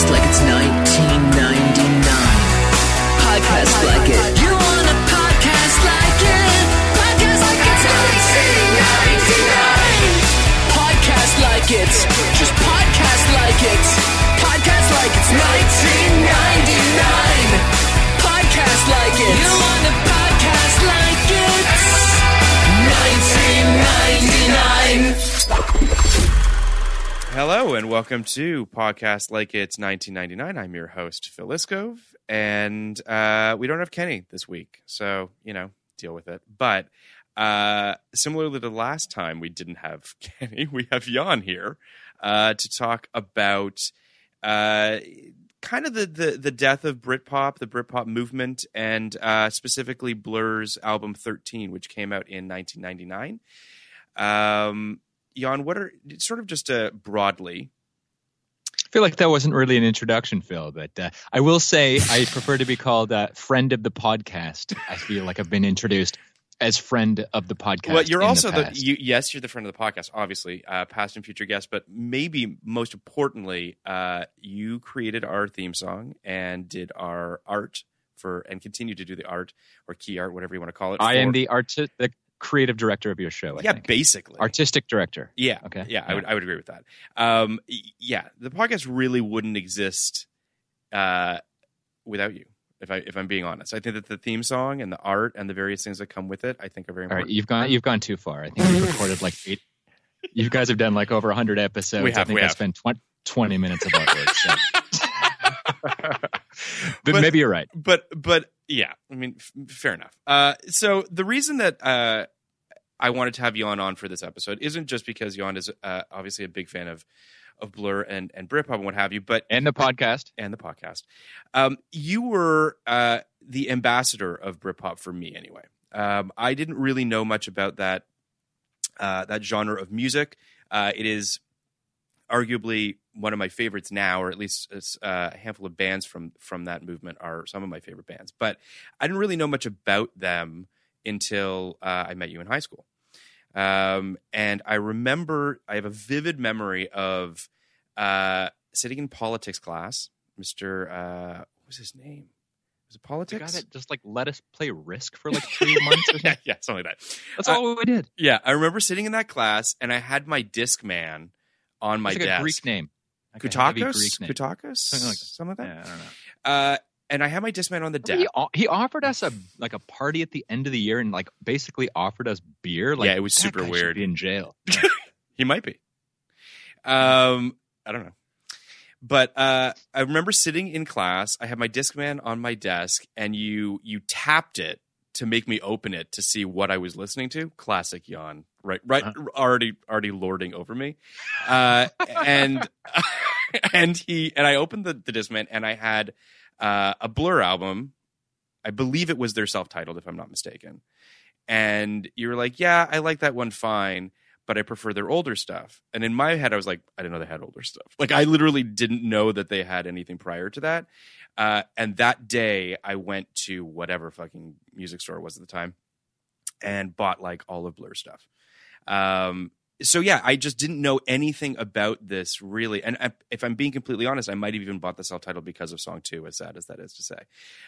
Podcast like it's 1999. Podcast like it. You want a podcast like it? Podcast like it's 1999. Podcast like it. Just podcast like it. Podcast like it's 1999. Podcast like it. You want a podcast like it? 1999. Hello and welcome to podcast like it's 1999. I'm your host Phil Iskov, and uh, we don't have Kenny this week, so you know deal with it. But uh, similarly to last time we didn't have Kenny, we have Jan here uh, to talk about uh, kind of the, the the death of Britpop, the Britpop movement, and uh, specifically Blur's album 13, which came out in 1999. Um, Jan, what are sort of just uh, broadly? I feel like that wasn't really an introduction, Phil, but uh, I will say I prefer to be called uh, friend of the podcast. I feel like I've been introduced as friend of the podcast. Well, you're also the, the, you, yes, you're the friend of the podcast, obviously, uh, past and future guest, but maybe most importantly, uh, you created our theme song and did our art for, and continue to do the art or key art, whatever you want to call it. I am the art, the creative director of your show. I yeah, think. basically. artistic director. Yeah. Okay. Yeah, I Yeah. would I would agree with that. Um, yeah, the podcast really wouldn't exist uh, without you. If I if I'm being honest, I think that the theme song and the art and the various things that come with it, I think are very All right, important. you've gone you've gone too far. I think you've recorded like eight. You guys have done like over 100 episodes. We have, I think we I have. spent 20, 20 minutes of artwork. So. but, But- maybe you're right. but but yeah, I mean, f- fair enough. Uh, so the reason that uh, I wanted to have Jan on for this episode isn't just because Jan is uh, obviously a big fan of of Blur and and Britpop and what have you, but And the podcast. and the podcast. Um, you were uh, the ambassador of Britpop for me, anyway. Um, I didn't really know much about that uh, that genre of music. Uh, it is arguably one of my favorites now, or at least uh, a handful of bands from from that movement are some of my favorite bands. But I didn't really know much about them until uh, I met you in high school. Um, and I remember I have a vivid memory of uh, sitting in politics class. Mister, uh, what was his name? Was it politics? The guy that just like let us play Risk for like three months or yeah, something. yeah, something like that. That's Uh, all we did. Yeah, I remember sitting in that class, and I had my Discman on my like desk. a Greek name. Like a heavy Kutakos, Kutakos, Something like that. something like that. Yeah, I don't know. Uh, and I had my Discman on the desk. He, he offered us a like a party at the end of the year and like basically offered us beer. Like Yeah, it was that super guy weird. Be in jail. He might be. Um, I don't know. But uh, I remember sitting in class. I had my Discman on my desk, and you you tapped it to make me open it to see what I was listening to. Classic yawn, right? Right, already already lording over me, uh, and and he and I opened the the Discman and I had uh, a Blur album. I believe it was their self-titled, if I'm not mistaken. And you were like, "Yeah, I like that one fine." But I prefer their older stuff. And in my head, I was like, I didn't know they had older stuff. Like, I literally didn't know that they had anything prior to that. Uh, and that day, I went to whatever fucking music store it was at the time and bought like all of Blur stuff. Um, so yeah, I just didn't know anything about this really. And I, if I'm being completely honest, I might have even bought the self-titled because of song two, as sad as that is to say.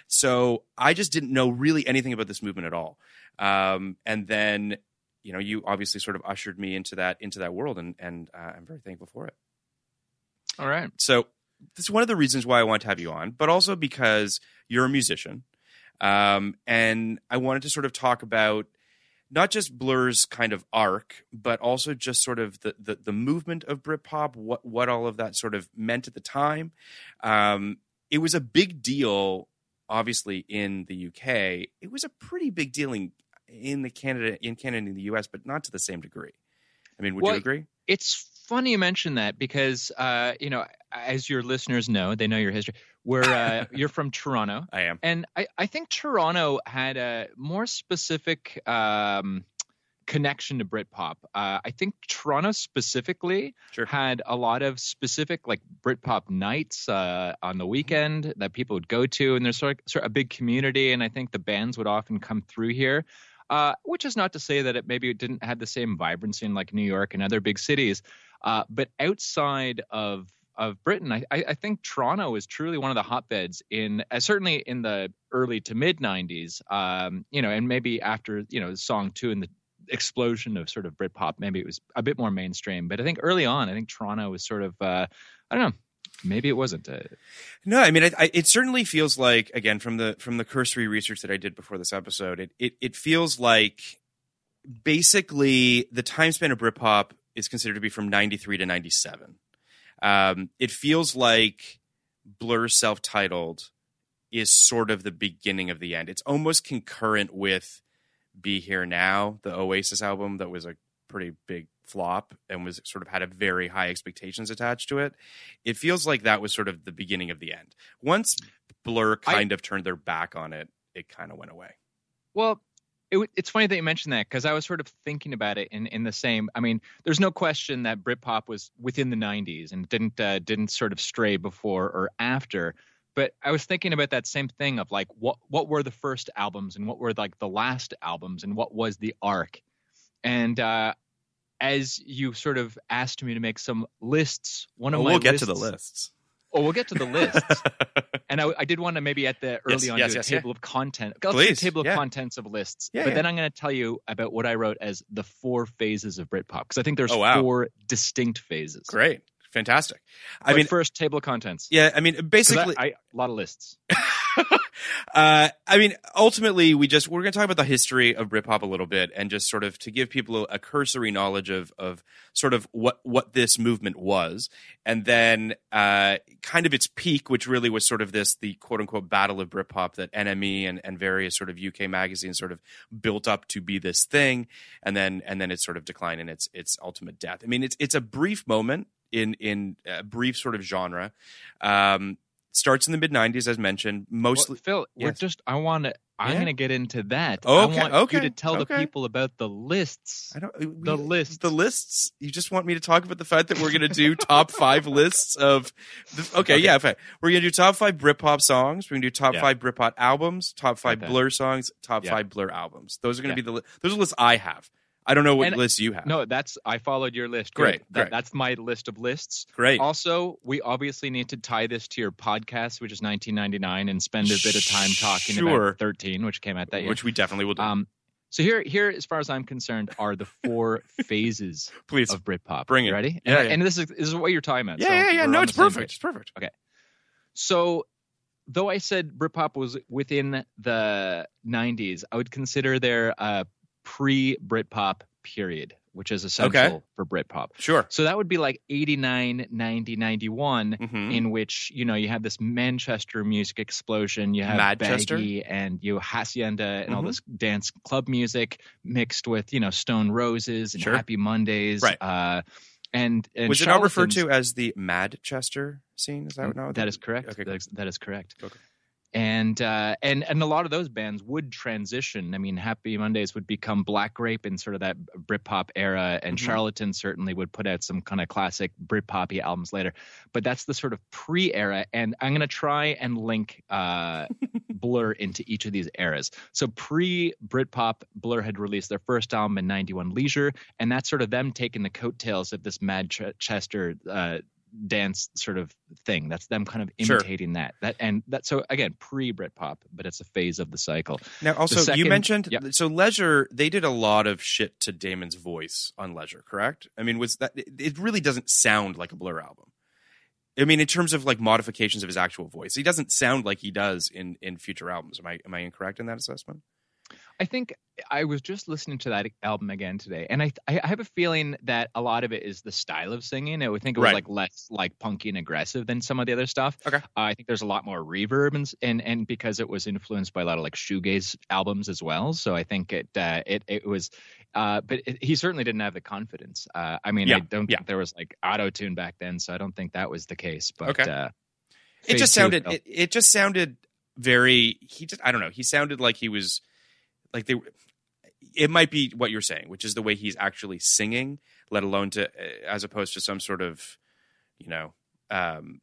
So I just didn't know really anything about this movement at all. Um, and then, you know, you obviously sort of ushered me into that into that world, and and uh, I'm very thankful for it. All right. So this is one of the reasons why I want to have you on, but also because you're a musician. Um, and I wanted to sort of talk about not just Blur's kind of arc, but also just sort of the the, the movement of Britpop, what what all of that sort of meant at the time. Um, it was a big deal, obviously in the UK. It was a pretty big deal in, in the Canada in Canada and the US, but not to the same degree. I mean, would Well, you agree? It's funny you mention that because, uh, you know, as your listeners know, they know your history. We're uh, you're from Toronto, I am. and I, I think Toronto had a more specific um, connection to Britpop. Uh, I think Toronto specifically Sure. had a lot of specific like Britpop nights uh, on the weekend that people would go to, and there's sort of, sort of a big community, and I think the bands would often come through here. Uh, which is not to say that it maybe it didn't have the same vibrancy in like New York and other big cities, uh, but outside of of Britain, I, I think Toronto is truly one of the hotbeds in uh, certainly in the early to mid '90s. Um, you know, and maybe after you know song two and the explosion of sort of Britpop, maybe it was a bit more mainstream. But I think early on, I think Toronto was sort of uh, I don't know. Maybe it wasn't. Uh, No, I mean, I, I, it certainly feels like again from the from the cursory research that I did before this episode, it it, it feels like basically the time span of Britpop is considered to be from '93 to '97. Um, it feels like Blur self-titled is sort of the beginning of the end. It's almost concurrent with "Be Here Now," the Oasis album that was a pretty big flop and was sort of had a very high expectations attached to it. It feels like that was sort of the beginning of the end. Once Blur I- kind of turned their back on it, it kind of went away. Well, it, it's funny that you mentioned that because I was sort of thinking about it in, in the same. I mean, there's no question that Britpop was within the '90s and didn't uh, didn't sort of stray before or after. But I was thinking about that same thing of like what what were the first albums and what were like the last albums and what was the arc. And uh, as you sort of asked me to make some lists, one of Oh, my we'll get to the lists- lists. Oh, we'll get to the lists. and I, I did want to maybe at the early Yes, on yes, do a yes, table of content, Please, table of yeah. contents of lists. Yeah, but yeah. then I'm going to tell you about what I wrote as the four phases of Britpop because I think there's Oh, wow. four distinct phases. Great, fantastic. I But mean, first table of contents. yeah, I mean, basically, I, a lot of lists. uh, I mean, ultimately, we just we're going to talk about the history of Britpop a little bit, and just sort of to give people a, cursory knowledge of of sort of what what this movement was, and then uh, kind of its peak, which really was sort of this the quote unquote battle of Britpop that NME and and various sort of UK magazines sort of built up to be this thing, and then and then its sort of decline and its its ultimate death. I mean, it's it's a brief moment in in a brief sort of genre. Um, starts in the mid '90s, as mentioned, mostly. Well, Phil, we're just. I want to. I'm Yeah. going to get into that. Okay, I want okay, you to tell okay. the people about the lists. I don't. The we- lists. The lists. You just want me to talk about the fact that we're going to do top five lists of. The, okay, Okay. yeah, okay. We're going to do top five Britpop songs. We're going to do top Yeah. five Britpop albums, top five. Blur songs, top Yeah. five Blur albums. Those are going to be the. Those are lists I have. I don't know what And- lists you have. No, that's I followed your list. Great, Good. That- great. That's my list of lists. Great. Also, we obviously need to tie this to your podcast, which is 1999, and spend a bit of time talking Sure. about 13, which came out that year. which we definitely will do. um, so here, here, as far as I'm concerned, are the four phases Please. of Britpop. Bring it. ready? Yeah, and, yeah. and this is this is what you're talking about. yeah, so yeah, yeah. No, it's perfect. It's perfect. Okay. So, though I said Britpop was within the 90s, I would consider there a pre-Britpop period which is essential Okay. for Britpop. Sure. So that would be like 89, 90, 91, Mhm. in which, you know, you have this Manchester music explosion. You have Manchester? Baggy and you Hacienda and all Mhm. this dance club music mixed with, you know, Stone Roses and Sure. Happy Mondays. Right. Uh, and, and Was it not referred to as the Madchester scene? Is that not that is correct. Okay, that, is, that is correct. Okay. And uh, and and a lot of those bands would transition. I mean, Happy Mondays would become Black Grape in sort of that Britpop era, and Mhm. Charlatan certainly would put out some kind of classic Britpoppy albums later. But that's the sort of pre-era, and I'm going to try and link uh, Blur into each of these eras. So pre-Britpop, Blur had released their first album in '91, Leisure, and that's sort of them taking the coattails of this Madchester uh, dance sort of thing. That's them kind of Sure. imitating that. That and that. So again, pre Britpop, but it's a phase of the cycle. Now, also, you mentioned Yep. so Leisure. They did a lot of shit to Damon's voice on Leisure, correct? I mean, was that? It it really doesn't sound like a Blur album. I mean, in terms of like modifications of his actual voice, he doesn't sound like he does in in future albums. Am I am I incorrect in that assessment? I think I was just listening to that album again today, and I I have a feeling that a lot of it is the style of singing. I would think it was Right. like less like punky and aggressive than some of the other stuff. Okay. Uh, I think there's a lot more reverb and, and and because it was influenced by a lot of like shoegaze albums as well. So I think it uh, it it was. Uh, but it, he certainly didn't have the confidence. Uh, I mean, Yeah, I don't yeah. think there was like auto tune back then, so I don't think that was the case. But Okay. uh, It just sounded. It, it just sounded very. He just. I don't know. He sounded like he was like they. It might be what you're saying, which is the way he's actually singing, let alone to as opposed to some sort of, you know, um,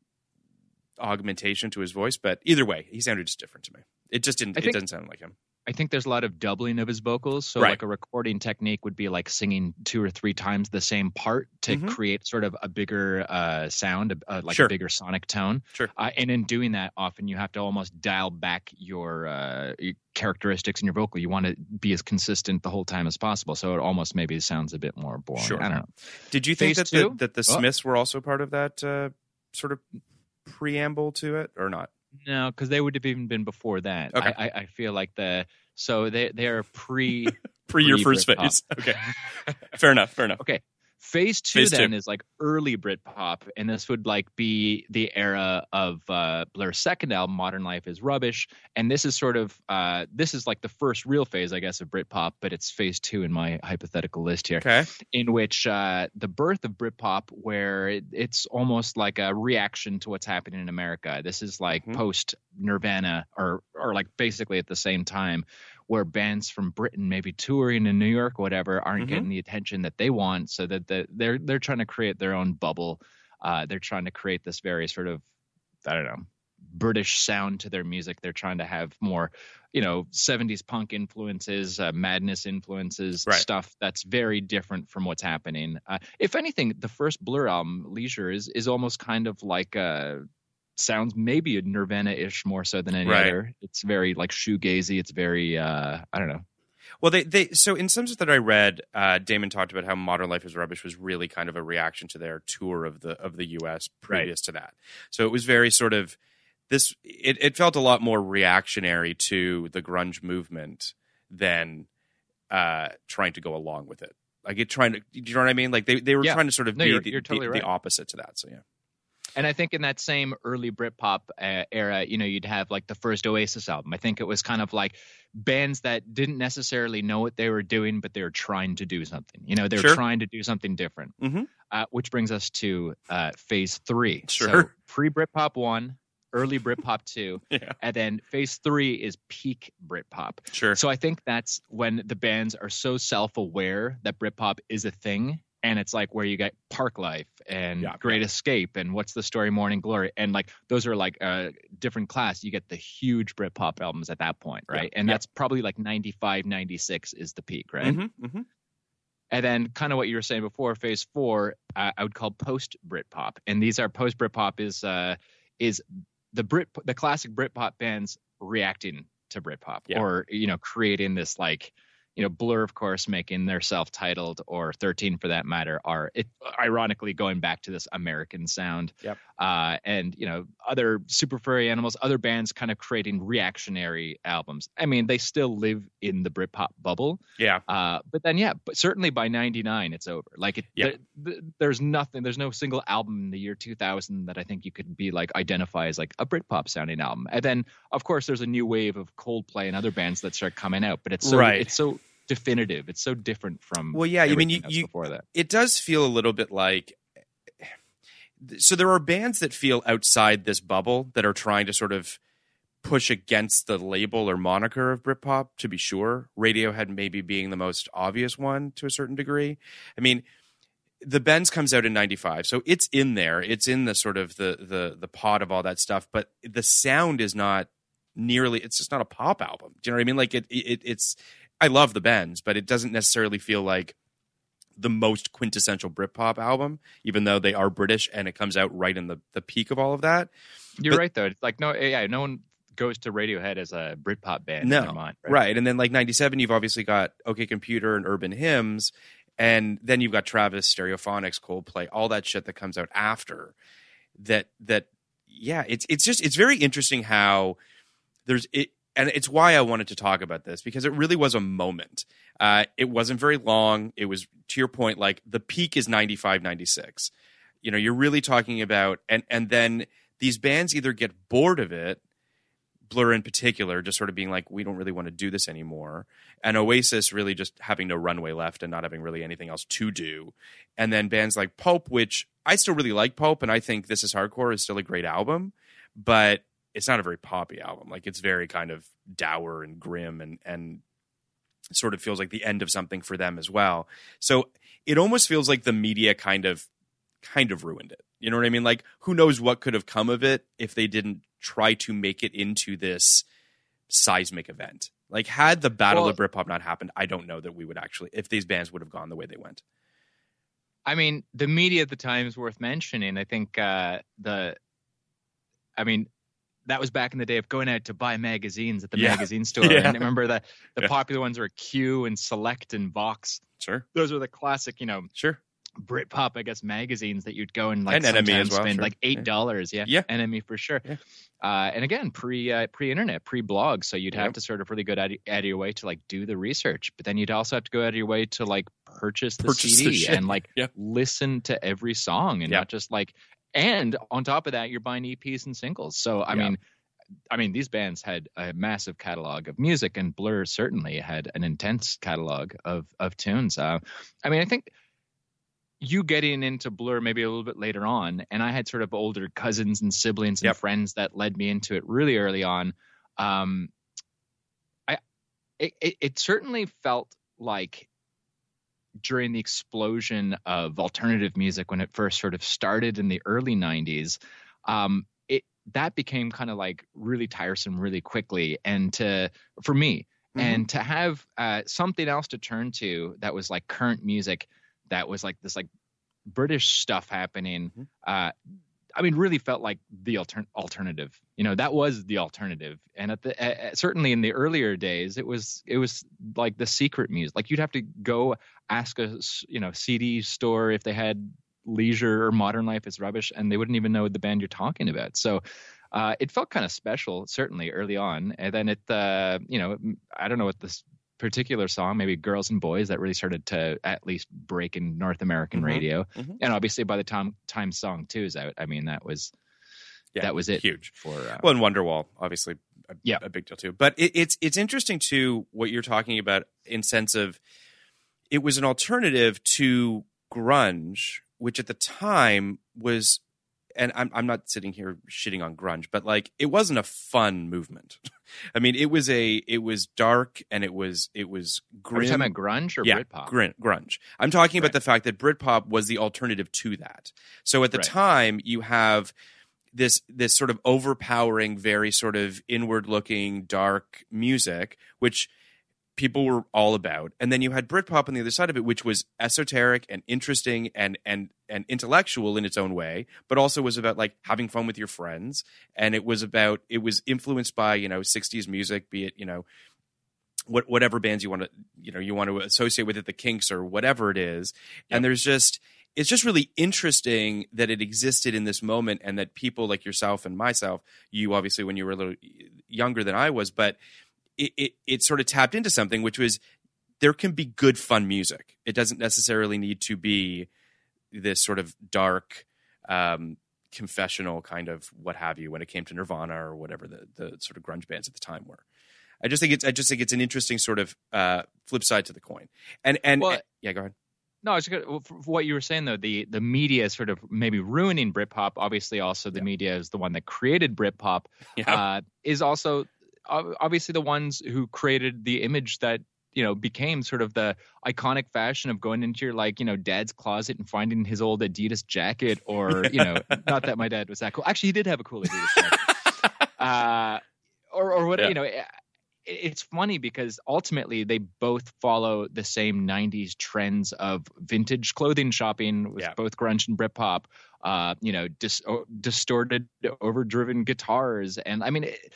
augmentation to his voice. But either way, he sounded just different to me. It just didn't. I it doesn't sound like him. I think there's a lot of doubling of his vocals. So Right. like a recording technique would be like singing two or three times the same part to Mhm. create sort of a bigger uh, sound, uh, like Sure. a bigger sonic tone. Sure. Uh, and in doing that, often you have to almost dial back your, uh, your characteristics in your vocal. You want to be as consistent the whole time as possible. So it almost maybe sounds a bit more boring. Sure. I don't know. Did you think Phase that the, that the Oh. Smiths were also part of that uh, sort of preamble to it, or not? No, because they would have even been before that. Okay. I, I, I feel like the so they they're pre Pre your first phase. Okay. fair enough. Fair enough. Okay. Phase two Phase two. then is like early Britpop, and this would like be the era of uh, Blur's second album, Modern Life is Rubbish, and this is sort of uh, this is like the first real phase, I guess, of Britpop, but it's phase two in my hypothetical list here, Okay. in which uh, the birth of Britpop, where it, it's almost like a reaction to what's happening in America. This is like Mhm. post Nirvana, or or like basically at the same time, where bands from Britain, maybe touring in New York, or whatever, aren't Mhm. getting the attention that they want, so that the, they're they're trying to create their own bubble. Uh, they're trying to create this very sort of, I don't know, British sound to their music. They're trying to have more, you know, 70s punk influences, uh, madness influences, Right. stuff that's very different from what's happening. Uh, if anything, the first Blur album, Leisure, is is almost kind of like a sounds maybe a Nirvana-ish more so than any Right. other. It's very like shoegazy. It's very uh, I don't know. Well, they they so in some sense that I read, uh, Damon talked about how Modern Life is Rubbish was really kind of a reaction to their tour of the of the U.S. previous to that. So it was very sort of this. It, it felt a lot more reactionary to the grunge movement than uh, trying to go along with it. Like it trying to, do you know what I mean? Like they, they were Yeah. trying to sort of No, be you're- the, you're totally the, right. the opposite to that. So yeah, And I think in that same early Britpop uh, era, you know, you'd have like the first Oasis album. I think it was kind of like bands that didn't necessarily know what they were doing, but they were trying to do something. You know, they were Sure. trying to do something different. Mhm. Uh, which brings us to uh, phase three. Sure. So pre Britpop one, early Britpop two, yeah, and then phase three is peak Britpop. sure. So I think that's when the bands are so self-aware that Britpop is a thing, and it's like where you get Parklife and Yeah, Great Escape and What's the Story, Morning Glory, and like those are like a different class. You get the huge Britpop albums at that point, Yeah, right? And yeah. that's probably like 95, 96 is the peak, right? Mhm, mhm. And then kind of what you were saying before, phase four, uh, I would call post Britpop, and these are post Britpop is uh, is the Brit the classic Britpop bands reacting to Britpop or you know creating this like you know, Blur, of course, making their self-titled or 13 for that matter, are it, ironically going back to this American sound. Yep. Uh, and you know, other super furry animals, other bands kind of creating reactionary albums. I mean, they still live in the Britpop bubble. Yeah. Uh, but then, yeah, but certainly by '99, it's over. Like, it, Yeah. there- there's nothing. There's no single album in the year 2000 that I think you could be like identify as like a Britpop sounding album. And then, of course, there's a new wave of Coldplay and other bands that start coming out. But it's so Right. it's so definitive. It's so different from. Well, yeah, I mean, you- you- before that. it does feel a little bit like so there are bands that feel outside this bubble that are trying to sort of push against the label or moniker of Britpop to be sure Radiohead maybe being the most obvious one to a certain degree I mean the Bends comes out in 95 so it's in there it's in the sort of the the the pod of all that stuff but the sound is not nearly it's just not a pop album do you know what I mean like it, it it's I love the Bends but it doesn't necessarily feel like the most quintessential Britpop album, even though they are British and it comes out right in the, the peak of all of that. You're but- right though. It's like no, eh, yeah, no one goes to Radiohead as a Britpop band. in No, mind, right. And then like 97, you've obviously got OK Computer and Urban Hymns. And then you've got Travis, Stereophonics, Coldplay, all that shit that comes out after that, that, yeah, it's, it's just, it's very interesting how there's it. And it's why I wanted to talk about this because it really was a moment. Uh, it wasn't very long. It was, to your point, like the peak is 95, 96. You know, you're really talking about, and, and then these bands either get bored of it Blur in particular, just sort of being like, we don't really want to do this anymore. And Oasis really just having no runway left and not having really anything else to do. And then bands like Pulp, which I still really like Pulp, and I think This Is Hardcore is still a great album, but it's not a very poppy album. Like it's very kind of dour and grim and and sort of feels like the end of something for them as well. So it almost feels like the media kind of kind of ruined it. You know what I mean? Like who knows what could have come of it if they didn't try to make it into this seismic event. Like had the Battle Well- of Britpop not happened, I don't know that we would actually if these bands would have gone the way they went. I mean, the media at the time is worth mentioning. I think uh, the, I mean, that was back in the day of going out to buy magazines at the Yeah. magazine store. Yeah. And I remember the the Yeah. popular ones were Q and Select and Vox. Sure. Those were the classic, you know, Sure. Britpop, I guess, magazines that you'd go and like And NME as sometimes well, spend sure. like eight dollars. Yeah. Yeah. NME for sure. Yeah. Uh, and again, pre uh, pre internet, pre blog, so you'd have Yep. to sort of really go out, out of your way to like do the research, but then you'd also have to go out of your way to like purchase the Purchase CD shit. and like listen to every song and not just like. And on top of that, you're buying EPs and singles. So I Yeah. mean, I mean, these bands had a massive catalog of music, and Blur certainly had an intense catalog of of tunes. Uh, I mean, I think you getting into Blur maybe a little bit later on, and I had sort of older cousins and siblings and Yep. friends that led me into it really early on. Um, I it, it, it certainly felt like during the explosion of alternative music when it first sort of started in the early 90s um, it that became kind of like really tiresome really quickly and to for me Mhm. and to have uh, something else to turn to that was like current music that was like this like british stuff happening Mhm. uh, I mean, really felt like the altern- alternative. You know, that was the alternative. And at the uh, certainly in the earlier days, it was it was like the secret music. Like you'd have to go ask a you know CD store if they had Leisure or Modern Life is rubbish, and they wouldn't even know the band you're talking about. So. Uh, it felt kind of special, certainly early on, and then it, uh, you know, I don't know what this particular song, maybe "Girls and Boys," that really started to at least break in North American Mhm. radio, Mhm. and obviously by the time time song two is out, I mean that was Yeah, that was it huge. for uh, Well, and Wonderwall, obviously, a, Yeah. a big deal too. But it, it's it's interesting too what you're talking about in sense of it was an alternative to grunge, which at the time was, and I'm I'm not sitting here shitting on grunge, but like it wasn't a fun movement. I mean, it was a it was dark and it was it was Are you grim. talking about grunge or yeah, Britpop? grin- grunge. I'm talking about the fact that Britpop was the alternative to that. So at the Right. time, you have this this sort of overpowering, very sort of inward looking, dark music, which people were all about. And then you had Britpop on the other side of it, which was esoteric and interesting and and and intellectual in its own way, but also was about like having fun with your friends. And it was about it was influenced by, you know, 60s music, be it, you know, what whatever bands you want to you know you want to associate with it, the Kinks or whatever it is. And there's just it's just really interesting that it existed in this moment and that people like yourself and myself, you obviously when you were a little younger than I was, but it, it, it sort of tapped into something which was there can be good fun music. It doesn't necessarily need to be this sort of dark um, confessional kind of what have you when it came to Nirvana or whatever the the sort of grunge bands at the time were. I just think it's I just think it's an interesting sort of uh, flip side to the coin. And and, Well, and- yeah, go ahead. No, I was gonna, for for what you were saying though, the the media is sort of maybe ruining Britpop. Obviously, also the media is the one that created Britpop. Yeah. Uh, is also obviously the ones who created the image that you know became sort of the iconic fashion of going into your like you know dad's closet and finding his old Adidas jacket, or you know, not that my dad was that cool. Actually, he did have a cool Adidas jacket. uh, or or what Yeah. you know. it- It's funny because ultimately they both follow the same '90s trends of vintage clothing shopping with Yeah. both grunge and Britpop. Uh, you know, dis- distorted, overdriven guitars, and I mean, it-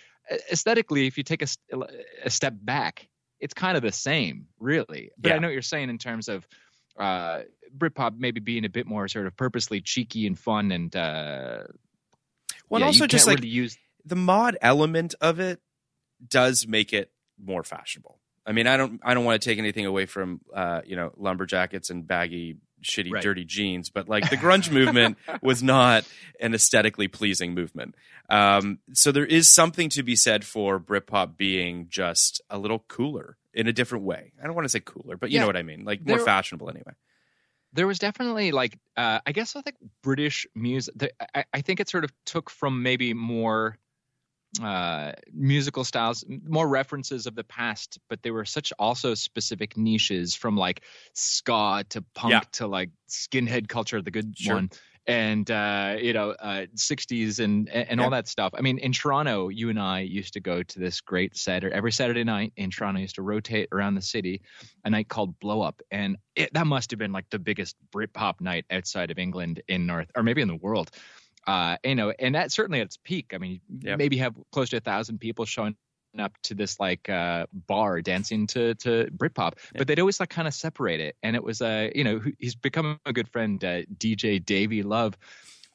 aesthetically, if you take a step back, it's kind of the same, really. But Yeah. I know what you're saying in terms of uh, Britpop maybe being a bit more sort of purposely cheeky and fun, and uh, Well, yeah, also just like really use the mod element of it does make it more fashionable. I mean, I don't I don't want to take anything away from uh, you know lumberjackets and baggy, shitty, Right. dirty jeans, but like the grunge movement was not an aesthetically pleasing movement. Um, so there is something to be said for Britpop being just a little cooler in a different way. I don't want to say cooler, but you Yeah. know what I mean, like more fashionable anyway. there was definitely like uh, I guess I think British music. I, I think it sort of took from maybe more uh, musical styles, more references of the past, but they were such also specific niches from like ska to punk Yeah. to like skinhead culture, the good Sure. one. And uh, you know, uh, '60s and and, Yeah. all that stuff. I mean, in Toronto, you and I used to go to this great Saturday every Saturday night in Toronto. Used to rotate around the city, a night called Blow Up, and it, that must have been like the biggest Britpop night outside of England in North or maybe in the world. Uh, you know, and that certainly at its peak. I mean, Yeah. maybe have close to a thousand people showing up to this like uh, bar dancing to to Britpop, but they'd always like kind of separate it. And it was uh, you know, he's become a good friend, uh, DJ Davey Love.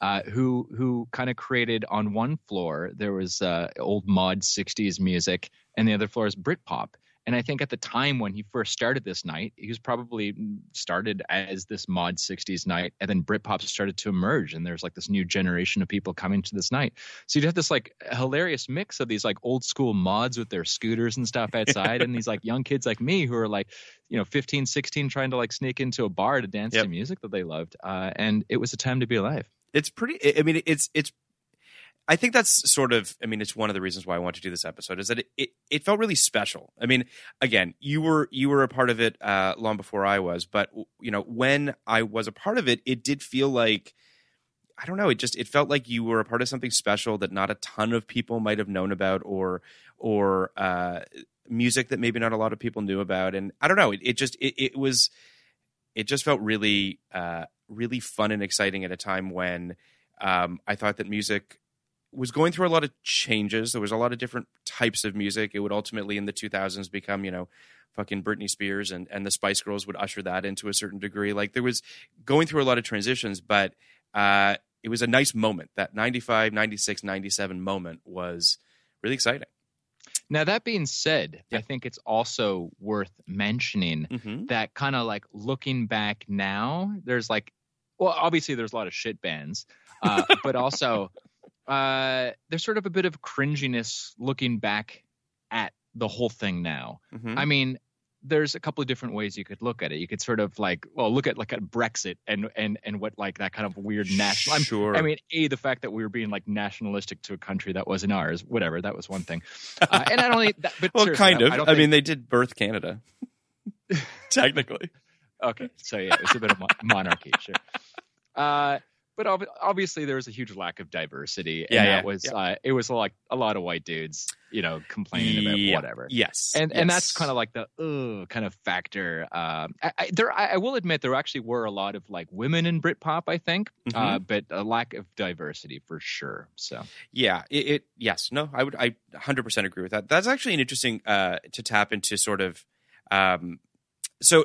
Uh, who who kind of created on one floor there was uh, old mod 60s music and the other floor is Britpop. And I think at the time when he first started this night, he was probably started as this mod 60s night, and then Britpop started to emerge, and there's like this new generation of people coming to this night. So you'd have this like hilarious mix of these like old school mods with their scooters and stuff outside, and these like young kids like me who are like, you know, 15, 16, trying to like sneak into a bar to dance Yep. to music that they loved. Uh, and it was a time to be alive. it's pretty i mean it's it's i think that's sort of i mean it's one of the reasons why i want to do this episode is that it, it, it felt really special. I mean again you were you were a part of it uh, long before i was but you know when i was a part of it it did feel like i don't know it just it felt like you were a part of something special that not a ton of people might have known about or or uh, music that maybe not a lot of people knew about. And i don't know it, it just it, it was it just felt really uh, really fun and exciting at a time when um, I thought that music was going through a lot of changes. There was a lot of different types of music. It would ultimately in the 2000s become, you know, fucking Britney Spears and, and the Spice Girls would usher that into a certain degree. Like there was going through a lot of transitions, but uh, it was a nice moment. That 95, 96, 97 moment was really exciting. Now, that being said, Yeah. I think it's also worth mentioning Mm-hmm. that kind of like looking back now, there's like, well, obviously there's a lot of shit bands, uh, but also uh, there's sort of a bit of cringiness looking back at the whole thing now. Mm-hmm. I mean, there's a couple of different ways you could look at it. You could sort of like, well, look at like at Brexit and and and what like that kind of weird national. I'm- Sure. I mean, a the fact that we were being like nationalistic to a country that wasn't ours, whatever. That was one thing. Uh, and not only that, but well, kind of. I, I, don't mean, they did birth Canada, technically. Okay, so yeah, it was a bit of monarchy, sure. Uh, but ob- obviously there was a huge lack of diversity, and Yeah, that yeah, was yeah. uh, it was like a lot of white dudes, you know, complaining about whatever. Yes, and and that's kind of like the kind of factor. Um, I, I, there, I, I will admit there actually were a lot of like women in Britpop, I think, Mm-hmm. uh, but a lack of diversity for sure. So Yeah, it, it yes, no, I would I 100% agree with that. That's actually an interesting uh to tap into sort of um so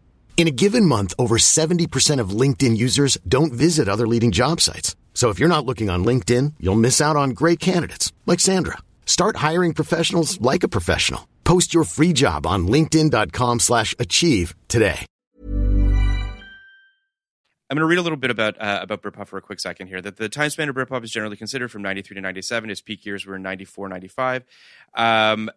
In a given month, over 70% of LinkedIn users don't visit other leading job sites. So if you're not looking on LinkedIn, you'll miss out on great candidates like Sandra. Start hiring professionals like a professional. Post your free job on linkedin.com slash achieve today. I'm going to read a little bit about uh, about Britpop for a quick second here. That the time span of Britpop is generally considered from 93 to 97. Its peak years were 94, 95. Um,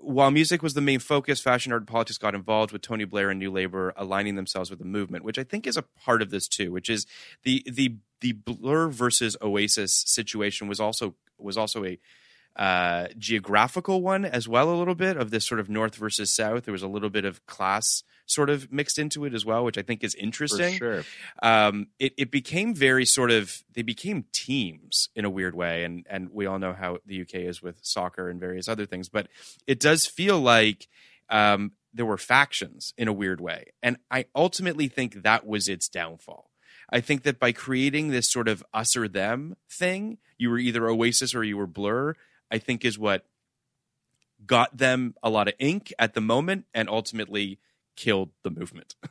while music was the main focus, fashion, art, and politics got involved with Tony Blair and New Labour aligning themselves with the movement, which I think is a part of this too. Which is the the the Blur versus Oasis situation was also was also a uh, geographical one as well, a little bit of this sort of North versus South. There was a little bit of class sort of mixed into it as well, which I think is for interesting sure. um, it, it became very sort of they became teams in a weird way and and we all know how the UK is with soccer and various other things but it does feel like um, there were factions in a weird way and I ultimately think that was its downfall I think that by creating this sort of us or them thing you were either Oasis or you were Blur I think is what got them a lot of ink at the moment and ultimately killed the movement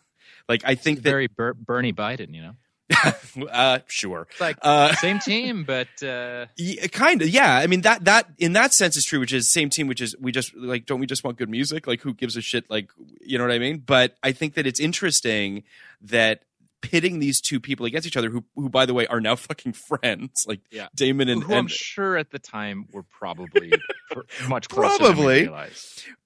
like I think that very Ber- Bernie Biden, you know, uh, sure. It's like Uh, same team, but uh, kind of, yeah. I mean that that in that sense is true, which is same team, which is we just like don't we just want good music? Like who gives a shit? Like you know what I mean? But I think that it's interesting that pitting these two people against each other, who who by the way are now fucking friends, like Yeah. Damon and, who I'm and sure at the time were probably pr- much closer Probably.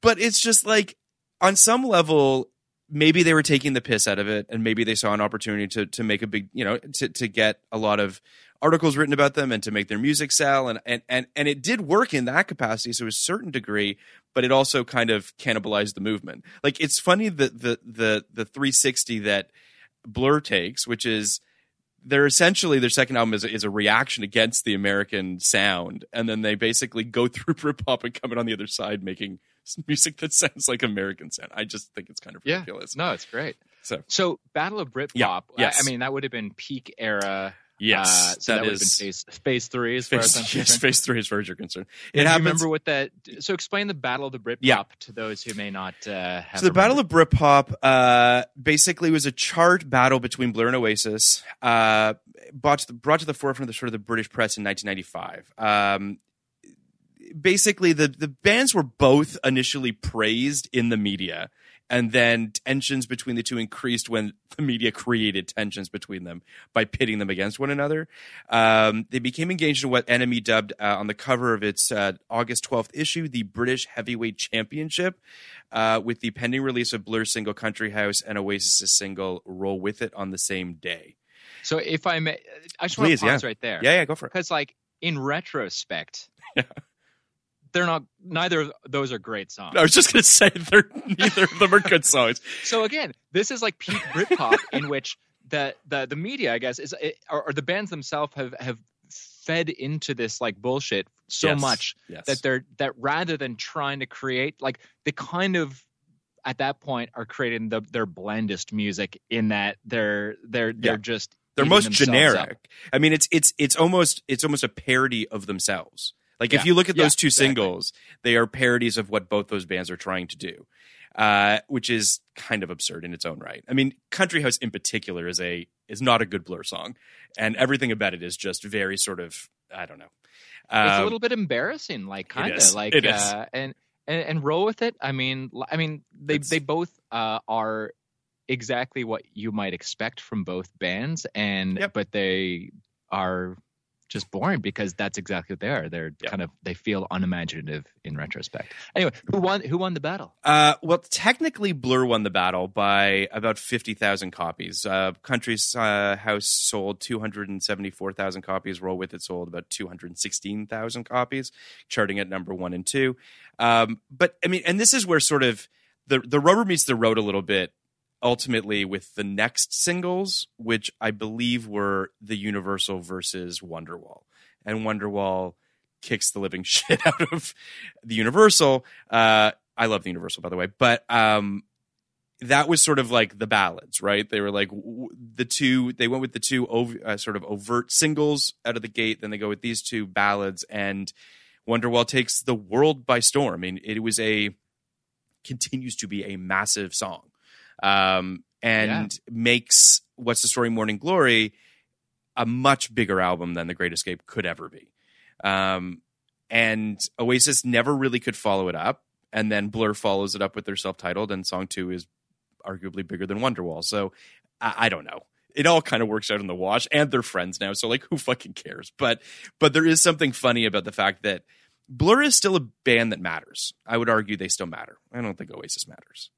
but it's just like on some level maybe they were taking the piss out of it and maybe they saw an opportunity to to make a big you know to to get a lot of articles written about them and to make their music sell and and and, and it did work in that capacity to a certain degree but it also kind of cannibalized the movement like it's funny that the the the 360 that blur takes which is they're essentially their second album is a, is a reaction against the American sound, and then they basically go through Britpop and come in on the other side, making music that sounds like American sound. I just think it's kind of Yeah, ridiculous. no, it's great. So So Battle of Britpop. Yeah, I- I, mean that would have been peak era. Yes, uh, so that, would have been phase, phase three as far as I'm phase, yes, phase three as far as you're concerned. Do It you happens. remember what that? So explain the Battle of the Britpop Yeah. to those who may not uh, have. So the Battle of Britpop uh, basically was a chart battle between Blur and Oasis, uh, brought to, the, brought to the forefront of the sort of the British press in 1995. Um, basically, the the bands were both initially praised in the media, and then tensions between the two increased when the media created tensions between them by pitting them against one another. Um, they became engaged in what NME dubbed uh, on the cover of its uh, August 12th issue the British Heavyweight Championship, uh, with the pending release of Blur's single Country House and Oasis' single Roll With It on the same day. So if I may, I just want Please, to pause yeah. right there. Yeah, yeah, go for it. Because like in retrospect, Yeah. they're not. Neither of those are great songs. I was just going to say they're, neither of them are good songs. So again, this is like peak Britpop in which the the the media, I guess, is or, or the bands themselves have have fed into this like bullshit so Yes, much yes. that they're that rather than trying to create like they kind of at that point are creating the their blandest music in that they're they're they're Yeah. just they're most generic. up. I mean, it's it's it's almost it's almost a parody of themselves. Like if you look at Yeah, those two exactly. singles, they are parodies of what both those bands are trying to do, uh, which is kind of absurd in its own right. I mean, Country House in particular is a is not a good Blur song, and everything about it is just very sort of I don't know. it's a Um, little bit embarrassing, like kind of like It is. uh, and, and and roll with it. I mean, I mean they It's- they both uh, are exactly what you might expect from both bands, and Yep. but they are just boring because that's exactly what they are. They're Yep. kind of they feel unimaginative in retrospect. Anyway, who won? Who won the battle? Uh, well, technically, Blur won the battle by about fifty thousand copies. Uh, Country's uh, House sold two hundred and seventy-four thousand copies. Roll with it sold about two hundred sixteen thousand copies, charting at number one and two. Um, but I mean, and this is where sort of the the rubber meets the road a little bit. Ultimately, with the next singles, which I believe were the Universal versus Wonderwall, and Wonderwall kicks the living shit out of the Universal. Uh, I love the Universal, by the way, but um, that was sort of like the ballads, right? They were like w- the two. They went with the two ov- uh, sort of overt singles out of the gate. Then they go with these two ballads, and Wonderwall takes the world by storm. I mean, it was a continues to be a massive song, um, and makes "What's the Story?" Morning Glory a much bigger album than The Great Escape could ever be. Um, and Oasis never really could follow it up. And then Blur follows it up with their self titled, and song two is arguably bigger than Wonderwall. So I, I don't know. It all kind of works out in the wash, and they're friends now. So like, who fucking cares? But but there is something funny about the fact that Blur is still a band that matters. I would argue they still matter. I don't think Oasis matters.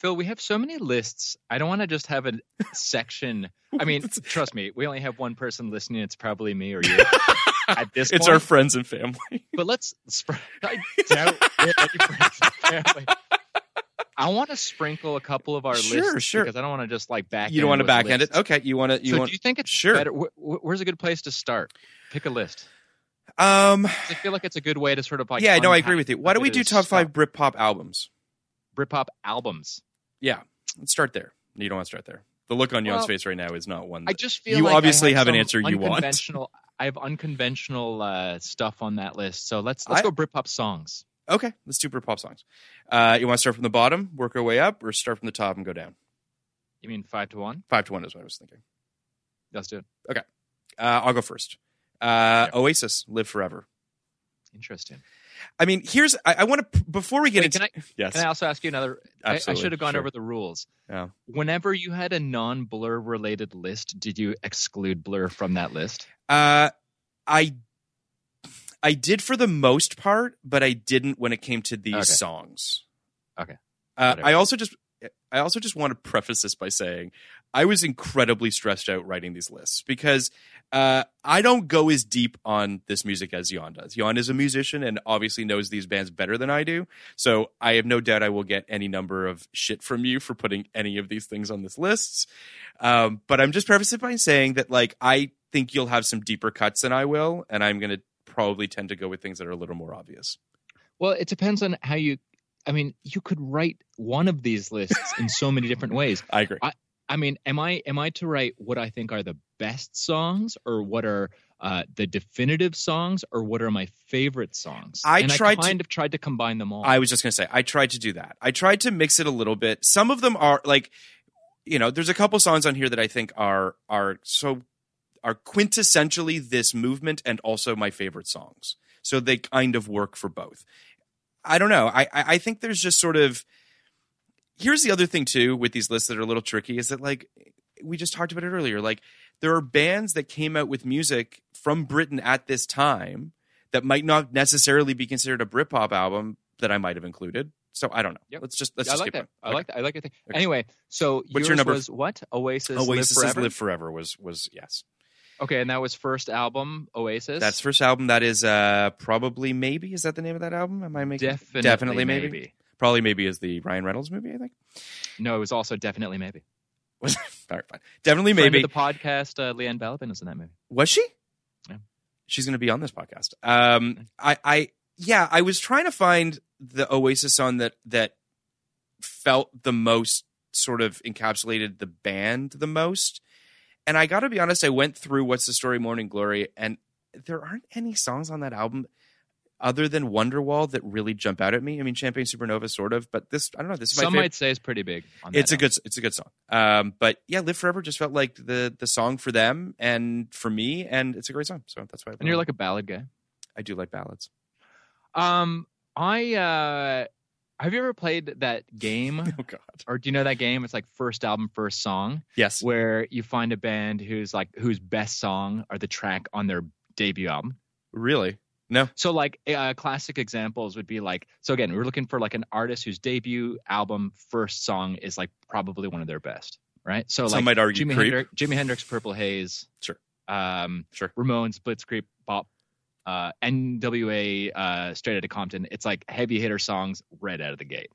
Phil, we have so many lists. I don't want to just have a section. I mean, trust me, we only have one person listening. It's probably me or you at this It's point. our friends and family. But let's. Sp- I doubt any friends and family. I want to sprinkle a couple of our Sure, lists sure. because I don't want to just like back. you don't want to back end it? Okay. You want to? You so want? do you think it's Sure. better? Wh- wh- where's a good place to start? Pick a list. Um. I feel like it's a good way to sort of like. yeah. No, I agree with you. Why don't we do top five. Britpop albums? Britpop albums? Yeah. Let's start there. You don't want to start there. The look on Jan's Well, face right now is not one. I just feel you like obviously have, an answer you want. I have unconventional uh, stuff on that list, so let's let's I- go Britpop songs. Okay, let's do Britpop songs. Uh, you want to start from the bottom, work our way up, or start from the top and go down? You mean five to one? Five to one is what I was thinking. Let's do it. Okay, uh, I'll go first. Uh, Oasis, "Live Forever." Interesting. I mean, here's I, I want to before we get Wait, into can I, yes, Can I also ask you another? I, I should have gone sure. over the rules. Yeah. Whenever you had a non-blur related list, did you exclude blur from that list? Uh, I I did for the most part, but I didn't when it came to these Okay. songs. Okay. Uh, I also just I also just want to preface this by saying I was incredibly stressed out writing these lists because uh, I don't go as deep on this music as Jan does. Jan is a musician and obviously knows these bands better than I do. So I have no doubt I will get any number of shit from you for putting any of these things on this list. Um, but I'm just prefacing by saying that like I think you'll have some deeper cuts than I will, and I'm going to probably tend to go with things that are a little more obvious. Well, it depends on how you. I mean, you could write one of these lists in so many different ways. I agree. I, I mean, am I am I to write what I think are the best songs, or what are uh, the definitive songs, or what are my favorite songs? I and tried I to- kind of tried to combine them all. I was just going to say, I tried to do that. I tried to mix it a little bit. Some of them are like, you know, there's a couple songs on here that I think are are so are quintessentially this movement and also my favorite songs. So they kind of work for both. I don't know. I I I think there's just sort of here's the other thing too with these lists that are a little tricky is that like we just talked about it earlier. Like there are bands that came out with music from Britain at this time that might not necessarily be considered a Britpop album that I might have included. So I don't know. Yep. Let's just let's I just like keep that. I Okay. like that. I like your thing. Okay. Anyway, so What's your yours number? was what? Oasis, Oasis Live Forever. Live Forever was was yes. Okay, and that was first album, Oasis. That's first album. That is uh probably maybe is that the name of that album? Am I making definitely, definitely maybe? maybe. Probably maybe is the Ryan Reynolds movie. I think. No, it was also definitely maybe. Was all right, fine. Definitely Friend maybe. the podcast, uh, Leanne Balabin is in that movie. Was she? Yeah. She's going to be on this podcast. Um, I, I, yeah, I was trying to find the Oasis song that that felt the most sort of encapsulated the band the most, and I got to be honest, I went through "What's the Story," "Morning Glory," and there aren't any songs on that album other than Wonderwall that really jump out at me. I mean, Champagne Supernova, sort of, but this I don't know. This is Some favorite. might say it's pretty big. On that it's a album. good it's a good song. Um, but yeah, Live Forever just felt like the the song for them and for me, and it's a great song. So that's why. I And you're like a ballad guy. I do like ballads. Um, I uh, have you ever played that game? Oh God. or do you know that game? It's like first album, first song, Yes. where you find a band who's like whose best song or the track on their debut album. Really? No. So like uh, classic examples would be like so again we're looking for like an artist whose debut album first song is like probably one of their best, right? So Some like might argue Jimi. Hendrix, Jimi Hendrix, Purple Haze, Sure. um, Sure. Ramones, Blitzkrieg, Bop, uh, NWA, uh, Straight Outta Compton. It's like heavy hitter songs right out of the gate.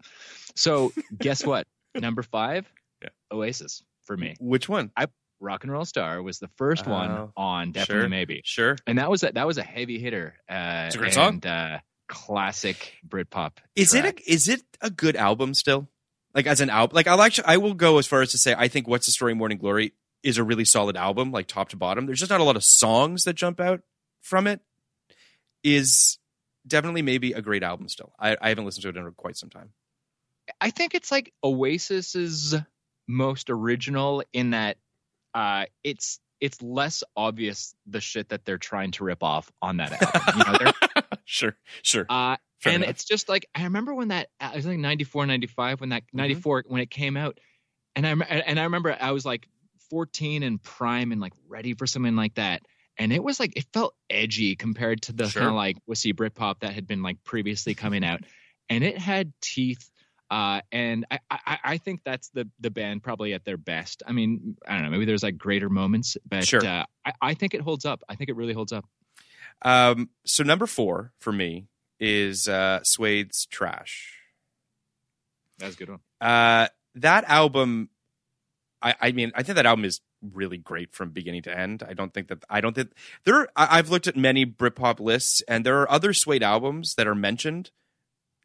So guess what? Number five, Yeah. Oasis for me. Which one? I, Rock and Roll Star was the first one Oh, on Definitely sure. Maybe, Sure. and that was a, that was a heavy hitter. Uh, It's a great and, Uh, classic Britpop. Is track. it a, is it a good album still? Like as an album, like I'll actually I will go as far as to say I think What's the Story Morning Glory is a really solid album, like top to bottom. There's just not a lot of songs that jump out from it. Is definitely maybe a great album still. I, I haven't listened to it in quite some time. I think it's like Oasis's most original in that uh, it's it's less obvious the shit that they're trying to rip off on that album. You know, sure, sure. uh, and enough. it's just like I remember when that I was like 94, 95 when Mm-hmm. that 94 when it came out, and I and I remember I was like 14 and prime and like ready for something like that. And it was like it felt edgy compared to the Sure. kind of like wussy Britpop that had been like previously coming out, and it had teeth. Uh, and I, I, I think that's the the band probably at their best. I mean, I don't know, maybe there's like greater moments, but Sure. uh, I, I think it holds up. I think it really holds up. Um, so number four for me is uh, Suede's Trash. That's a good one. Uh, that album, I, I mean, I think that album is really great from beginning to end. I don't think that I don't think there. I, I've looked at many Britpop lists, and there are other Suede albums that are mentioned.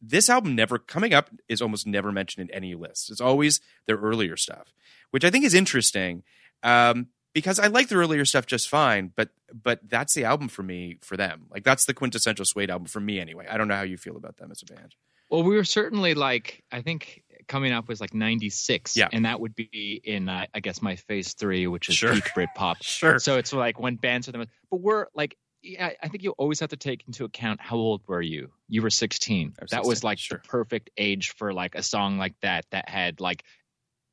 This album never coming up is almost never mentioned in any list. It's always their earlier stuff, which I think is interesting. Um, because I like the earlier stuff just fine, but but that's the album for me for them. Like that's the quintessential Suede album for me anyway. I don't know how you feel about them as a band. Well, we were certainly like I think coming up was like '96, Yeah. and that would be in uh, I guess my phase three, which is Sure. peak Britpop. Sure. So it's like when bands are the most, but we're like, yeah, I think you always have to take into account how old were you? You were 16. Was that was like sure. the perfect age for like a song like that that had like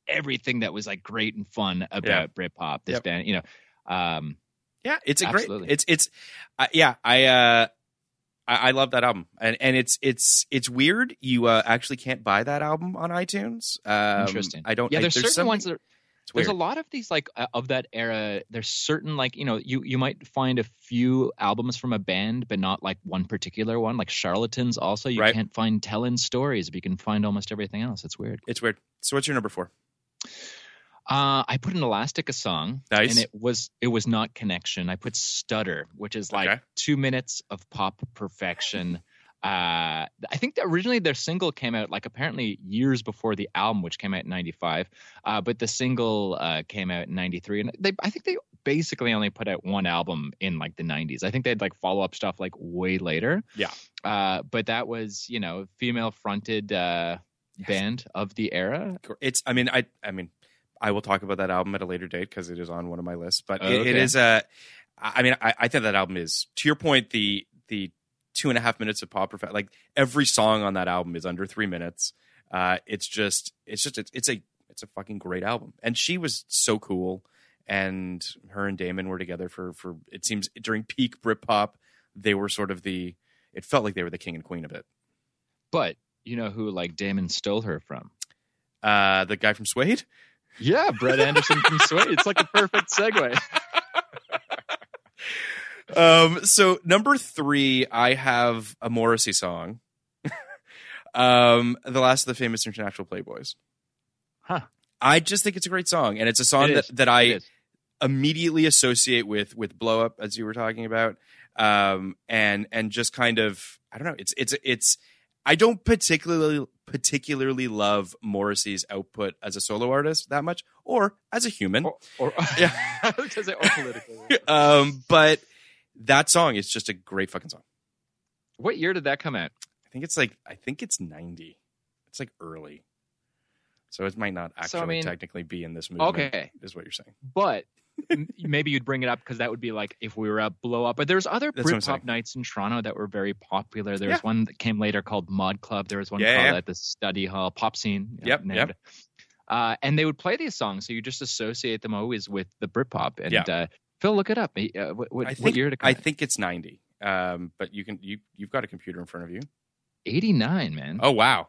everything that was like great and fun about Britpop. This Yep. band, you know. Um, Yeah, it's a Absolutely. great. It's it's uh, yeah. I uh I, I love that album, and and it's it's it's weird. You uh, actually can't buy that album on iTunes. Um, Interesting. I don't. Yeah, I- there's, certain some- ones that. Are, there's a lot of these like uh, of that era. There's certain like you know you you might find a few albums from a band, but not like one particular one. Like Charlatans, also you Right. can't find telling stories, but you can find almost everything else. It's weird. It's weird. So what's your number four? Uh, I put an Elastica song, Nice. and it was it was not Connection. I put Stutter, which is like Okay. two minutes of pop perfection. Uh, I think originally their single came out like apparently years before the album, which came out in '95. Uh, but the single uh, came out in '93, and they I think they basically only put out one album in like the '90s. I think they had like follow up stuff like way later. Yeah. Uh, but that was you know female fronted uh, band of the era. It's. I mean. I. I mean. I will talk about that album at a later date because it is on one of my lists. But Oh, it, it okay. is a. I mean, I, I think that album is to your point. The the two and a half minutes of pop perfect. Like every song on that album is under three minutes. Uh, it's just. It's just. It's, it's a. It's a fucking great album. And she was so cool. And her and Damon were together for for. It seems during peak Britpop, they were sort of the. It felt like they were the king and queen of it. But you know who like Damon stole her from? Uh, the guy from Suede. Yeah, Brett Anderson from Suede. It's like a perfect segue. um so number three i have a morrissey song um the last of the famous international playboys Huh. i just think it's a great song and it's a song It that, that i immediately associate with with blow up as you were talking about um and and just kind of i don't know it's it's it's i don't particularly particularly love morrissey's output as a solo artist that much or as a human Or, or Yeah. I was gonna or politically. um, but that song is just a great fucking song. What year did that come out? I think it's like I think it's ninety. It's like early, so it might not actually So, I mean- technically be in this movie. Okay. is what you're saying. But maybe you'd bring it up because that would be like if we were a blow up. But there's other That's Britpop nights in Toronto that were very popular. There was Yeah. one that came later called Mod Club. There was one Yeah, called yeah. at the Study Hall Pop Scene. Yep, named. yep. Uh, and they would play these songs, so you just associate them always with the Britpop. And Yeah. uh, Phil, look it up. Uh, what, what, I what think year to come I think it's ninety. Um, but you can you you've got a computer in front of you. 89, man. Oh wow.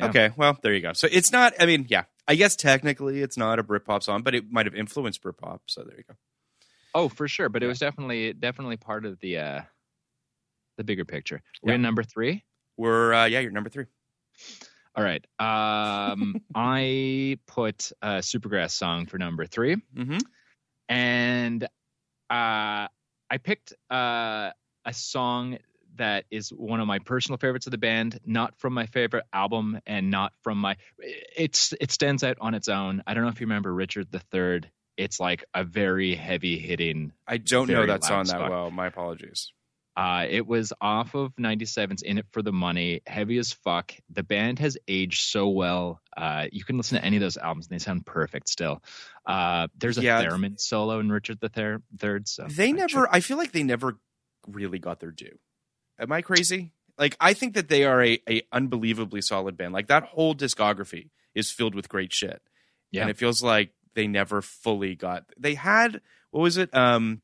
Okay, well there you go. So it's not. I mean, yeah. I guess technically it's not a Britpop song, but it might have influenced Britpop. So there you go. Oh, for sure. But it was definitely definitely part of the uh, the bigger picture. We're Yeah. in number three. We're uh, yeah, you're number three. All right. Um, I put a Supergrass song for number three, Mm-hmm. and uh, I picked uh, a song that is one of my personal favorites of the band, not from my favorite album, and not from my. It's it stands out on its own. I don't know if you remember Richard III. It's like a very heavy hitting. I don't know that song that well. My apologies. Uh, it was off of 97's In It for the Money, heavy as fuck. The band has aged so well. Uh, you can listen to any of those albums and they sound perfect still. Uh, there's a Yeah. theremin solo in Richard the Third. So They I never. I feel like they never really got their due. Am I crazy? Like I think that they are a, a unbelievably solid band. Like that whole discography is filled with great shit. Yeah. And it feels like they never fully got. They had what was it? Um,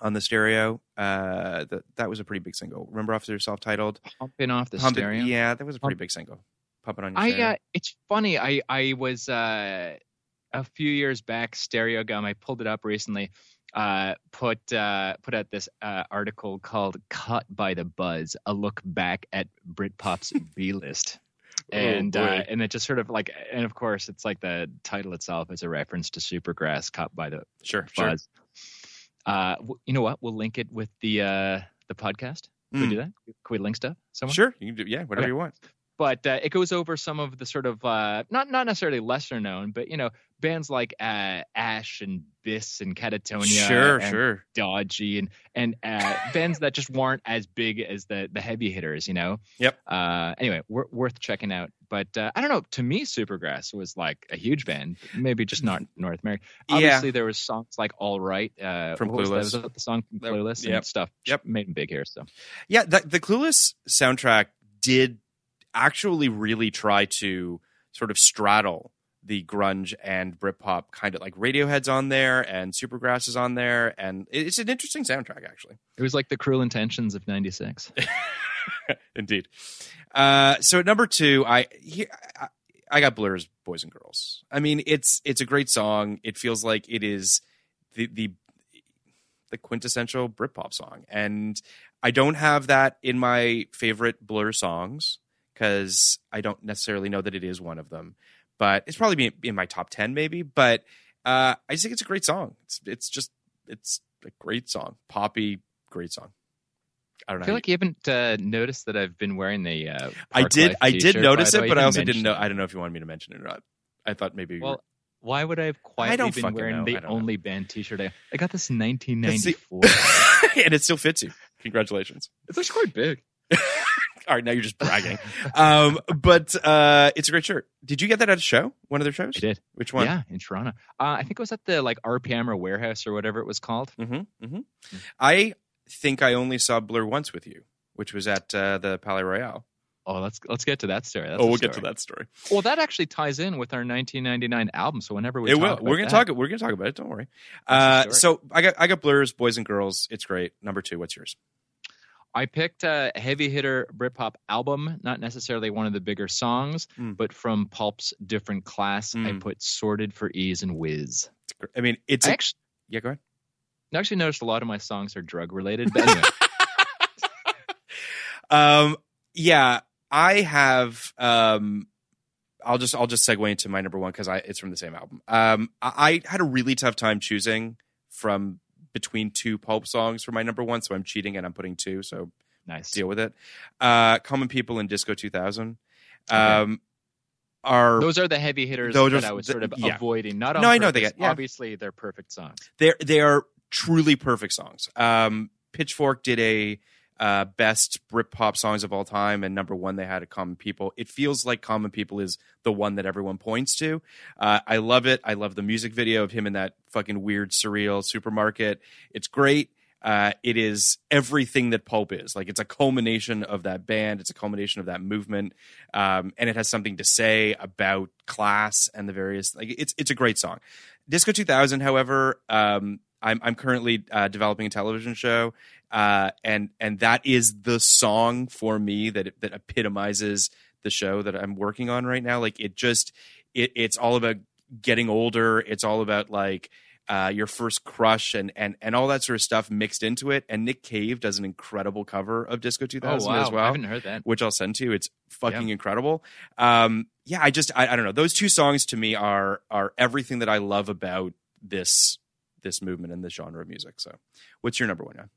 on the stereo. Uh, that that was a pretty big single. Remember off their self-titled. pumping off the stereo. Yeah, that was a pretty Pump- big single. Pumping on your I stereo. uh, it's funny. I I was uh, a few years back. Stereogum. I pulled it up recently. Uh, put uh, put out this uh, article called "Caught by the Fuzz: A Look Back at Britpop's B List." And Oh, uh, and it just sort of like, and of course, it's like the title itself is a reference to Supergrass, cut by the sure, sure. Buzz. Uh, w- you know what? We'll link it with the uh, the podcast. Can we Mm. do that? Can we link stuff? Somewhere? Sure, you can do. Yeah, whatever Okay. you want. But uh, it goes over some of the sort of uh, not not necessarily lesser known, but you know bands like uh, Ash and Bis and Catatonia, Sure, and sure. Dodgy, and and uh, bands that just weren't as big as the the heavy hitters, you know. Yep. Uh, anyway, wor- worth checking out. But uh, I don't know. To me, Supergrass was like a huge band, maybe just not North America. Yeah. Obviously, there was songs like "All Right" uh, From what was that? Clueless. Was the song from Clueless yep. and stuff. Yep. made them big here. So Yeah, the, the Clueless soundtrack did actually really try to sort of straddle the grunge and Britpop kind of like Radiohead's on there and Supergrass is on there, and it's an interesting soundtrack actually. it was like the Cruel Intentions of '96. Indeed. Uh, so at number two, I, he, I I got Blur's "Boys and Girls." I mean, it's it's a great song. It feels like it is the the the quintessential Britpop song, and I don't have that in my favorite Blur songs because I don't necessarily know that it is one of them. But it's probably in my top ten, maybe. But uh, I just think it's a great song. It's it's just it's a great song, poppy, great song. I don't know. I feel like you haven't uh, noticed that I've been wearing the. Uh, I did. I did notice it, way. but I also didn't know. it. I don't know if you wanted me to mention it or not. I thought maybe. Well, why would I have quietly don't been wearing know. The don't know. only band T-shirt? I, I got this in That's the- 1994. and it still fits you. Congratulations. it's actually quite big. All right, now you're just bragging. um, but uh, it's a great shirt. Did you get that at a show? One of their shows? I did. Which one? Yeah, in Toronto. Uh, I think it was at the like RPM or Warehouse or whatever it was called. Mm-hmm, mm-hmm. I think I only saw Blur once with you, which was at uh, the Palais Royal. Oh, let's let's get to that story. That's oh, we'll get to that story. Well, that actually ties in with our 1999 album. So whenever we it talk will. We're gonna that- talk. We're gonna talk about it. Don't worry. Uh, so I got I got Blur's Boys and Girls. It's great. Number two. What's yours? I picked a heavy hitter Britpop album, not necessarily one of the bigger songs, Mm. but from Pulp's different class. I Mm. put Sorted for E's and Wizz. I mean, it's I actually, yeah. Go ahead. I actually noticed a lot of my songs are drug related. But anyway, Um, yeah, I have. Um, I'll just I'll just segue into my number one because I it's from the same album. Um, I, I had a really tough time choosing from between two pulp songs for my number one, so I'm cheating and I'm putting two. So nice. deal with it. Uh, Common People and Disco 2000. Um, are Those are the heavy hitters Those that are I was sort of yeah. avoiding. Not on No, I know they get- yeah. Obviously, they're perfect songs. they're they are truly perfect songs. Um, Pitchfork did a uh, best Britpop songs of all time, and number one they had a Common People. It feels like Common People is the one that everyone points to. Uh, I love it. I love the music video of him in that fucking weird, surreal supermarket. It's great. Uh, it is everything that Pulp is. Like it's a culmination of that band. It's a culmination of that movement, um, and it has something to say about class and the various. Like it's it's a great song. Disco 2000, however, um, I'm I'm currently uh, developing a television show, uh, and and that is the song for me that that epitomizes the show that I'm working on right now. Like it just it, it's all about getting older. It's all about like uh, your first crush and and and all that sort of stuff mixed into it. And Nick Cave does an incredible cover of Disco 2000 Oh, wow. as well. I haven't heard that. which I'll send to you. It's fucking Yeah. incredible. Um, yeah, I just I, I don't know. Those two songs to me are are everything that I love about this this movement and this genre of music. So, what's your number one?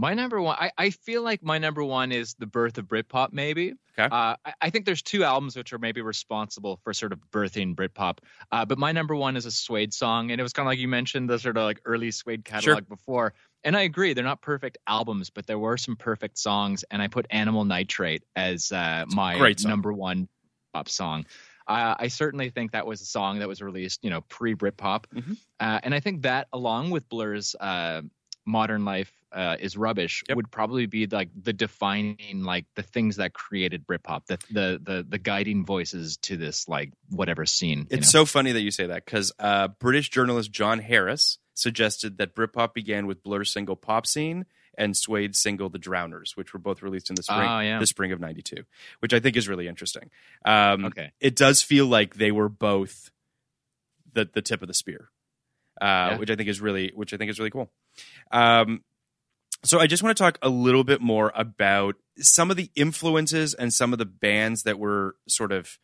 My number one, I, I feel like my number one is the birth of Britpop. Maybe. Okay. Uh, I, I think there's two albums which are maybe responsible for sort of birthing Britpop. Uh, but my number one is a Suede song, and it was kind of like you mentioned the sort of like early Suede catalog before. And I agree, they're not perfect albums, but there were some perfect songs. And I put Animal Nitrate as uh, my number one pop song. Uh, I certainly think that was a song that was released, you know, pre Britpop, Mhm. uh, and I think that, along with Blur's uh, "Modern Life uh, Is Rubbish," Yep. would probably be like the defining, like the things that created Britpop, the the the, the guiding voices to this like whatever scene. you It's know? so funny that you say that because uh, British journalist John Harris suggested that Britpop began with Blur's single "Pop Scene" and Suede's single "The Drowners," which were both released in the spring, Oh, yeah. the spring of '92, which I think is really interesting. Um, Okay. it does feel like they were both the the tip of the spear, Yeah. which I think is really which I think is really cool. Um, so I just want to talk a little bit more about some of the influences and some of the bands that were sort of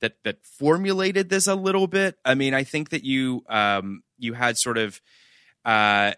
that that formulated this a little bit. I mean, I think that you um, you had sort of. Uh,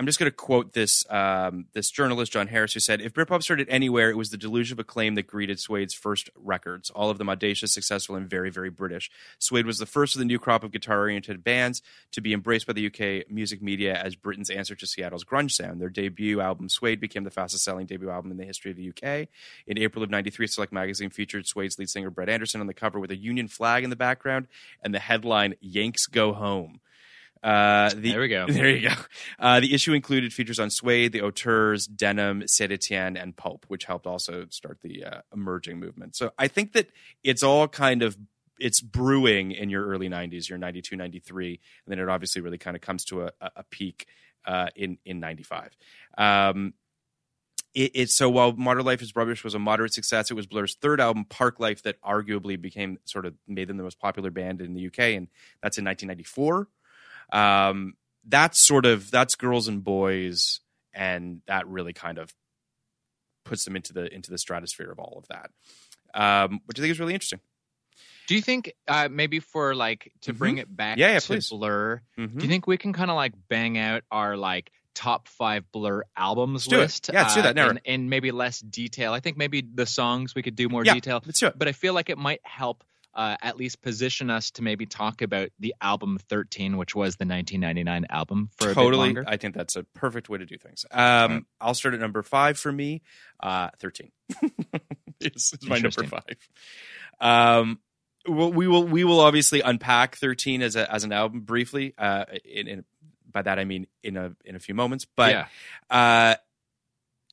I'm just going to quote this um, this journalist John Harris who said, "If Britpop started anywhere, it was the delusion of acclaim that greeted Suede's first records. All of them audacious, successful, and very, very British. Suede was the first of the new crop of guitar-oriented bands to be embraced by the UK music media as Britain's answer to Seattle's grunge sound. Their debut album, Suede, became the fastest-selling debut album in the history of the UK. In April of '93, Select Magazine featured Suede's lead singer Brett Anderson on the cover with a Union flag in the background and the headline "Yanks Go Home." Uh, the, There we go. There you go. Uh, the issue included features on Suede, the Auteurs, Denim, Etienne, and Pulp, which helped also start the uh, emerging movement. So I think that it's all kind of it's brewing in your early 90s, your 92, 93, and then it obviously really kind of comes to a, a a peak uh, in in 95. Um, it, it so while Modern Life is Rubbish was a moderate success, it was Blur's third album, Parklife, that arguably became sort of made them the most popular band in the UK, and that's in 1994 um, that's sort of that's girls and boys and that really kind of puts them into the into the stratosphere of all of that um, which i think is really interesting Do you think uh, maybe for like to bring it back Mm-hmm. Yeah, yeah, to please. Blur? Mhm. Do you think we can kind of like bang out our like top five Blur albums do it. list? Yeah, let's do that. Narrow in, in maybe less detail. I think maybe the songs we could do more Yeah, detail. let's do it. But I feel like it might help uh, at least position us to maybe talk about the album 13, which was the 1999 album for totally. i think that's a perfect way to do things. Um, i'll start at number five for me uh, 13 is, is my number five. Um, well, we will we will obviously unpack 13 as a as an album briefly uh, in, in by that i mean in a in a few moments but yeah. uh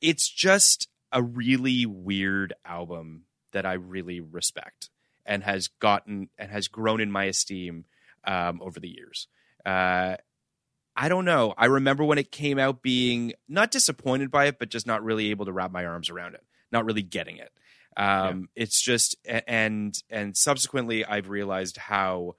it's just a really weird album that I really respect and has gotten and has grown in my esteem um, over the years. Uh, I don't know. I remember when it came out being not disappointed by it, but just not really able to wrap my arms around it, not really getting it. Um, It's just and and subsequently I've realized how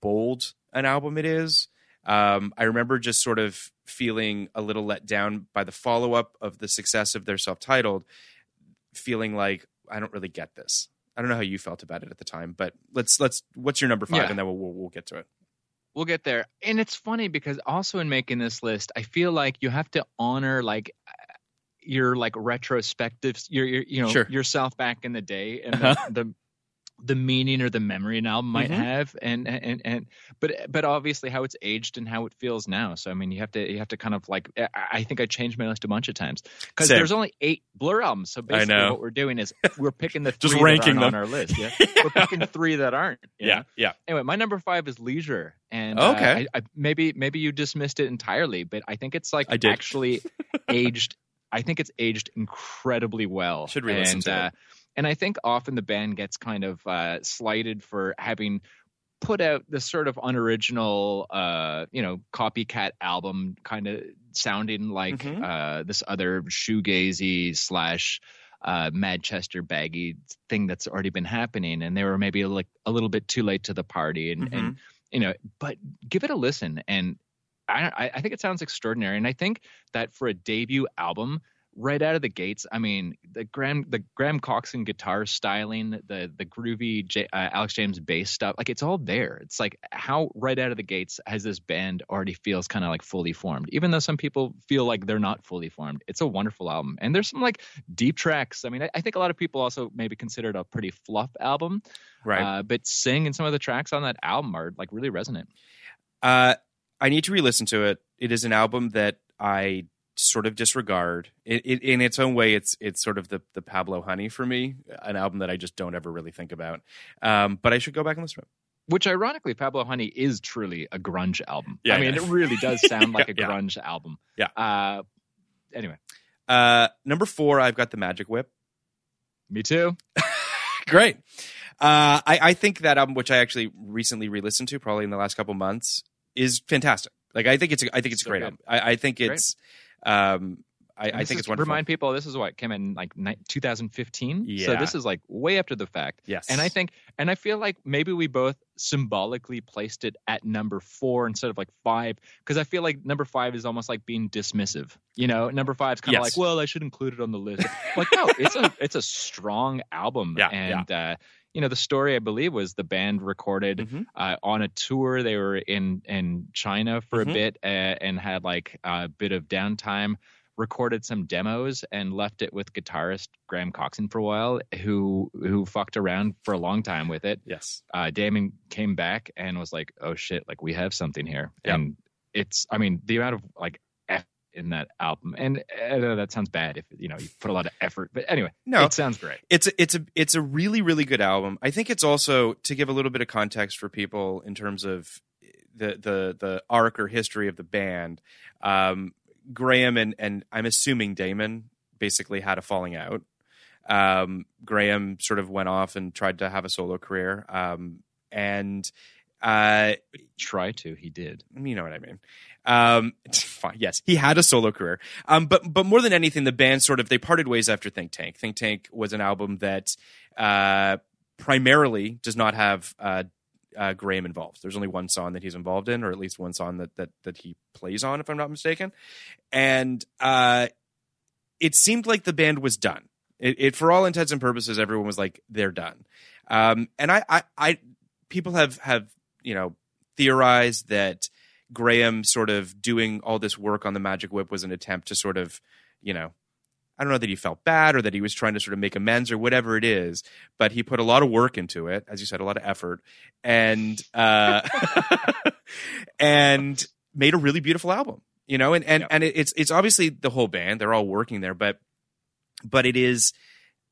bold an album it is. Um, I remember just sort of feeling a little let down by the follow up of the success of their self titled, feeling like I don't really get this. I don't know how you felt about it at the time, but let's let's. What's your number five, Yeah. and then we'll, we'll we'll get to it. We'll get there. And it's funny because also in making this list, I feel like you have to honor like your like retrospectives, your, your you know Sure. yourself back in the day and Uh-huh. the, the the meaning or the memory an album might Mhm. have and and and but but obviously how it's aged and how it feels now so i mean you have to you have to kind of like i I think i changed my list a bunch of times because there's only eight blur albums so basically know. what we're doing is we're picking the Just three ranking that aren't them. on our list yeah we're picking three that aren't Yeah, know? yeah. anyway my number five is leisure and uh, Okay. I, I, maybe maybe you dismissed it entirely but i think it's like I did. actually aged i think it's aged incredibly well Should re-listen and to it. And I think often the band gets kind of uh, slighted for having put out this sort of unoriginal, uh, you know, copycat album, kind of sounding like Mhm. uh, this other shoegazy slash uh, Manchester baggy thing that's already been happening, and they were maybe like a little bit too late to the party, and, and you know, but give it a listen, and I I think it sounds extraordinary, and I think that for a debut album, right out of the gates, I mean, the Graham the Graham Coxon guitar styling, the the groovy J, uh, Alex James bass stuff, like it's all there. It's like how right out of the gates has this band already feels kind of like fully formed, even though some people feel like they're not fully formed. It's a wonderful album, and there's some like deep tracks. I mean, I, I think a lot of people also maybe consider it a pretty fluff album, Right. Uh, but Sing and some of the tracks on that album are like really resonant. Uh, I need to re-listen to it. It is an album that I sort of disregard. It, it, in its own way, it's it's sort of the the Pablo Honey for me, an album that I just don't ever really think about. Um, but I should go back and listen to it. Which ironically, Pablo Honey is truly a grunge album. Yeah, I mean, yeah. it really does sound like a Yeah. grunge album. Yeah. Uh, anyway, Uh, number four, I've got the Magic Whip. me too. Great. Uh, I, I think that album, which I actually recently re-listened to, probably in the last couple months, is fantastic. Like I think it's a, I think it's a So great good. album. I, I think Great. it's um, I, I think is- it's wonderful. Remind people, this is what came in like ni- 2015. So this is like way after the fact. Yes. And I think, and I feel like maybe we both symbolically placed it at number four instead of like five, because I feel like number five is almost like being dismissive. You know, number five's kind of Yes. like, well, I should include it on the list. like, no, it's a it's a strong album. Yeah, And uh, you know, the story I believe was the band recorded Mhm. uh, on a tour. They were in in China for Mhm. a bit uh, and had like a bit of downtime. Recorded some demos and left it with guitarist Graham Coxon for a while, who who fucked around for a long time with it. Yes. Uh, Damon came back and was like, "Oh shit, like we have something here." Yep. And it's, I mean, the amount of like in that album, and I know that sounds bad if you know you put a lot of effort, but anyway, No. it sounds great. it's a, it's a it's a really really good album. I think it's also to give a little bit of context for people in terms of the the the arc or history of the band. Um, Graham and and I'm assuming Damon basically had a falling out. Um, Graham sort of went off and tried to have a solo career. Um, and uh, Try to, he did. you know what I mean. Um. Yes, he had a solo career. Um, but but more than anything, the band sort of they parted ways after Think Tank. Think Tank was an album that uh, primarily does not have uh, uh, Graham involved. There's only one song that he's involved in, or at least one song that that that he plays on, if I'm not mistaken. And uh, it seemed like the band was done. It, it for all intents and purposes, everyone was like they're done. Um, and I, I, I, people have have you know theorized that Graham sort of doing all this work on the Magic Whip was an attempt to sort of, you know, I don't know that he felt bad or that he was trying to sort of make amends or whatever it is, but he put a lot of work into it, as you said, a lot of effort, and uh, and made a really beautiful album. You know, and and and it's it's obviously the whole band; they're all working there, but but it is,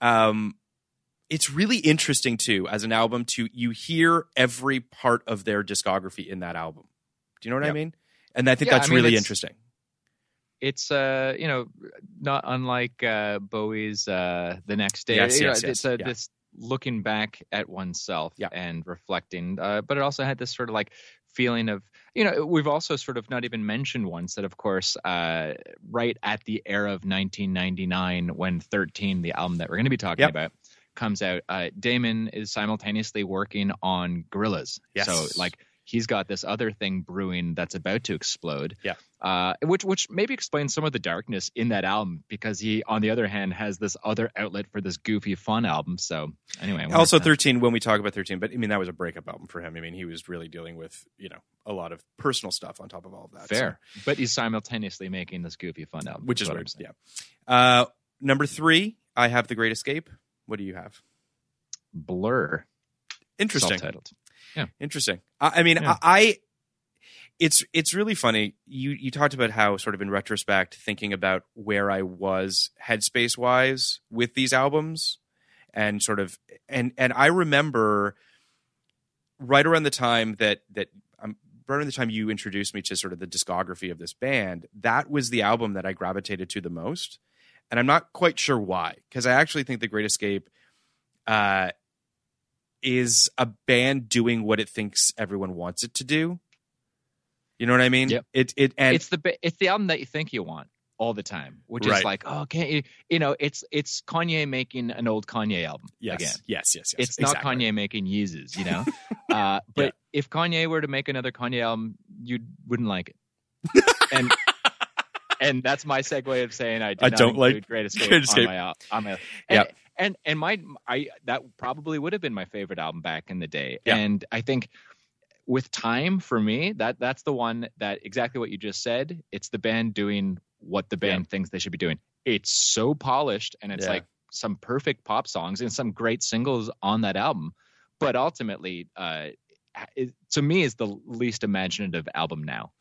um, it's really interesting too as an album to you hear every part of their discography in that album. Do you know what I mean? And I think Yeah, that's I mean, really interesting. It's uh, you know, not unlike uh, Bowie's uh, "The Next Day." Yes, You know, yes, yes, It's uh, yeah. this looking back at oneself Yeah. and reflecting, uh, but it also had this sort of like feeling of you know we've also sort of not even mentioned once that of course uh, right at the era of 1999 when 13 the album that we're going to be talking Yep. about comes out uh, damon is simultaneously working on Gorillaz Yes. so like he's got this other thing brewing that's about to explode Yeah. uh, which which maybe explains some of the darkness in that album because he on the other hand has this other outlet for this goofy fun album so anyway Also, 13, when we talk about 13, but I mean, that was a breakup album for him. I mean, he was really dealing with, you know, a lot of personal stuff on top of all of that. so- fair but he's simultaneously making this goofy fun album which is weird. Yeah. Uh, number three, I have The Great Escape. What do you have? blur Interesting. self-titled. Yeah. Interesting. I, I mean, Yeah. I, I it's it's really funny. You you talked about how sort of in retrospect, thinking about where I was headspace wise with these albums, and sort of and and I remember right around the time that that um, right around the time you introduced me to sort of the discography of this band, that was the album that I gravitated to the most, and I'm not quite sure why because I actually think the Great Escape. Uh, is a band doing what it thinks everyone wants it to do. You know what I mean? Yep. It it and it's the it's the album that you think you want all the time, which Right. is like, oh, can't you? You know, it's it's Kanye making an old Kanye album yes, again. yes, yes, yes. It's not. Kanye making Yeezus, you know. uh, but Yeah. if Kanye were to make another Kanye album, you wouldn't like it. and and that's my segue of saying I, I don't like Great Escape, Great Escape. on my on my. And, Yeah. and and my I that probably would have been my favorite album back in the day. Yeah. And I think with time for me that that's the one that exactly what you just said. It's the band doing what the band thinks they should be doing. It's so polished and it's Yeah. like some perfect pop songs and some great singles on that album. But ultimately, uh, it, to me, is the least imaginative album now.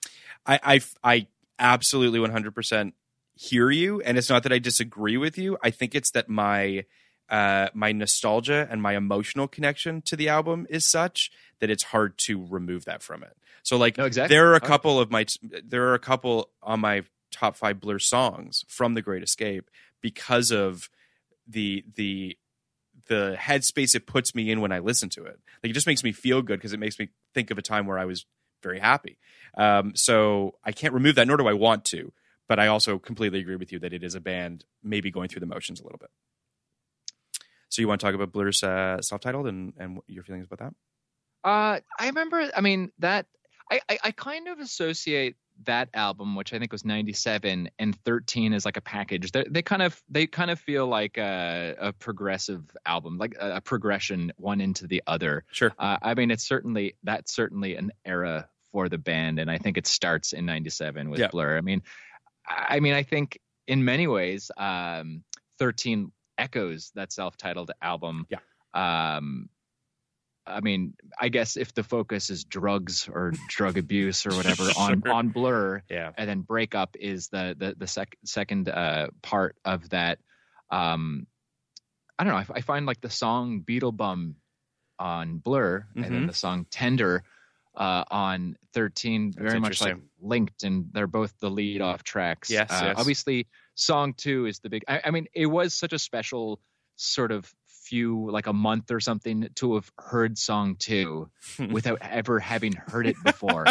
I I I absolutely 100% hear you and it's not that I disagree with you. I think it's that my uh my nostalgia and my emotional connection to the album is such that it's hard to remove that from it. So like No, exactly. there are a couple of my there are a couple on my top 5 Blur songs from The Great Escape because of the the the headspace it puts me in when I listen to it. Like it just makes me feel good because it makes me think of a time where I was very happy. Um, so I can't remove that, nor do I want to. But I also completely agree with you that it is a band maybe going through the motions a little bit. So you want to talk about Blur's uh, self-titled and and your feelings about that? Uh, I remember. I mean that I, I I kind of associate that album, which I think was '97, and 13 as like a package. They, they kind of they kind of feel like a, a progressive album, like a, a progression one into the other. Sure. Uh, I mean, it's certainly that's certainly an era for the band, and I think it starts in '97 with Yeah. Blur. I mean, I mean, I think in many ways, um, 13 echoes that self-titled album. Yeah. Um, I mean, I guess if the focus is drugs or drug abuse or whatever on Sure. on Blur, Yeah. and then breakup is the the the sec- second uh, part of that. Um, I don't know. I, I find like the song "Beetlebum" on Blur and then Mhm. the song "Tender" uh, on Thirteen That's very much like linked, and they're both the lead off tracks. Yes, Uh, yes. Obviously, song two is the big. I, I mean, it was such a special sort of few like a month or something to have heard song two without ever having heard it before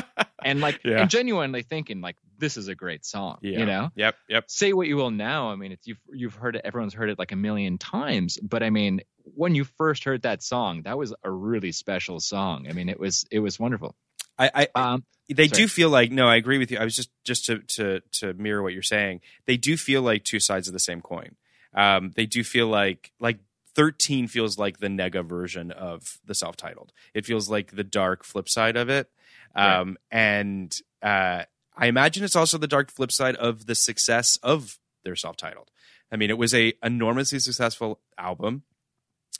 and like Yeah. and genuinely thinking like this is a great song Yeah. you know Yep. Yep. say what you will now i mean it's you've you've heard it everyone's heard it like a million times but i mean when you first heard that song that was a really special song i mean it was it was wonderful I, I um they Sorry. do feel like no, I agree with you. I was just just to to to mirror what you're saying. They do feel like two sides of the same coin. Um, they do feel like like 13 feels like the nega version of the self-titled. It feels like the dark flip side of it. Um, and uh, I imagine it's also the dark flip side of the success of their self-titled. I mean, it was a enormously successful album.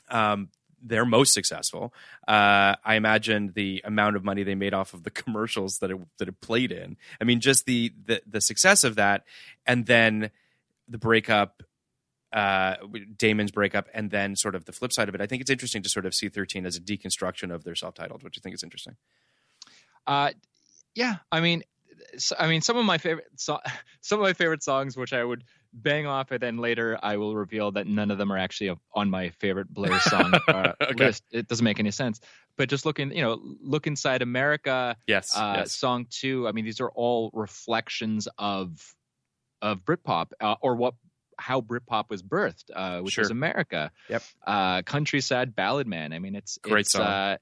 Um, their most successful. Uh, I imagine the amount of money they made off of the commercials that it that it played in. I mean, just the the, the success of that, and then the breakup, uh, Damon's breakup, and then sort of the flip side of it. I think it's interesting to sort of see thirteen as a deconstruction of their self-titled, which I think is interesting. Uh, yeah. I mean, so, I mean, some of my favorite so, some of my favorite songs, which I would bang off, and then later I will reveal that none of them are actually on my favorite Blur song uh, Okay. list. It doesn't make any sense. But just looking, you know, look inside America. Yes, Uh, yes. Song two. I mean, these are all reflections of of Britpop uh, or what how Britpop was birthed, uh, which Sure. was America. Yep. Uh, Country Sad Ballad Man. I mean, it's Great it's, song. Uh,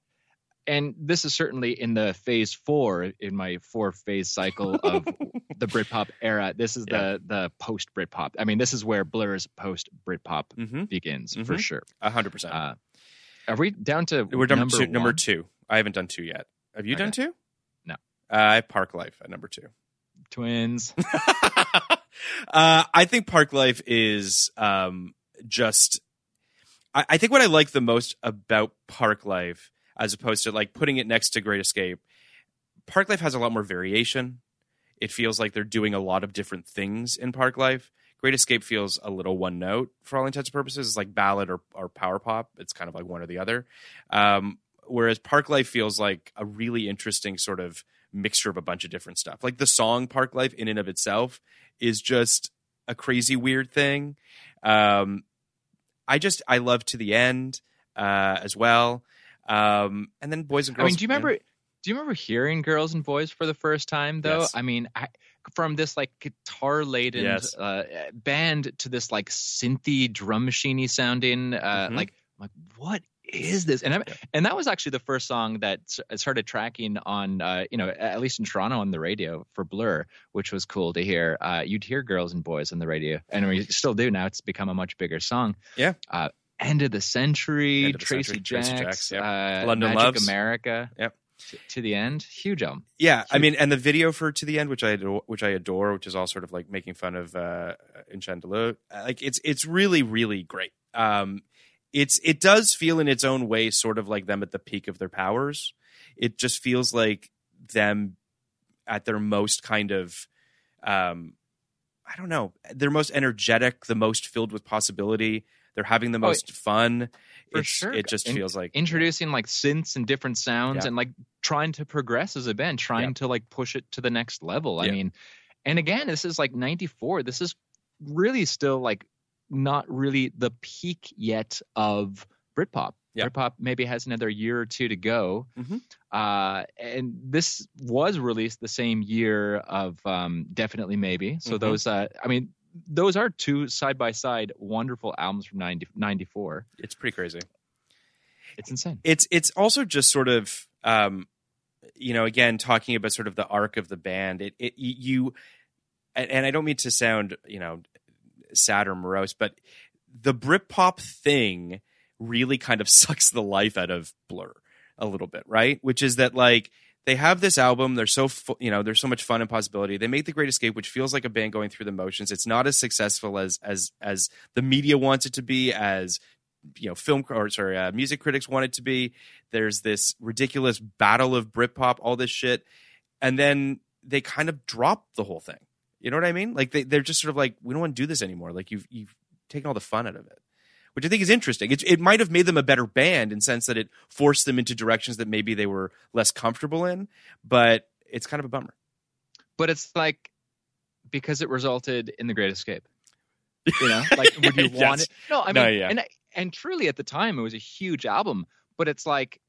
and this is certainly in the phase four in my four phase cycle of the Britpop era. This is the the post Britpop. I mean, this is where Blur's post Britpop Mhm. begins for Mhm. sure. A hundred percent. Uh, are we down to We're number, number two. Number two. I haven't done two yet. Have you done two? No. Uh, I have Parklife at number two. Twins. uh, I think Parklife is um, just. I, I think what I like the most about Parklife. as opposed to like putting it next to Great Escape. Parklife has a lot more variation. It feels like they're doing a lot of different things in Parklife. Great Escape feels a little one note for all intents and purposes. It's like ballad or, or power pop. It's kind of like one or the other. Um, whereas Parklife feels like a really interesting sort of mixture of a bunch of different stuff. Like the song Parklife in and of itself is just a crazy weird thing. Um, I just I love to the end uh, as well. Um, and then Boys and girls. I mean, do you remember? Do you remember hearing "Girls and Boys" for the first time? Though, Yes. I mean, I, from this like guitar laden Yes. uh, band to this like synthy drum machiney sounding, uh, Mhm. like, like what is this? And I, and that was actually the first song that s- started tracking on, uh, you know, at least in Toronto on the radio for Blur, which was cool to hear. Uh, you'd hear "Girls and Boys" on the radio, and we still do now. It's become a much bigger song. Yeah. Uh, End of the Century, of the Tracy Century, Tracy Jacks, Jacks, yep. uh, London Magic Loves. America. Yep. To, to the end, huge album. Yeah, I mean, and the video for "To the End," which I adore, which I adore, which is all sort of like making fun of uh, Enchandelou. Like it's it's really really great. Um, it's it does feel in its own way sort of like them at the peak of their powers. It just feels like them at their most kind of, um, I don't know, they're most energetic, the most filled with possibility. They're having the Oh, most fun. For It's- sure. it just In- feels like introducing like synths and different sounds Yeah. and like trying to progress as a band, trying Yeah. to like push it to the next level. I mean, and again, this is like 94. This is really still like not really the peak yet of Britpop. Britpop maybe has another year or two to go. Mhm. Uh, and this was released the same year of um, Definitely Maybe. So Mhm. those, uh, I mean, those are two side by side wonderful albums from 90, 94. it's pretty crazy. It's insane. it's it's also just sort of um you know again talking about sort of the arc of the band it it you and i don't mean to sound you know sad or morose but the britpop thing really kind of sucks the life out of blur a little bit right? Which is that like they have this album they're so fu- you know there's so much fun and possibility. They make the great escape which feels like a band going through the motions. It's not as successful as as as the media wants it to be as you know film or sorry uh, music critics want it to be. There's this ridiculous battle of britpop all this shit. And then they kind of drop the whole thing you know what i mean like they, they're just sort of like we don't want to do this anymore like you've you've taken all the fun out of it which i think is interesting it, it might have made them a better band in sense that it forced them into directions that maybe they were less comfortable in but it's kind of a bummer but it's like because it resulted in the Great Escape. You know, like would you Yes. want it? No, I mean, No, yeah. and and truly at the time it was a huge album, but it's like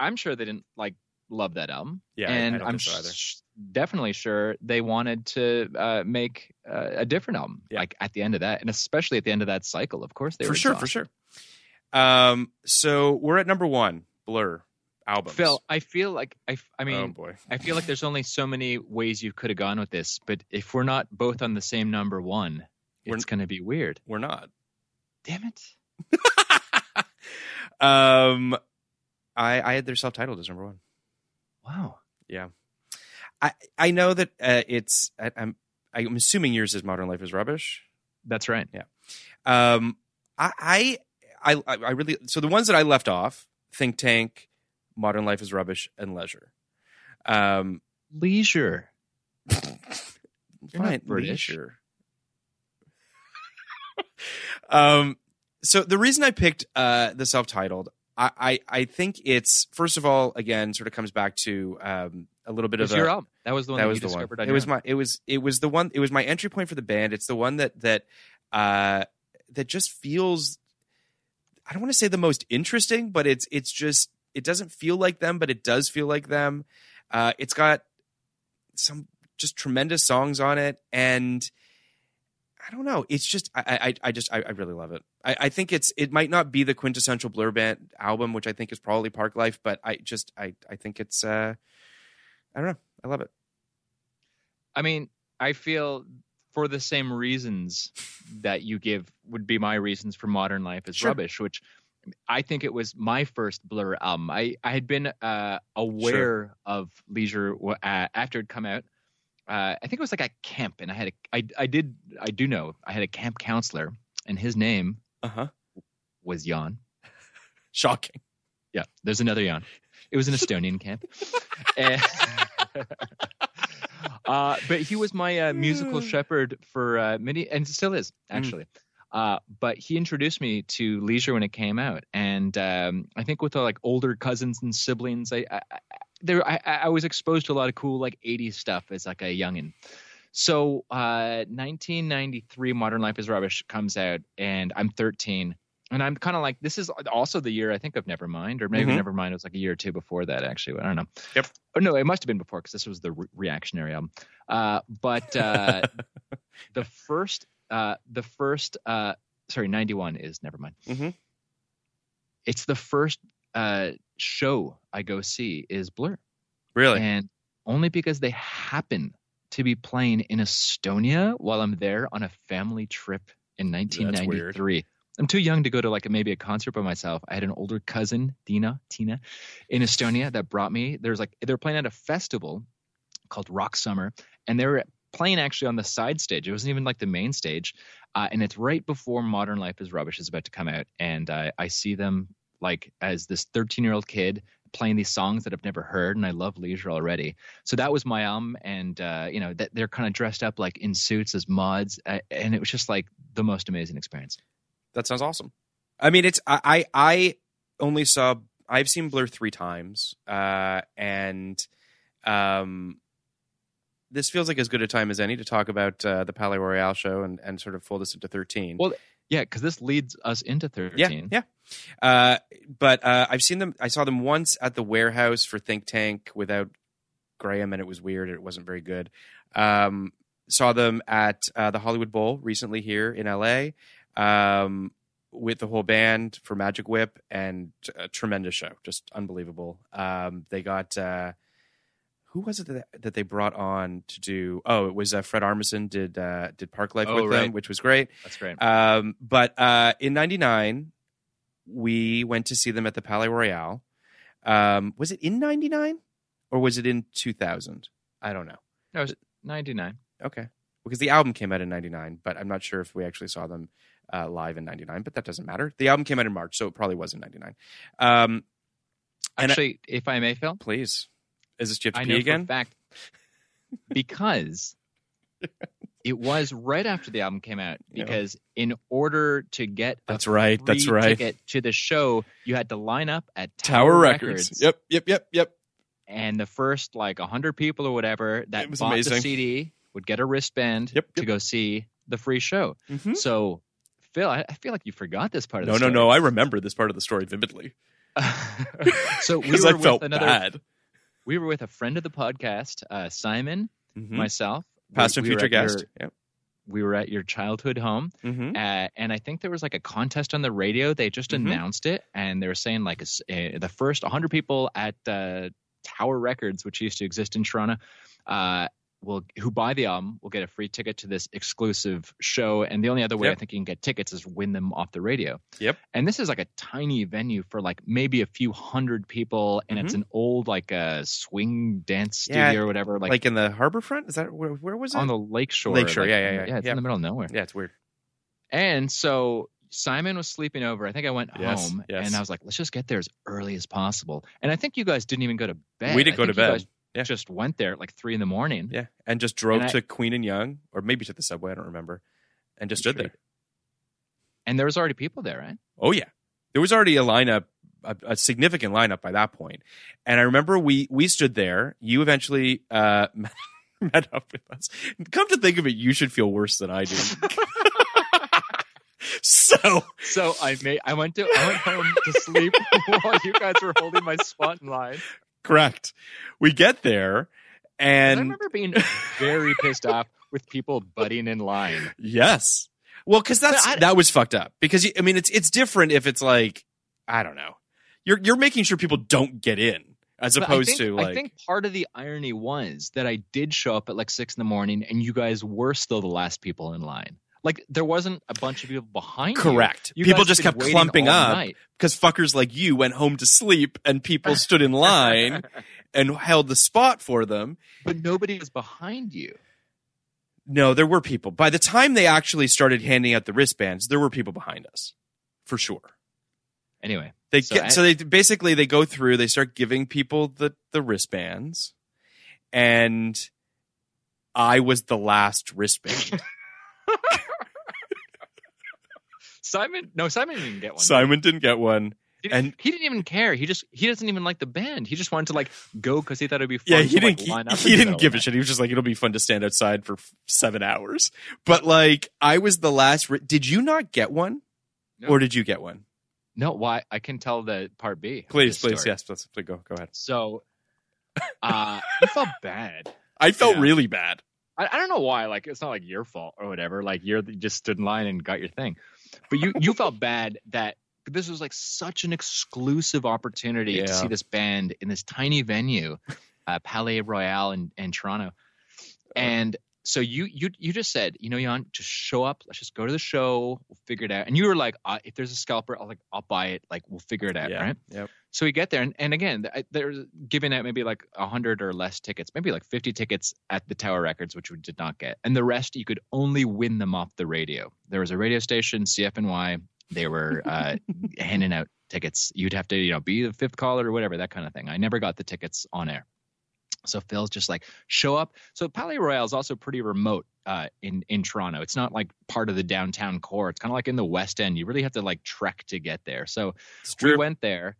I'm sure they didn't like love that album. Yeah, I- I and don't am so sh- definitely sure they wanted to uh, make uh, a different album. Yeah. Like at the end of that, and especially at the end of that cycle, of course they for sure for sure um so we're at number one blur albums Phil, I feel like I, I mean, oh boy I feel like there's only so many ways you could have gone with this, but if we're not both on the same number one, We're- it's going to be weird. we're not Damn it. um i i had their self-titled as number one Wow. Yeah, I I know that uh, it's I, I'm I'm assuming yours is Modern Life is Rubbish. That's right. Yeah. Um, I I I I really so the ones that I left off: Think Tank, Modern Life is Rubbish, and Leisure. Um, Leisure. Fine, British. Leisure. um, so the reason I picked uh the self-titled. I, I, I think it's first of all again sort of comes back to um, a little bit of your a, album. That was the one that that, was you the one. on It was own. my it was it was the one it was my entry point for the band. It's the one that that uh that just feels I don't want to say the most interesting, but it's it's just it doesn't feel like them, but it does feel like them. Uh it's got some just tremendous songs on it and I don't know. It's just I I, I just I, I really love it. I, I think it's it might not be the quintessential Blur Band album, which I think is probably Parklife, but I just I I think it's uh I don't know. I love it. I mean, I feel for the same reasons that you give would be my reasons for Modern Life is Sure. Rubbish, which I think it was my first Blur album. I, I had been uh, aware of Leisure uh, after it come out. Uh, I think it was like a camp, and I had a, I, I did, I do know, I had a camp counselor, and his name Uh huh. was Jan. Shocking. Yeah, there's another Jan. It was an Estonian camp. Uh, but he was my uh, musical shepherd for uh, many, and still is actually. Uh, but he introduced me to Leisure when it came out, and um, I think with the like older cousins and siblings, I, I there I, I was exposed to a lot of cool like '80s stuff as like a youngin. So, uh, 1993, Modern Life is Rubbish comes out, and I'm 13. And I'm kind of like, this is also the year I think of Nevermind, or maybe Mhm. Nevermind was like a year or two before that, actually. I don't know. Yep. Oh, no, it must have been before because this was the re- reactionary album. Uh, but uh, the first, uh, the first, uh, sorry, 91 is Nevermind. Mhm. It's the first uh, show I go see is Blur. Really? And only because they happen to be playing in Estonia while I'm there on a family trip in weird. 1993. I'm too young to go to like a, maybe a concert by myself. I had an older cousin, Dina, Tina, in Estonia that brought me. There's like they're playing at a festival called Rock Summer, and they were playing actually on the side stage. It wasn't even like the main stage, uh, and it's right before Modern Life is Rubbish is about to come out, and uh, I see them like as this 13 year old kid playing these songs that I've never heard, and I love Leisure already. So that was my um, and uh, you know that they're kind of dressed up like in suits as mods, uh, and it was just like the most amazing experience. That sounds awesome. I mean, it's I I, I only saw I've seen Blur three times, uh, and um, this feels like as good a time as any to talk about uh, the Palais Royale show and and sort of fold this into thirteen. Well, yeah, because this leads us into 13. yeah, yeah. Uh, but uh, I've seen them. I saw them once at the warehouse for Think Tank without Graham, and it was weird. It wasn't very good. Um, saw them at uh, the Hollywood Bowl recently here in LA um, with the whole band for Magic Whip, and a tremendous show, just unbelievable. Um, they got uh, who was it that, that they brought on to do? Oh, it was uh, Fred Armisen did uh, did Parklife Oh, with them, which was great. That's great. Um, but uh, in '99, we went to see them at the Palais Royale. Um, was it in '99 or was it in 2000? I don't know. No, it was 99. Okay, because the album came out in '99, but I'm not sure if we actually saw them uh, live in '99. But that doesn't matter. The album came out in March, so it probably was in '99. Um, and I- Actually, if I may, Phil, please, is this you have to I pee again? fact because it was right after the album came out. Yeah. Because in order to get That's right, that's right. ticket to the show, you had to line up at Tower, Tower, Records. Yep, yep, yep, yep. And the first like hundred people or whatever that bought amazing. the CD would get a wristband Yep, to go see the free show. Mhm. So, Phil, I, feel like you forgot this part of No, the no, story. no. I remember this part of the story vividly so we because were I with felt another. bad. We were with a friend of the podcast, uh, Simon, Mhm. myself, Past We- and we future at your- guest. Yep. we were at your childhood home, Mhm. uh, and I think there was like a contest on the radio. They just Mhm. announced it, and they were saying like uh, the first 100 people at uh, Tower Records, which used to exist in Toronto, uh, will who buy the album will get a free ticket to this exclusive show. And the only other way Yep. I think you can get tickets is win them off the radio. Yep. And this is like a tiny venue for like maybe a few hundred people, and it's Mhm. an old like a swing dance Yeah, studio or whatever, Like, like, in the harbor front? Is that where, where was it? on the lakeshore. Lakeshore, like, yeah, yeah, yeah, yeah. It's yeah. in the middle of nowhere. yeah, it's weird. And so Simon was sleeping over. I think I went Yes, home yes. and I was like, let's just get there as early as possible. And I think you guys didn't even go to bed. We didn't go to bed. Yeah. Just went there at like three in the morning. Yeah, and just drove And I- to Queen and Yonge, or maybe to the subway. I don't remember, and just stood there. And there was already people there, right? Oh yeah, there was already a lineup, a, a significant lineup by that point. And I remember we we stood there. You eventually uh, met up with us. Come to think of it, you should feel worse than I do. so So I made I went to I went home to sleep while you guys were holding my spot in line. Correct. We get there, And I remember being very pissed off with people butting in line. yes, well, because that's I- that was fucked up. Because I mean, it's it's different if it's like I don't know. You're you're making sure people don't get in as opposed think- to like I think part of the irony was that I did show up at like six in the morning and you guys were still the last people in line. Like there wasn't a bunch of people behind you. Correct. You people just kept clumping up because fuckers like you went home to sleep and people stood in line and held the spot for them. But nobody was behind you. No, there were people. By the time they actually started handing out the wristbands, there were people behind us, for sure. Anyway, They So get, I- so they basically they go through. They start giving people the the wristbands, and I was the last wristband. Simon, no, Simon didn't get one. Simon didn't get one. He and- he didn't even care. He just he doesn't even like the band. He just wanted to like go because he thought it'd be fun. Yeah, he to, didn't. line up he didn't give a shit. He was just like, it'll be fun to stand outside for f- seven hours. But like, I was the last. Ri- did you not get one, No. or did you get one? No, why? I can tell the part B. Please, please, story. yes, please, please go, go ahead. So, uh, I felt bad. I felt Yeah. really bad. I, I don't know why. Like, it's not like your fault or whatever. Like, you're the- just stood in line and got your thing. But you you felt bad that this was like such an exclusive opportunity Yeah. to see this band in this tiny venue, uh, Palais Royale in, in Toronto, and so you you you just said, you know, Jan, just show up. Let's just go to the show. We'll figure it out. And you were like, uh, if there's a scalper, I'll like I'll buy it. Like we'll figure it out, yeah. right? Yep. So we get there, and, and again, they're giving out maybe like a hundred or less tickets, maybe like fifty tickets at the Tower Records, which we did not get, and the rest you could only win them off the radio. There was a radio station, CFNY. They were uh, handing out tickets. You'd have to, you know, be the fifth caller or whatever, that kind of thing. I never got the tickets on air. So Phil's just like show up. So Palais Royale is also pretty remote uh, in in Toronto. It's not like part of the downtown core. It's kind of like in the West End. You really have to like trek to get there. So we went there,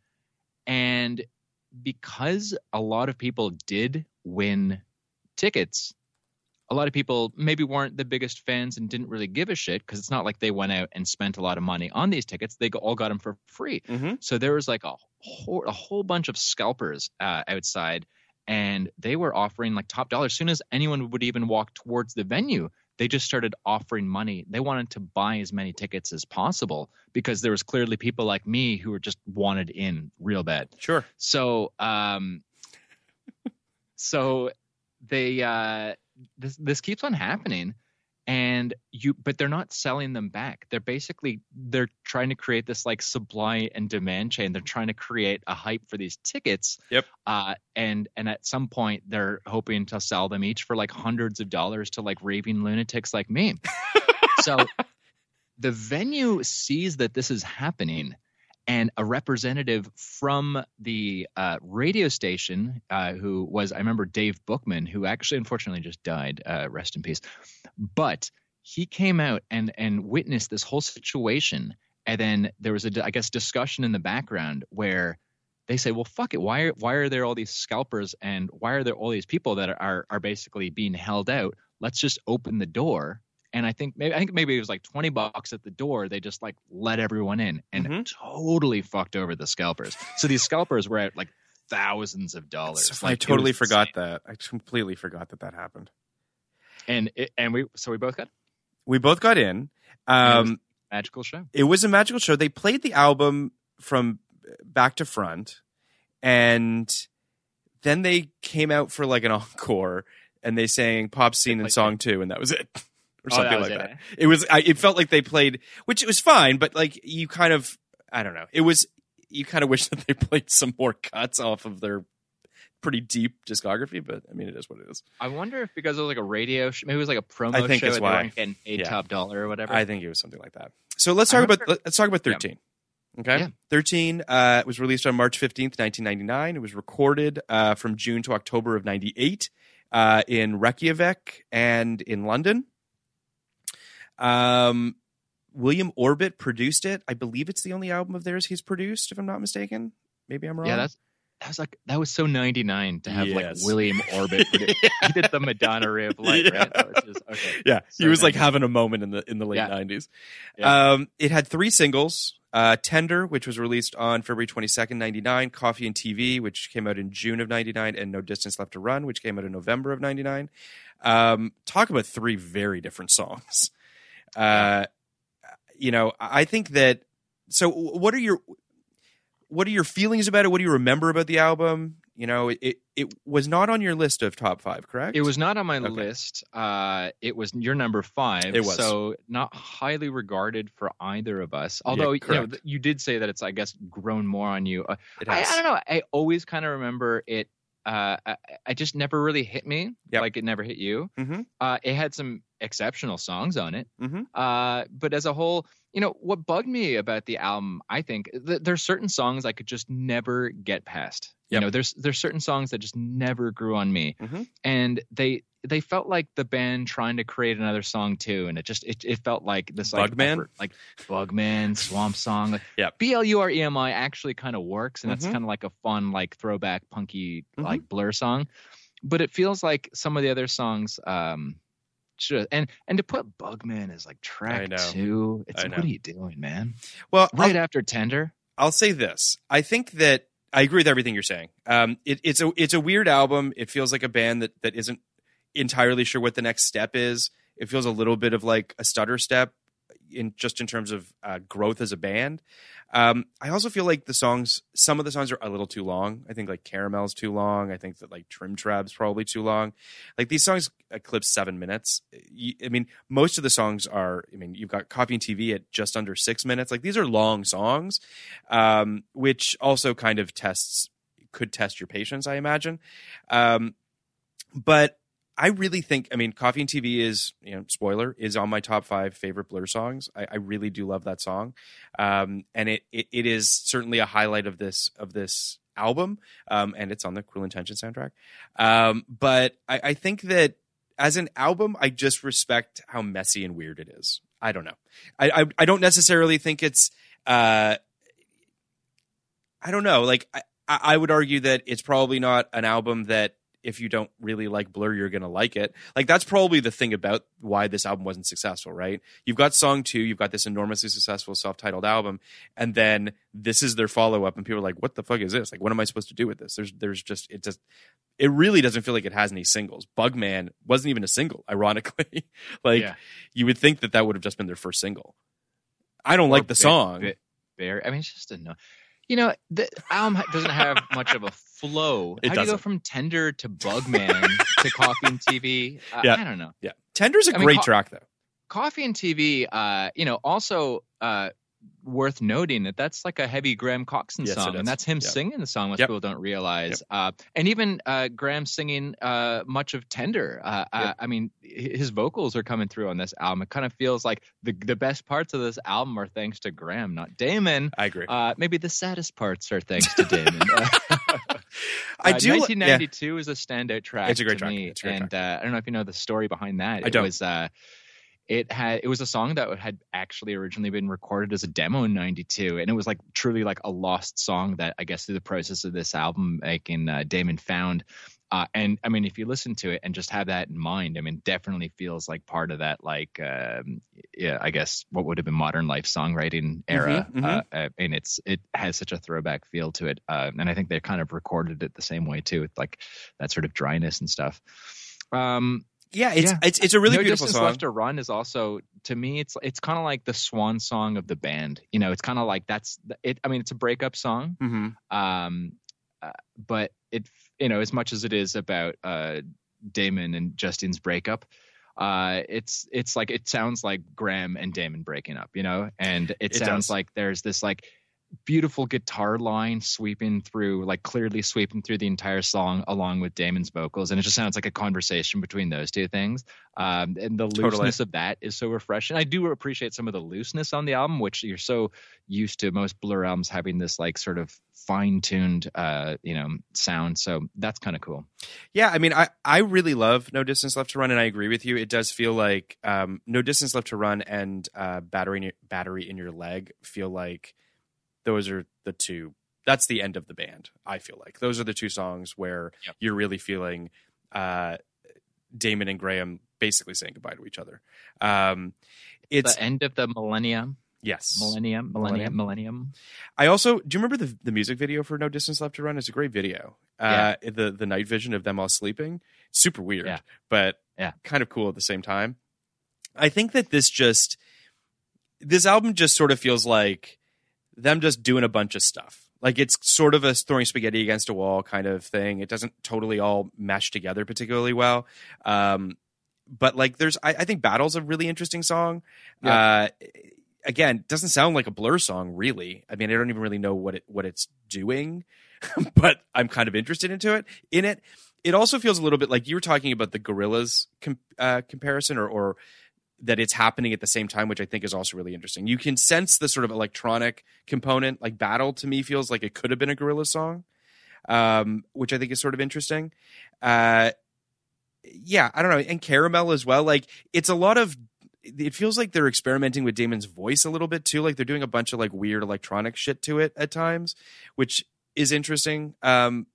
and because a lot of people did win tickets, a lot of people maybe weren't the biggest fans and didn't really give a shit because it's not like they went out and spent a lot of money on these tickets. They all got them for free. hmm So there was like a whole, a whole bunch of scalpers uh, outside, and they were offering like top dollar. As soon as anyone would even walk towards the venue, they just started offering money. They wanted to buy as many tickets as possible because there was clearly people like me who were just wanted in real bad. Sure. So, um, so they uh, this this keeps on happening, and you but they're not selling them back. They're basically they're trying to create this like supply and demand chain. They're trying to create a hype for these tickets. Yep. Uh, and and at some point they're hoping to sell them each for like hundreds of dollars to like raving lunatics like me. so the venue sees that this is happening and a representative from the uh, radio station uh, who was i remember dave bookman who actually unfortunately just died uh, rest in peace. But he came out and and witnessed this whole situation. And then there was a i guess discussion in the background where they say well fuck it. Why are why are there all these scalpers and why are there all these people that are are basically being held out? Let's just open the door and I think maybe I think maybe it was like twenty bucks at the door. They just like let everyone in and Mhm. totally fucked over the scalpers. So these scalpers were at like thousands of dollars. Like, I totally forgot insane. that. I completely forgot that that happened. And it, and we so we both got We both got in. Um, magical show. it was a magical show. They played the album from back to front, and then they came out for like an encore, and they sang "Pop Scene" and "Song Two, and that was it, or Oh, something that like it, that. eh? It was. I, it felt like they played, which it was fine, but like you kind of, I don't know. It was. You kind of wish that they played some more cuts off of their pretty deep discography, but I mean, it is what it is. I wonder if because it was like a radio, sh- maybe it was like a promo I think show. that's and why. Getting paid Yeah. top dollar or whatever. I think it was something like that. So let's talk about let's talk about Yeah. thirteen. Okay, Yeah. thirteen uh, was released on March fifteenth, nineteen ninety nine. It was recorded uh, from June to October of ninety eight uh, in Reykjavik and in London. Um, William Orbit produced it. I believe it's the only album of theirs he's produced, if I'm not mistaken. Maybe I'm wrong. yeah, that's that was like that was so ninety nine to have Yes. like William Orbit. produ- he did the Madonna Ray of Light, right? Just, okay. yeah, he So was like having a moment in the in the late Yeah. nineties. Yeah. Um, it had three singles: uh, "Tender," which was released on February twenty second, ninety nine; "Coffee and TV," which came out in June of ninety nine; and "No Distance Left to Run," which came out in November of ninety nine. Um, talk about three very different songs. Uh, you know, I think that. So, what are your what are your feelings about it? What do you remember about the album? You know, it it, was not on your list of top five, correct? It was not on my Okay. list. Uh, it was your number five. It was. so not highly regarded for either of us. Although you know you did say that it's, I guess, grown more on you. Uh, It I, has. I don't know. I always kind of remember it. Uh, I, I just never really hit me. Yep. Like it never hit you. Mhm. Uh, it had some exceptional songs on it. Mm-hmm. Uh, but as a whole, you know, what bugged me about the album, I think th- there's certain songs I could just never get past. You know, there's there's certain songs that just never grew on me, Mhm. and they they felt like the band trying to create another Song 2, and it just it, it felt like this like Bugman? effort, like Bugman, Swamp Song, like Yep. B L U R E M I actually kind of works, and that's Mhm. kind of like a fun like throwback punky Mhm. like Blur song, but it feels like some of the other songs. um should and and to put Bugman as like track two, it's I like, know. what are you doing, man? Well, Right I'll, after Tender, I'll say this. I think that I agree with everything you're saying. Um, it, it's a it's a weird album. It feels like a band that that isn't entirely sure what the next step is. It feels a little bit of like a stutter step in just in terms of uh, growth as a band. Um, I also feel like the songs, some of the songs are a little too long. I think like Caramel's too long. I think that like Trimm Trabb's probably too long. Like these songs eclipse seven minutes. I mean, most of the songs are. I mean, you've got Coffee and TV at just under six minutes. Like these are long songs, um, which also kind of tests could test your patience. I imagine, um, but I really think, I mean, Coffee and TV is, you know, spoiler, is on my top five favorite Blur songs. I, I really do love that song, um, and it, it it is certainly a highlight of this of this album, um, and it's on the Cruel Intention soundtrack. Um, but I, I think that as an album, I just respect how messy and weird it is. I don't know. I I, I don't necessarily think it's. Uh, I don't know. Like I, I I would argue that it's probably not an album that if you don't really like Blur, you're gonna like it. Like that's probably the thing about why this album wasn't successful, right? You've got song two, you've got this enormously successful self-titled album, and then this is their follow-up, and people are like, "What the fuck is this? Like, what am I supposed to do with this?" There's, there's just, it just, it really doesn't feel like it has any singles. Bugman wasn't even a single, ironically. like, Yeah. you would think that that would have just been their first single. I don't like the song. Very, I mean, it's just a no. You know, the album doesn't have much of a flow. It How do you go from Tender to Bugman to Coffee and TV? I, Yeah. I don't know. yeah, Tender's a I mean, great co- track though. Coffee and TV, uh, you know, also uh, worth noting that that's like a heavy Graham Coxon Yes, song, and that's him Yep. singing the song. Most Yep. people don't realize. Uh, and even uh, Graham singing uh, much of Tender. Uh, Yep. I mean, his vocals are coming through on this album. It kind of feels like the the best parts of this album are thanks to Graham, not Damon. I agree. Uh, maybe the saddest parts are thanks to Damon. I Uh, do. li- 1992 is a standout track. It's a great track. me, a great and uh, I don't know if you know the story behind that. I it don't. was uh, it had it was a song that had actually originally been recorded as a demo in '92, and it was like truly like a lost song that I guess through the process of this album making uh, Damon found. Uh, and I mean, if you listen to it and just have that in mind, I mean, definitely feels like part of that, like, um, yeah, I guess what would have been modern life songwriting era. Mhm, mhm. Uh, uh, and it's it has such a throwback feel to it, uh, and I think they kind of recorded it the same way too, with like that sort of dryness and stuff. Um, Yeah, it's Yeah. it's it's a really no beautiful distance song. left to run is also to me it's it's kind of like the swan song of the band you know it's kind of like that's it i mean it's a breakup song mm-hmm. um uh, but it you know as much as it is about uh damon and justin's breakup uh it's it's like it sounds like graham and damon breaking up you know and it, It sounds does. like there's this like beautiful guitar line sweeping through like clearly sweeping through the entire song along with damon's vocals and it just sounds like a conversation between those two things um and the Totally. looseness of that is so refreshing i do appreciate some of the looseness on the album which you're so used to most blur albums having this like sort of fine-tuned uh you know sound so that's kind of cool Yeah, I mean, I I really love No Distance Left to Run, and I agree with you. It does feel like um, No Distance Left to Run and uh, Battery in your, Battery in Your Leg feel like those are the two. That's the end of the band. I feel like those are the two songs where Yep. you're really feeling uh, Damon and Graham basically saying goodbye to each other. Um, it's the end of the millennium yes. millennium millennium millennium I also do you remember the the music video for No Distance Left to Run? It's a great video. Uh, the the night vision of them all sleeping, super weird, Yeah. but Yeah. kind of cool at the same time. I think that this just this album just sort of feels like them just doing a bunch of stuff. Like it's sort of a throwing spaghetti against a wall kind of thing. It doesn't totally all mesh together particularly well. Um, but like there's I, I think Battle's a really interesting song. Uh again, doesn't sound like a blur song really. I mean, I don't even really know what it what it's doing, but I'm kind of interested into it in it. it also feels a little bit like you were talking about the Gorillaz com- uh, comparison or, or that it's happening at the same time which i think is also really interesting you can sense the sort of electronic component like battle to me feels like it could have been a gorilla song um, which i think is sort of interesting uh, yeah i don't know and caramel as well like it's a lot of it feels like they're experimenting with Damon's voice a little bit too. Like they're doing a bunch of like weird electronic shit to it at times, which is interesting. Um,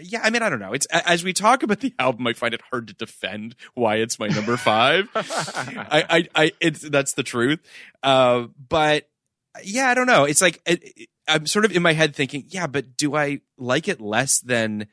yeah, I mean, I don't know. It's as we talk about the album, I find it hard to defend why it's my number five. I, I, I, it's that's the truth. Uh, but yeah, I don't know. It's like it, I'm sort of in my head thinking, yeah, but do I like it less than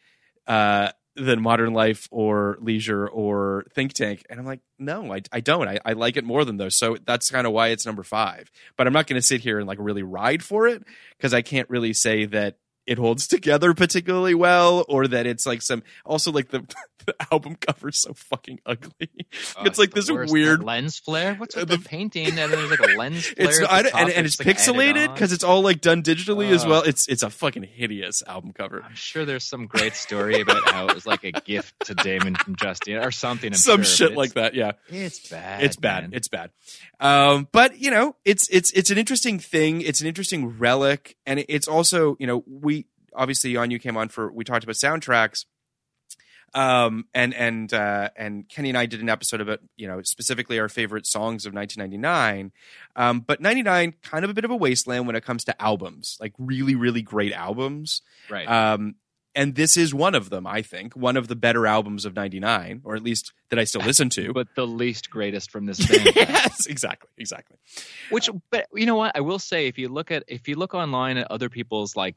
uh than Modern Life or Leisure or Think Tank. And I'm like, no, I, I don't. I, I like it more than those. So that's kind of why it's number five. But I'm not going to sit here and like really ride for it because I can't really say that it holds together particularly well or that it's like some also like the, the album cover is so fucking ugly Oh, it's like this worst. weird That lens flare. What's with the- the, painting? And there's like a lens flare. it's I and, and it's like, pixelated because it's all like done digitally as Oh. well it's it's a fucking hideous album cover I'm sure there's some great story about how it was like a gift to Damon from Justin or something. I'm some sure, shit like that yeah It's bad. it's bad man. it's bad um but you know it's it's it's an interesting thing it's an interesting relic and it's also you know we obviously on you came on for we talked about soundtracks um and and uh and kenny and i did an episode about you know specifically our favorite songs of 1999 um but 99 kind of a bit of a wasteland when it comes to albums like really really great albums right. um and this is one of them i think one of the better albums of 99 or at least that i still listen to but the least greatest from this band. yes exactly exactly Which, but you know what? I will say, if you look at if you look online at other people's like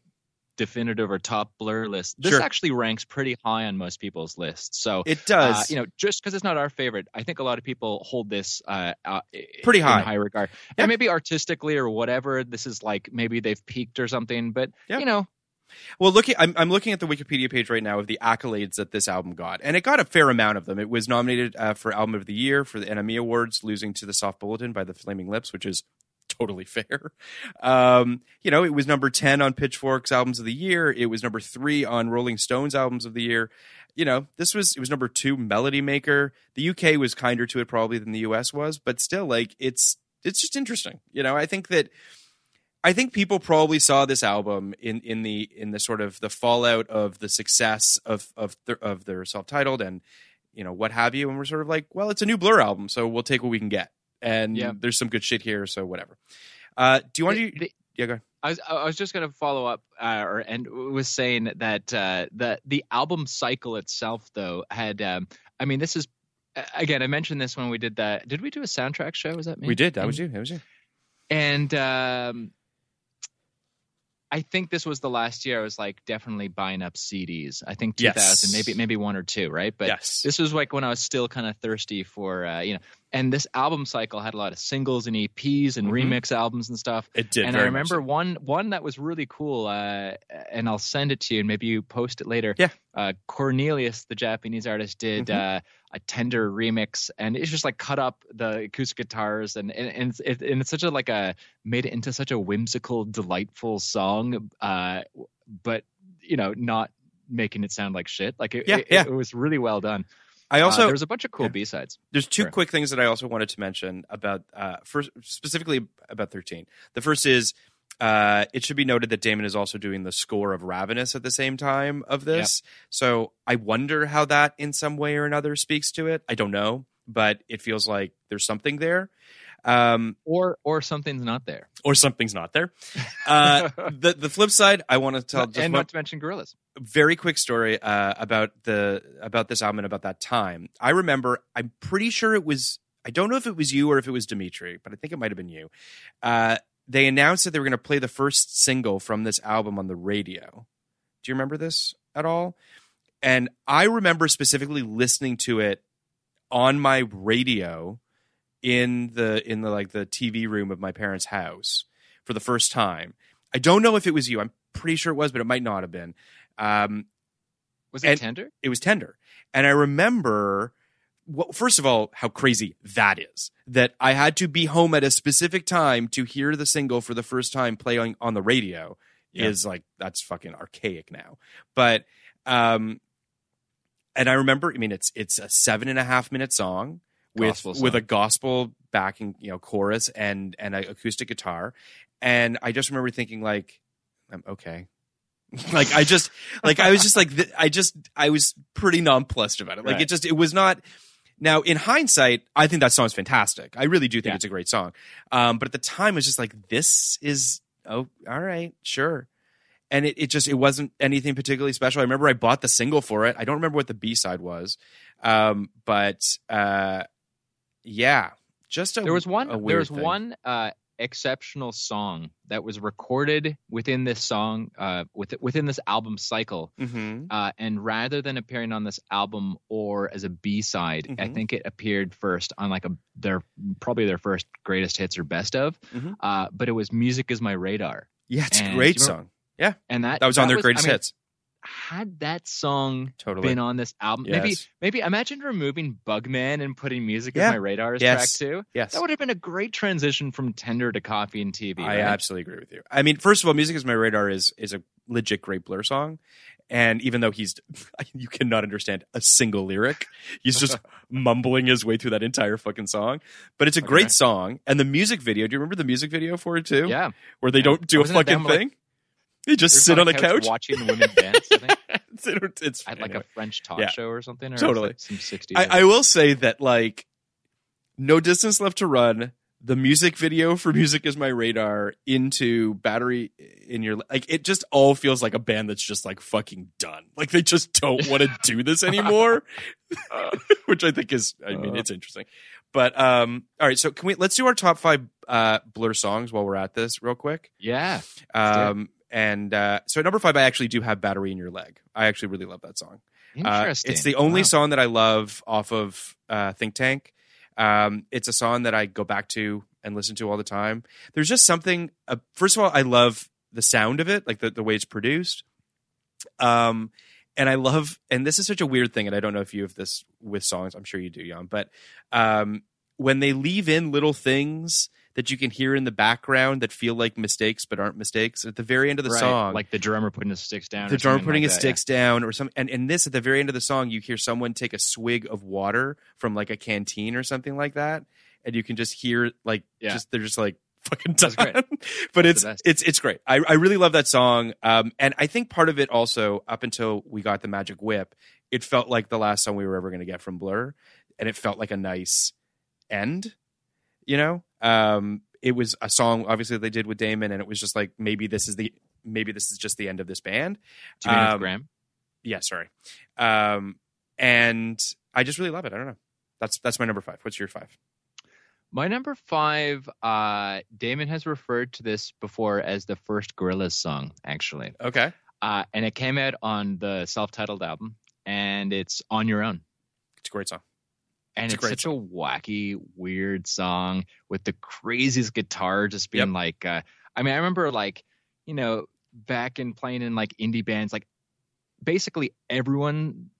definitive or top blur list. this Sure. actually ranks pretty high on most people's lists. So it does Uh, you know, just because it's not our favorite, I think a lot of people hold this uh, uh, Pretty in high. high regard. Yeah. And maybe artistically or whatever, this is like maybe they've peaked or something. But Yeah. you know, Well, looking, I'm, I'm looking at the Wikipedia page right now of the accolades that this album got, and it got a fair amount of them. It was nominated uh, for Album of the Year for the NME Awards, losing to the Soft Bulletin by the Flaming Lips, which is totally fair. Um, you know, it was number ten on Pitchfork's Albums of the Year. It was number three on Rolling Stone's Albums of the Year. You know, this was it was number two Melody Maker. The UK was kinder to it probably than the US was, but still, like it's it's just interesting. You know, I think that. I think people probably saw this album in in the in the sort of the fallout of the success of of their, of their self titled and you know what have you, and we're sort of like, well, it's a new Blur album, so we'll take what we can get, and Yeah. there's some good shit here, so whatever. Uh, do you want The- to? the- yeah, go ahead. I was I was just going to follow up uh, or and was saying that uh, the the album cycle itself though had um, I mean this is again I mentioned this when we did that did we do a soundtrack show was that me We did. That was you. That was you. and um, I think this was the last year I was like definitely buying up CDs I think 2000 Yes. maybe maybe one or two right but yes. this was like when I was still kind of thirsty for uh, you know and this album cycle had a lot of singles and EPs and Mhm. remix albums and stuff it did. and I remember so. one one that was really cool, uh, and I'll send it to you, and maybe you post it later. Yeah. Uh, Cornelius, the Japanese artist, did Mhm. uh, a tender remix, and it's just like cut up the acoustic guitars, and and, and, it's, it, and it's such a like a made it into such a whimsical, delightful song, uh, but you know, not making it sound like shit. Like it, Yeah, it, yeah. it was really well done. I Uh, also there was a bunch of cool yeah. B sides. There's two Sure. quick things that I also wanted to mention about uh, first specifically about 13. The first is uh, it should be noted that Damon is also doing the score of Ravenous at the same time of this. So I wonder how that in some way or another speaks to it. I don't know, but it feels like there's something there. Um, Or or something's not there. or something's not there. Uh, the the flip side, I want to tell just and one- not to mention Gorillaz. very quick story uh, about the about this album and about that time. I remember. I'm pretty sure it was. I don't know if it was you or if it was Dimitri, but I think it might have been you. Uh, they announced that they were going to play the first single from this album on the radio. Do you remember this at all? And I remember specifically listening to it on my radio in the in the like the TV room of my parents' house for the first time. I don't know if it was you. I'm pretty sure it was, but it might not have been. Um, Was it tender? it was tender. And I remember, well, first of all, how crazy that is. That I had to be home at a specific time to hear the single for the first time playing on the radio Yeah. is like, that's fucking archaic now. But, um, and I remember, I mean, it's it's a seven and a half minute song with with a gospel backing, you know, chorus and and an acoustic guitar, and I just remember thinking like, um, okay, like I just like I was just like th- I just I was pretty nonplussed about it. Like Right. it just it was not. Now in hindsight, I think that song's fantastic. I really do think Yeah. it's a great song. Um, but at the time, it was just like this is oh all right sure. And it, it just it wasn't anything particularly special. I remember I bought the single for it. I don't remember what the B side was, um, but uh, yeah, just a there was one there was thing. one uh exceptional song that was recorded within this song uh with, within this album cycle Mhm. uh and rather than appearing on this album or as a b-side i Mhm. think it appeared first on like a their probably their first greatest hits or best of Mhm. uh but it was music is my radar Yeah, it's a great song. Yeah, and that that was on their I greatest mean, hits. Had that song Totally. been on this album maybe Yes. maybe imagine removing bugman and putting music Yeah. my radar as Yes. track two Yes. that would have been a great transition from tender to coffee and tv I right? absolutely agree with you. I mean, first of all, "Music Is My Radar" is is a legit great Blur song, and even though he's you cannot understand a single lyric, he's just mumbling his way through that entire fucking song. But it's a great song, and the music video. Do you remember the music video for it too? yeah where they don't do a fucking them, like- thing. They just sit on a couch. watching women dance. I think don't- it's at like anyway. a French talk Yeah. show or something. Or Totally. like some sixties. I, I will say that like no distance left to run the music video for music is my radar into battery in your like it just all feels like a band that's just like fucking done like they just don't want to do this anymore which i think is i mean it's interesting but um all right so can we let's do our top five uh blur songs while we're at this real quick yeah. um and uh so at number five i actually do have battery in your leg i actually really love that song uh, Interesting. it's the only Wow. song that I love off of uh, Think Tank. Um, it's a song that I go back to and listen to all the time. There's just something. Uh, first of all, I love the sound of it, like the, the way it's produced. Um, and I love, and this is such a weird thing, and I don't know if you have this with songs. I'm sure you do, Jan. But um, when they leave in little things that you can hear in the background that feel like mistakes but aren't mistakes at the very end of the Right, song, like the drummer putting his sticks down. the drummer putting like his that, sticks down or some and in this at the very end of the song you hear someone take a swig of water from like a canteen or something like that and you can just hear like Yeah. just they're just like fucking done. great. but That's it's it's it's great I, I really love that song um and i think part of it also up until we got the magic whip it felt like the last song we were ever going to get from blur and it felt like a nice end you know um it was a song obviously they did with damon and it was just like maybe this is the maybe this is just the end of this band Do you mean Um, Graham? yeah, sorry. Um, and I just really love it. I don't know. That's that's my number five. What's your five? My number five, uh, Damon has referred to this before as the first Gorillaz song, actually. Okay, Uh, and it came out on the self-titled album, and it's "On Your Own." it's a great song. And It's it's, such a wacky, weird song with the craziest guitar just being Yep. like. Uh, I mean, I remember like you know back in playing in like indie bands, like basically everyone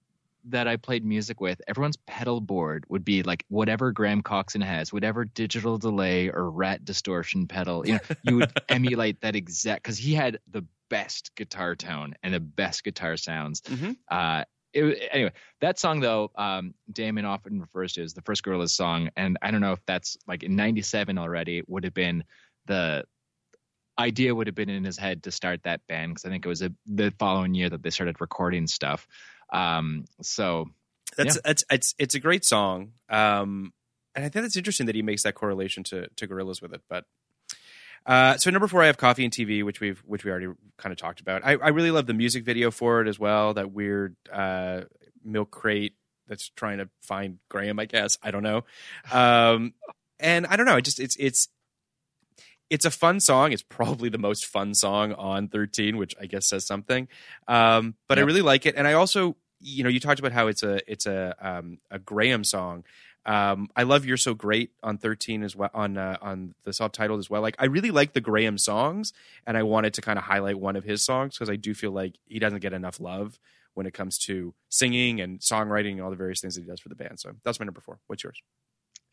that I played music with, everyone's pedal board would be like whatever Graham Coxon has, whatever digital delay or rat distortion pedal. You know, you would emulate that exact because he had the best guitar tone and the best guitar sounds. Mhm. Uh, it, anyway, that song though, um, Damon often refers to as the first Gorillaz song, and I don't know if that's like in '97 already would have been the idea would have been in his head to start that band because I think it was a, the following year that they started recording stuff. Um, so That's Yeah. that's it's it's a great song. Um, and I think that's interesting that he makes that correlation to to Gorillaz with it. But uh, so number four, I have coffee and TV, which we've which we already kind of talked about. I, I really love the music video for it as well. That weird uh, milk crate that's trying to find Graham. I guess I don't know. Um, and I don't know. I just it's it's it's a fun song. It's probably the most fun song on 13, which I guess says something. Um, but I really like it, and I also, you know, you talked about how it's a it's a um, a Graham song. Um, I love "You're So Great" on 13 as well on uh, on the subtitled as well. Like I really like the Graham songs, and I wanted to kind of highlight one of his songs because I do feel like he doesn't get enough love when it comes to singing and songwriting and all the various things that he does for the band. So that's my number four. What's yours?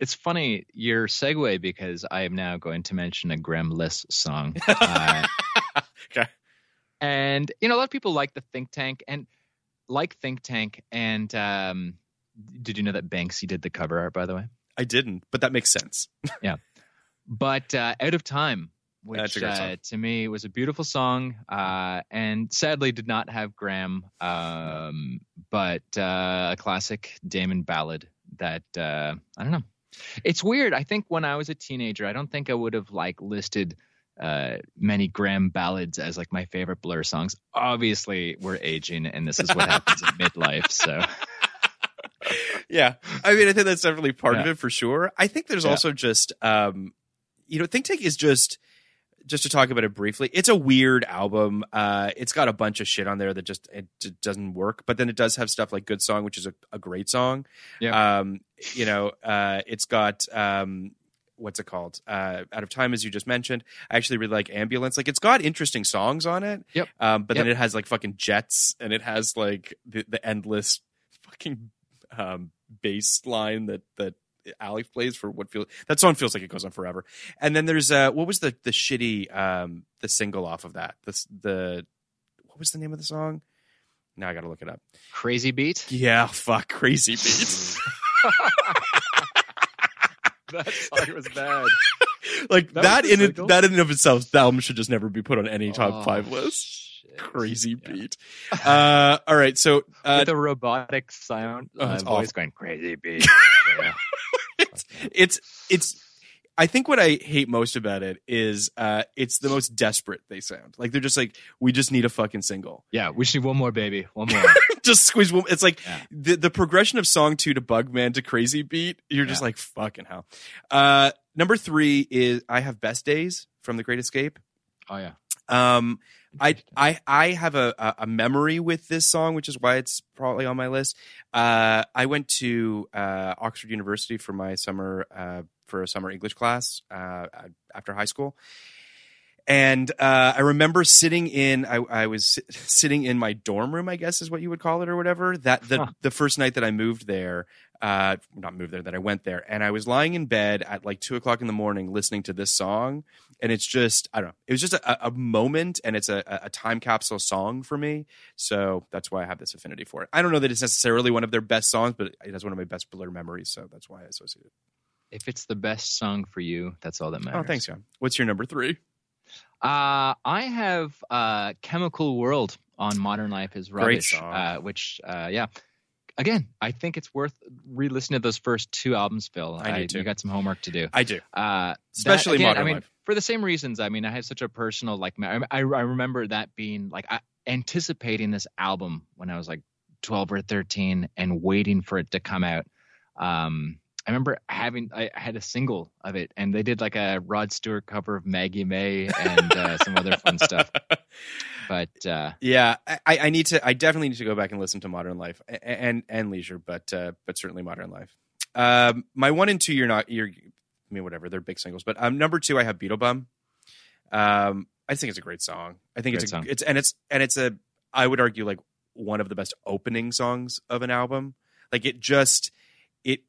it's funny your segue because I am now going to mention a Grahamless song. Uh, Okay. and you know, a lot of people like the think tank, and like Think Tank, and um, did you know that Banksy did the cover art? By the way, I didn't, but that makes sense. yeah. But uh, Out of Time, which a great song. uh, to me was a beautiful song, uh, and sadly did not have Graham, um, but uh, a classic Damon ballad that uh, I don't know. It's weird. I think when I was a teenager, I don't think I would have like listed uh, many Graham ballads as like my favorite Blur songs. Obviously, we're aging, and this is what happens in midlife. So yeah, I mean, I think that's definitely part of it for sure. I think there's Yeah. also just, um, you know, Think Tank is just, just to talk about it briefly. It's a weird album. Uh, it's got a bunch of shit on there that just it, j- doesn't work. But then it does have stuff like Good Song, which is a, a great song. Yeah. Um, you know, uh, it's got um, what's it called? Uh, Out of Time, as you just mentioned. I actually really like Ambulance. Like, it's got interesting songs on it. Yep. Um, but then it has like fucking jets, and it has like the, the endless fucking um, bass line that that Alex plays for what feels that song feels like it goes on forever. And then there's uh, what was the the shitty um, the single off of that? The the what was the name of the song? Now I got to look it up. Crazy Beat. Yeah, fuck, crazy beats. that song was bad. like That that, in it, that in and of itself, that album should just never be put on any top Oh, five list. Crazy beat. Uh, all right, so uh, With a robotic sound, Oh, it's voice awful. going crazy beat. yeah. it's it's I think what I hate most about it is uh it's the most desperate they sound. Like they're just like we just need a fucking single. yeah, we need one more, baby, one more. just squeeze one. It's like Yeah. the the progression of song 2 to Bugman to Crazy Beat, you're just Yeah. like fucking hell. Uh number 3 is I have Best Days from The Great Escape. oh yeah. Um, I I I have a, a memory with this song, which is why it's probably on my list. Uh, I went to uh, Oxford University for my summer uh, for a summer English class uh, after high school, and uh, I remember sitting in I, I was si- sitting in my dorm room, I guess is what you would call it or whatever. That the Huh. the first night that I moved there, uh, not moved there, that I went there, and I was lying in bed at like two o'clock in the morning listening to this song, and it's just I don't know, it was just a, a moment, and it's a, a time capsule song for me, so that's why I have this affinity for it. I don't know that it's necessarily one of their best songs, but it has one of my best Blur memories, so that's why I associate it. If it's the best song for you, that's all that matters. Oh, thanks, John. What's your number three? Uh, I have uh, Chemical World on Modern Life is Rubbish, uh, which, uh, yeah. Again, I think it's worth re-listening to those first two albums, Phil. I to. You got some homework to do. I do. Uh, Especially that, again, Modern I mean, Life. for the same reasons. I mean, I have such a personal like. I, I, I remember that being like I, anticipating this album when I was like twelve or thirteen and waiting for it to come out. Um, I remember having I had a single of it, and they did like a Rod Stewart cover of Maggie May and uh, some other fun stuff. But uh, Yeah, I, I need to. I definitely need to go back and listen to Modern Life a- and and Leisure, but uh, but certainly Modern Life. Um, my one and two, you're not. You're. I mean, whatever. They're big singles, but um, number two, I have Beetlebum. Um, I think it's a great song. I think Great it's a, song. it's and it's and it's a. I would argue like one of the best opening songs of an album. Like it just it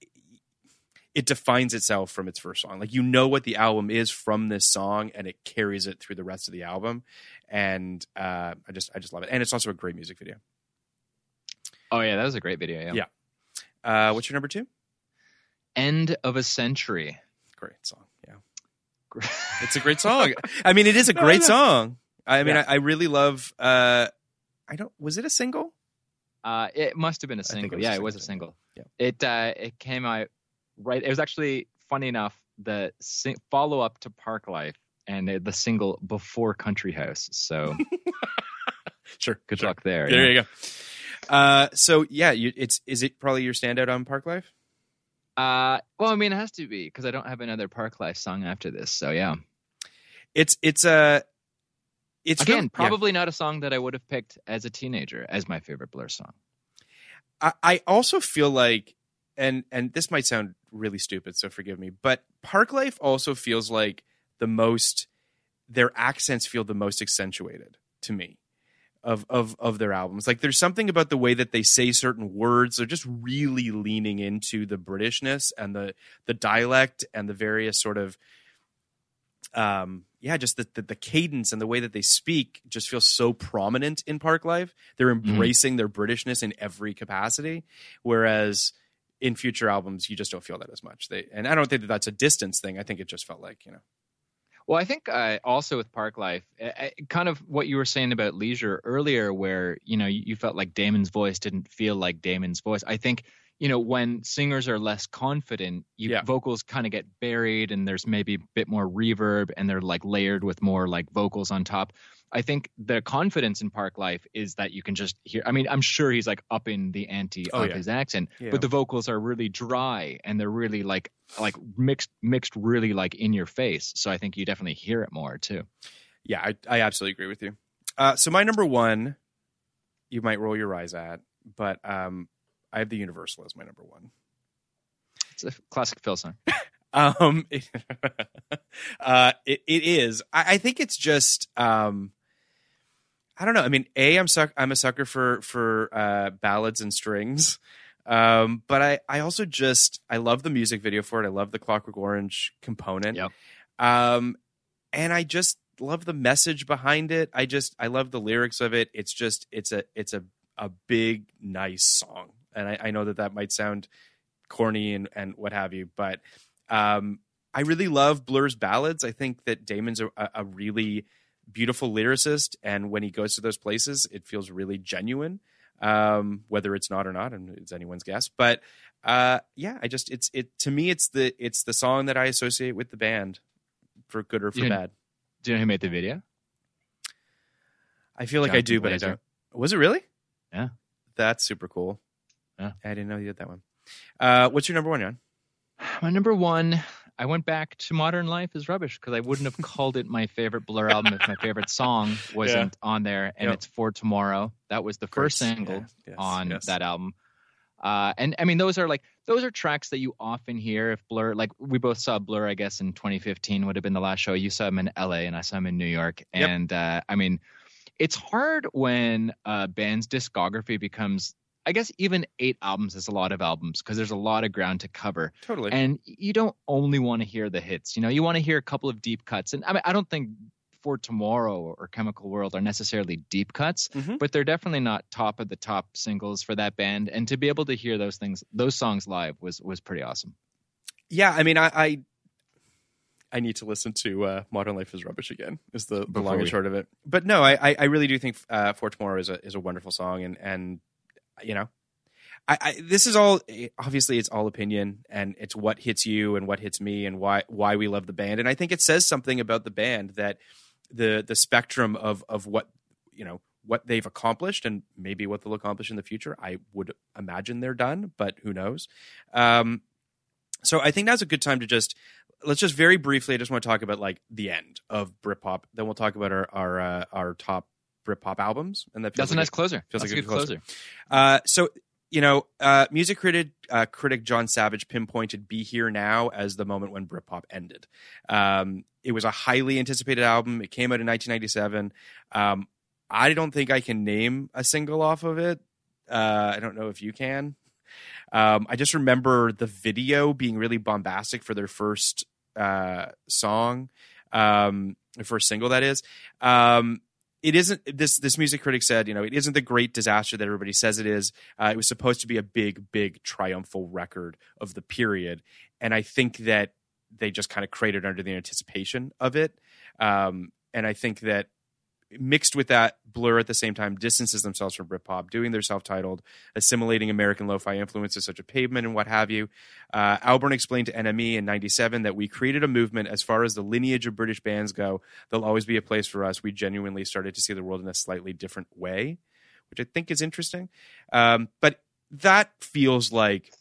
it defines itself from its first song. Like you know what the album is from this song, and it carries it through the rest of the album. And uh, I just I just love it, and it's also a great music video. oh yeah, that was a great video. Yeah. Yeah. Uh, what's your number two? End of a Century. Great song. Yeah, it's a great song. I mean, it is a No, great no. song. I mean, Yeah. I, I really love. Uh, I don't. Was it a single? Uh, it must have been a it single. a yeah, it single, was a single. Yeah. It uh, it came out right. It was actually funny enough the sing- follow up to Parklife and uh, the single before Country House. So Sure. good sure. luck there. There yeah. you go. Uh, so yeah, you, it's is it probably your standout on Parklife? Uh, well, I mean, it has to be because I don't have another Parklife song after this. So yeah. It's it's a. it's Again, really- yeah. probably not a song that I would have picked as a teenager as my favorite Blur song. I, I also feel like, and and this might sound really stupid, so forgive me, but Parklife also feels like the most. Their accents feel the most accentuated to me, of of of their albums. Like there's something about the way that they say certain words. They're just really leaning into the Britishness and the the dialect and the various sort of. Um, yeah, just the, the the cadence and the way that they speak just feels so prominent in Parklife. They're embracing their Britishness in every capacity, whereas in future albums you just don't feel that as much. They and I don't think that that's a distance thing. I think it just felt like you know. Well, I think uh, also with Parklife, kind of what you were saying about Leisure earlier, where you know you, you felt like Damon's voice didn't feel like Damon's voice. I think you know when singers are less confident, you, Yeah. vocals kind of get buried, and there's maybe a bit more reverb, and they're like layered with more like vocals on top. I think the confidence in Parklife is that you can just hear. I mean, I'm sure he's like up in the ante Oh, of yeah. his accent, Yeah. but the vocals are really dry and they're really like like mixed mixed really like in your face. So I think you definitely hear it more too. Yeah, I, I absolutely agree with you. Uh, so my number one, you might roll your eyes at, but um, I have the Universal as my number one. It's a classic Phil song. Um, uh, it, it is. I, I think it's just. Um, I don't know. I mean, a I'm suck. I'm a sucker for for uh, ballads and strings. Um, but I I also just I love the music video for it. I love the Clockwork Orange component. Yep. Um, and I just love the message behind it. I just I love the lyrics of it. It's just it's a it's a a big nice song, and I, I know that that might sound corny and and what have you, but um, I really love Blur's ballads. I think that Damon's a, a really beautiful lyricist, and when he goes to those places, it feels really genuine. Um, whether it's not or not, and it's anyone's guess. But uh, yeah, I just it's it to me it's the it's the song that I associate with the band, for good or for You know- bad. Do you know who made the video? I feel like I do, but I don't. Was it really? Yeah. That's super cool. Yeah. I didn't know you did that one. Uh, what's your number one, Jan? My number one, I went back to Modern Life is Rubbish because I wouldn't have called it my favorite Blur album if my favorite song wasn't on there. And Yep. it's For Tomorrow. That was the first single Yeah. Yes, on yes. that album. Uh, and I mean, those are like those are tracks that you often hear if Blur. Like we both saw Blur, I guess, in 2015 would have been the last show. You saw him in LA, and I saw him in New York. Yep. And uh, I mean, it's hard when a band's discography becomes, I guess, even eight albums is a lot of albums because there's a lot of ground to cover. Totally. And you don't only want to hear the hits. You know, you want to hear a couple of deep cuts. And I mean, I don't think for Tomorrow or Chemical World are necessarily deep cuts, Mhm. but they're definitely not top of the top singles for that band. And to be able to hear those things, those songs live was was pretty awesome. yeah, I mean, I, I I need to listen to uh, Modern Life is Rubbish again. Is the, the long and we- short of it. But no, I, I, I really do think uh, For Tomorrow is a is a wonderful song, and and you know, I, I this is all obviously it's all opinion, and it's what hits you and what hits me, and why why we love the band, and I think it says something about the band that the the spectrum of of what you know what they've accomplished and maybe what they'll accomplish in the future. I would imagine they're done, but who knows? Um, so I think now's a good time to just let's just very briefly. I just want to talk about like the end of Britpop. Then we'll talk about our our uh, our top Britpop albums, and that feels That's a like nice closer. feels That's like a a good good closer. uh, so you know, uh, music critic uh, critic John Savage pinpointed "Be Here Now" as the moment when Britpop ended. Um, it was a highly anticipated album. It came out in 1997. Um, I don't think I can name a single off of it. Uh, I don't know if you can. Um, I just remember the video being really bombastic for their first uh, song, um, their first single. That is. Um, it isn't this this music critic said you know it isn't the great disaster that everybody says it is. Uh, it was supposed to be a big big triumphal record of the period. And i think that they just kind of created under the anticipation of it. Um, and i think that mixed with that blur at the same time distances themselves from britpop doing their self-titled assimilating american lo-fi influences such as pavement and what have you. Uh, Albarn explained to nme in 97 that we created a movement as far as the lineage of british bands go. There'll always be a place for us. We genuinely started to see the world in a slightly different way which i think is interesting. Um, but that feels like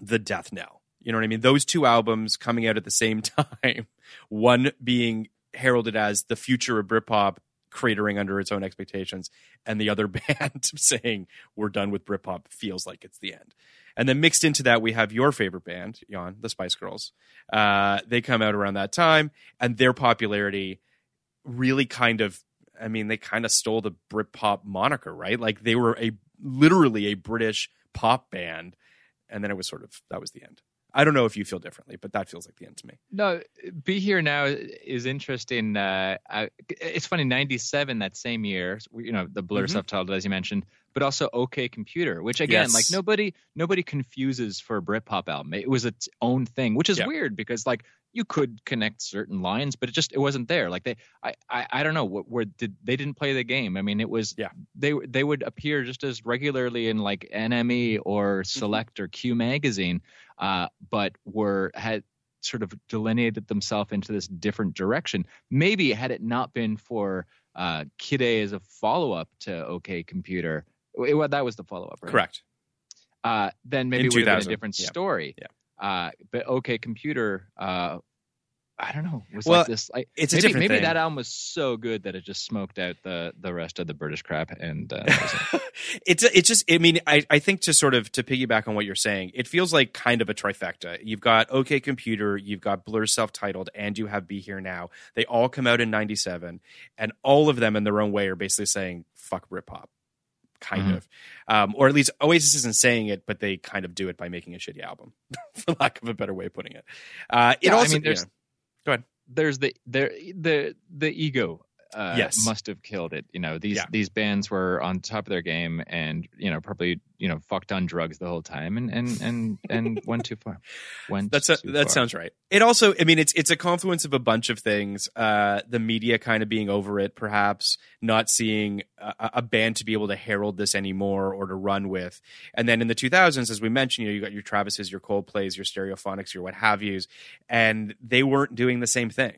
the death knell. You know what i mean? Those two albums coming out at the same time one being heralded as the future of britpop cratering under its own expectations and the other band saying we're done with britpop feels like it's the end. And then mixed into that we have your favorite band Jan, the spice girls. Uh, they come out around that time and their popularity really kind of i mean they kind of stole the britpop moniker right? Like they were a literally a british pop band and then it was sort of that was the end I don't know if you feel differently, but that feels like the end to me. No, Be Here Now is interesting. Uh, I, it's funny, 97, that same year, you know, the Blur Mhm. subtitled, as you mentioned, but also OK Computer, which again, Yes. like nobody nobody confuses for a Britpop album. It was its own thing, which is weird because like you could connect certain lines, but it just it wasn't there. Like they, I, I, I don't know what where did they didn't play the game. I mean, it was Yeah. they they would appear just as regularly in like NME or Mm-hmm. Select or Q magazine, uh, but were had sort of delineated themselves into this different direction. Maybe had it not been for uh, Kid A as a follow up to OK Computer, it, well, that was the follow up, right? Correct. Uh, then maybe it would have been a different yeah. story. Yeah. Uh, but OK Computer, uh, I don't know, was Well, like this. Like, it's a maybe, different maybe thing. that album was so good that it just smoked out the the rest of the British crap. And uh, it. it's it's just I mean I I think to sort of to piggyback on what you're saying, it feels like kind of a trifecta. You've got OK Computer, you've got Blur self-titled, and you have Be Here Now. They all come out in '97, and all of them in their own way are basically saying "fuck Britpop," kind Mhm. of, um, or at least Oasis isn't saying it, but they kind of do it by making a shitty album, for lack of a better way of putting it. Uh, it Yeah, I also mean, there's- go ahead. there's the there the the ego uh, Yes. must have killed it. You know, these Yeah. these bands were on top of their game and you know probably you know fucked on drugs the whole time and and and and went too far. Went That's a, that far. sounds right. It also, I mean, it's it's a confluence of a bunch of things. Uh, the media kind of being over it, perhaps not seeing a, a band to be able to herald this anymore or to run with. And then in the 2000s, as we mentioned, you know, you got your Travises, your Coldplays, your Stereophonics, your what have yous, and they weren't doing the same thing.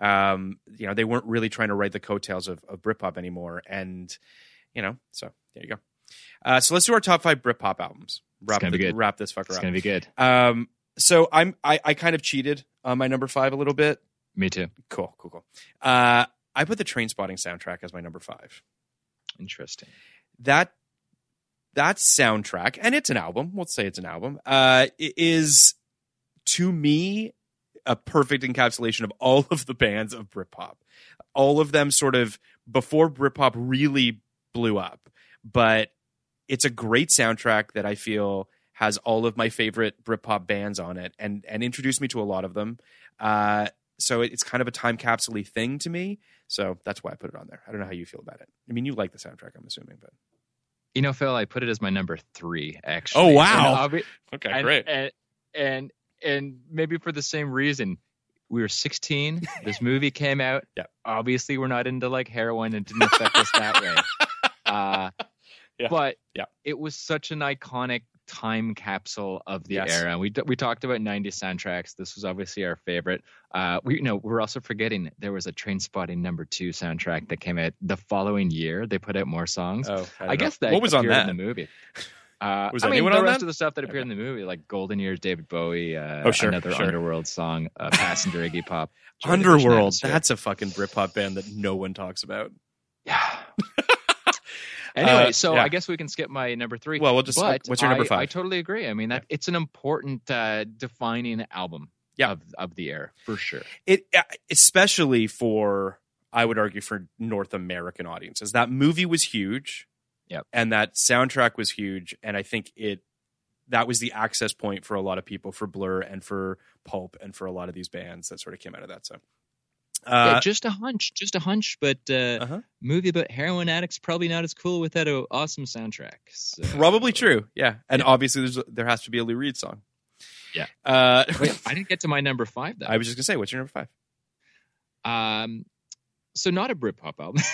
Um, you know, they weren't really trying to ride the coattails of, of Britpop anymore. And you know, so there you go. Uh, so let's do our top five Britpop albums. Wrap, the- wrap this fucker It's up. gonna be good. Um, so I'm I, I kind of cheated on my number five a little bit. Me too. Cool, cool, cool. Uh, I put the Trainspotting soundtrack as my number five. Interesting. That that soundtrack, and it's an album. Let's say it's an album. Uh, it is to me a perfect encapsulation of all of the bands of Britpop. All of them sort of before Britpop really blew up, but it's a great soundtrack that I feel has all of my favorite Britpop bands on it, and and introduced me to a lot of them. Uh, so it- it's kind of a time capsule thing to me. So that's why I put it on there. I don't know how you feel about it. I mean, you like the soundtrack, I'm assuming, but You know, Phil, I put it as my number three. Actually. Oh, wow. Obvi- okay, and, great. And, and and maybe for the same reason. We were 16. This movie came out. Yeah. Obviously, we're not into like heroin. It didn't affect us that way. Uh, Yeah. But Yeah. it was such an iconic time capsule of the Yes. era. We we talked about 90s soundtracks. This was obviously our favorite. Uh, we you know we're also forgetting there was a Trainspotting number two soundtrack that came out the following year. They put out more songs. Oh, I, I, guess that what was on that? in the movie. Uh, Was I mean, the rest that? of the stuff that appeared in the movie, like Golden Years, David Bowie, uh, Oh, sure, another sure. Underworld song, uh, Passenger Iggy Pop, Underworld. That's a fucking Britpop band that no one talks about. yeah. anyway, Uh, so yeah. I guess we can skip my number three. Well, we'll just- But what's your number five? I totally agree. I mean, that it's an important uh, defining album. Yeah. Of, of the era for sure. It uh, especially for I would argue for North American audiences. That movie was huge. Yep. And that soundtrack was huge and I think it that was the access point for a lot of people for Blur and for Pulp and for a lot of these bands that sort of came out of that. So yeah, uh, just a hunch, just a hunch, but uh, Uh-huh. movie about heroin addicts probably not as cool without an awesome soundtrack. So- probably true. Yeah. And obviously there's there has to be a Lou Reed song. Yeah. Uh Wait, I didn't get to my number five though. I was just gonna say, what's your number five? Um, so not a Britpop album.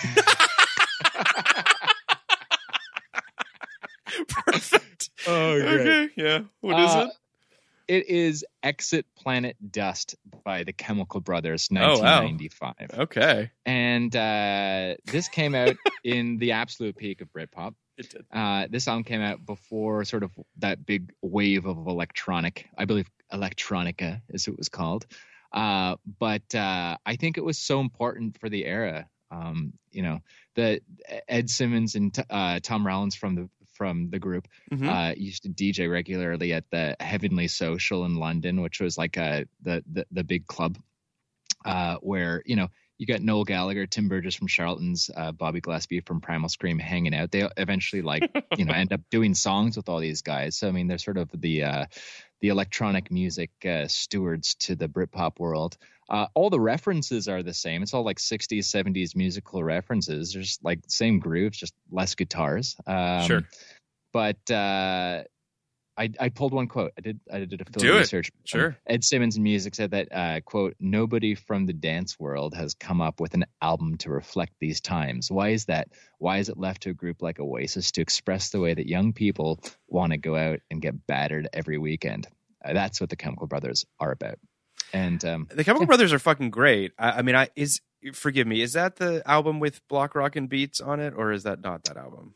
Perfect. Oh, Okay. Yeah. What is Uh, it? It is Exit Planet Dust by the Chemical Brothers, Oh, wow. 1995. Okay. And uh, this came out in the absolute peak of Britpop. It did. Uh, this album came out before sort of that big wave of electronic, I believe electronica as it was called. Uh, but uh, I think it was so important for the era. Um, you know, the Ed Simons and t- uh, Tom Rowlands from the from the group Mhm. uh, used to DJ regularly at the Heavenly Social in London, which was like a the the, the big club uh, where you know you got Noel Gallagher, Tim Burgess from Charlatans, uh, Bobby Gillespie from Primal Scream hanging out. They eventually like you know end up doing songs with all these guys. So I mean, they're sort of the uh, the electronic music uh, stewards to the Britpop world. Uh, all the references are the same. It's all like 60s, 70s musical references. There's like same grooves, just less guitars. Um, Sure. But uh, I, I pulled one quote. I did I did a field it. research. Sure. Ed Simons in music said that uh, quote Nobody from the dance world has come up with an album to reflect these times. Why is that? Why is it left to a group like Oasis to express the way that young people want to go out and get battered every weekend? Uh, that's what the Chemical Brothers are about. And um, The Chemical Brothers are fucking great. I, I mean, I is forgive me. Is that the album with Block Rockin' Beats on it, or is that not that album?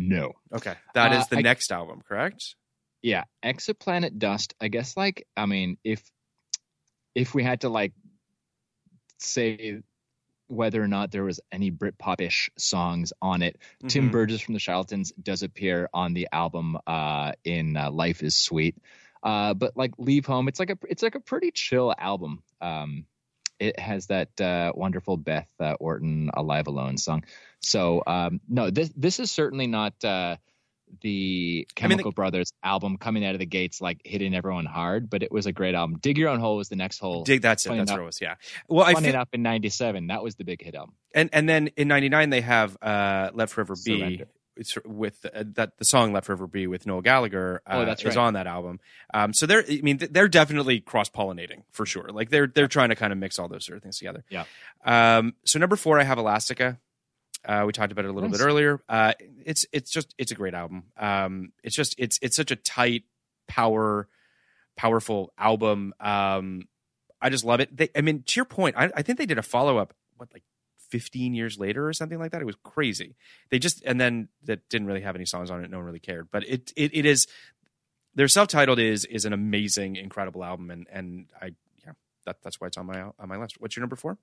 No, Okay, that is Uh, the I- next album, correct? yeah, Exit Planet Dust. I guess like I mean if if we had to like say whether or not there was any Britpop-ish songs on it, Tim Mhm. Burgess from the Charlatans does appear on the album uh, in uh, Life Is Sweet. Uh, but like Leave Home, it's like a it's like a pretty chill album. Um, it has that uh, wonderful Beth uh, Orton "Alive Alone" song. So um, no, this this is certainly not uh, the I mean, Chemical Brothers album coming out of the gates like hitting everyone hard, but it was a great album. Dig Your Own Hole was the next hole. Dig that's it. That's enough- it was. Yeah. Well, I Funny enough, in '97, that was the big hit album. and and then in '99 they have uh, "Let Forever Be." Surrender. It's with uh, that the song "Let Forever Be" with Noel Gallagher. Uh, Oh, that's right. is on that album. Um, so they're, I mean, they're definitely cross pollinating for sure. Like they're they're trying to kind of mix all those sort of things together. Yeah. Um, so number four, I have Elastica. Uh, we talked about it a little Nice. bit earlier. Uh, it's it's just it's a great album. Um, it's just it's it's such a tight, power, powerful album. Um, I just love it. They, I mean, to your point, I, I think they did a follow up. What like 15 years later or something like that. It was crazy. They just and then that didn't really have any songs on it. No one really cared. But it it, it is their self titled is is an amazing, incredible album, and and I yeah that that's why it's on my on my list. What's your number four?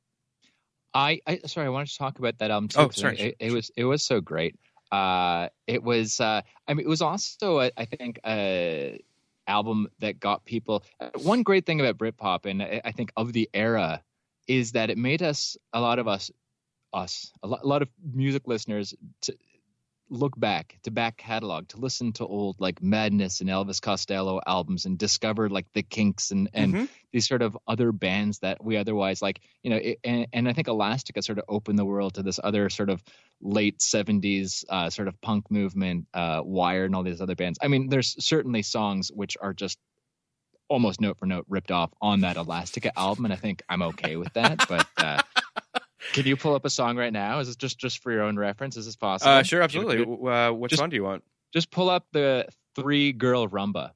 I, I sorry, I wanted to talk about that album too. Oh, sorry, it, it was it was so great. Uh, it was. Uh, I mean, it was also a, I think a album that got people. uh, One great thing about Britpop, and I, I think of the era, is that it made us a lot of us, us a lot, a lot of music listeners to look back to back catalog to listen to old like Madness and Elvis Costello albums and discover like the Kinks and and Mhm. these sort of other bands that we otherwise like you know it, and, and i think elastica sort of opened the world to this other sort of late 70s uh, sort of punk movement uh, wire and all these other bands i mean there's certainly songs which are just almost note for note ripped off on that elastica album and i think i'm okay with that but uh, can you pull up a song right now is it just just for your own reference is this possible Uh, sure, absolutely. Uh, what just- song do you want? just pull up the three girl rumba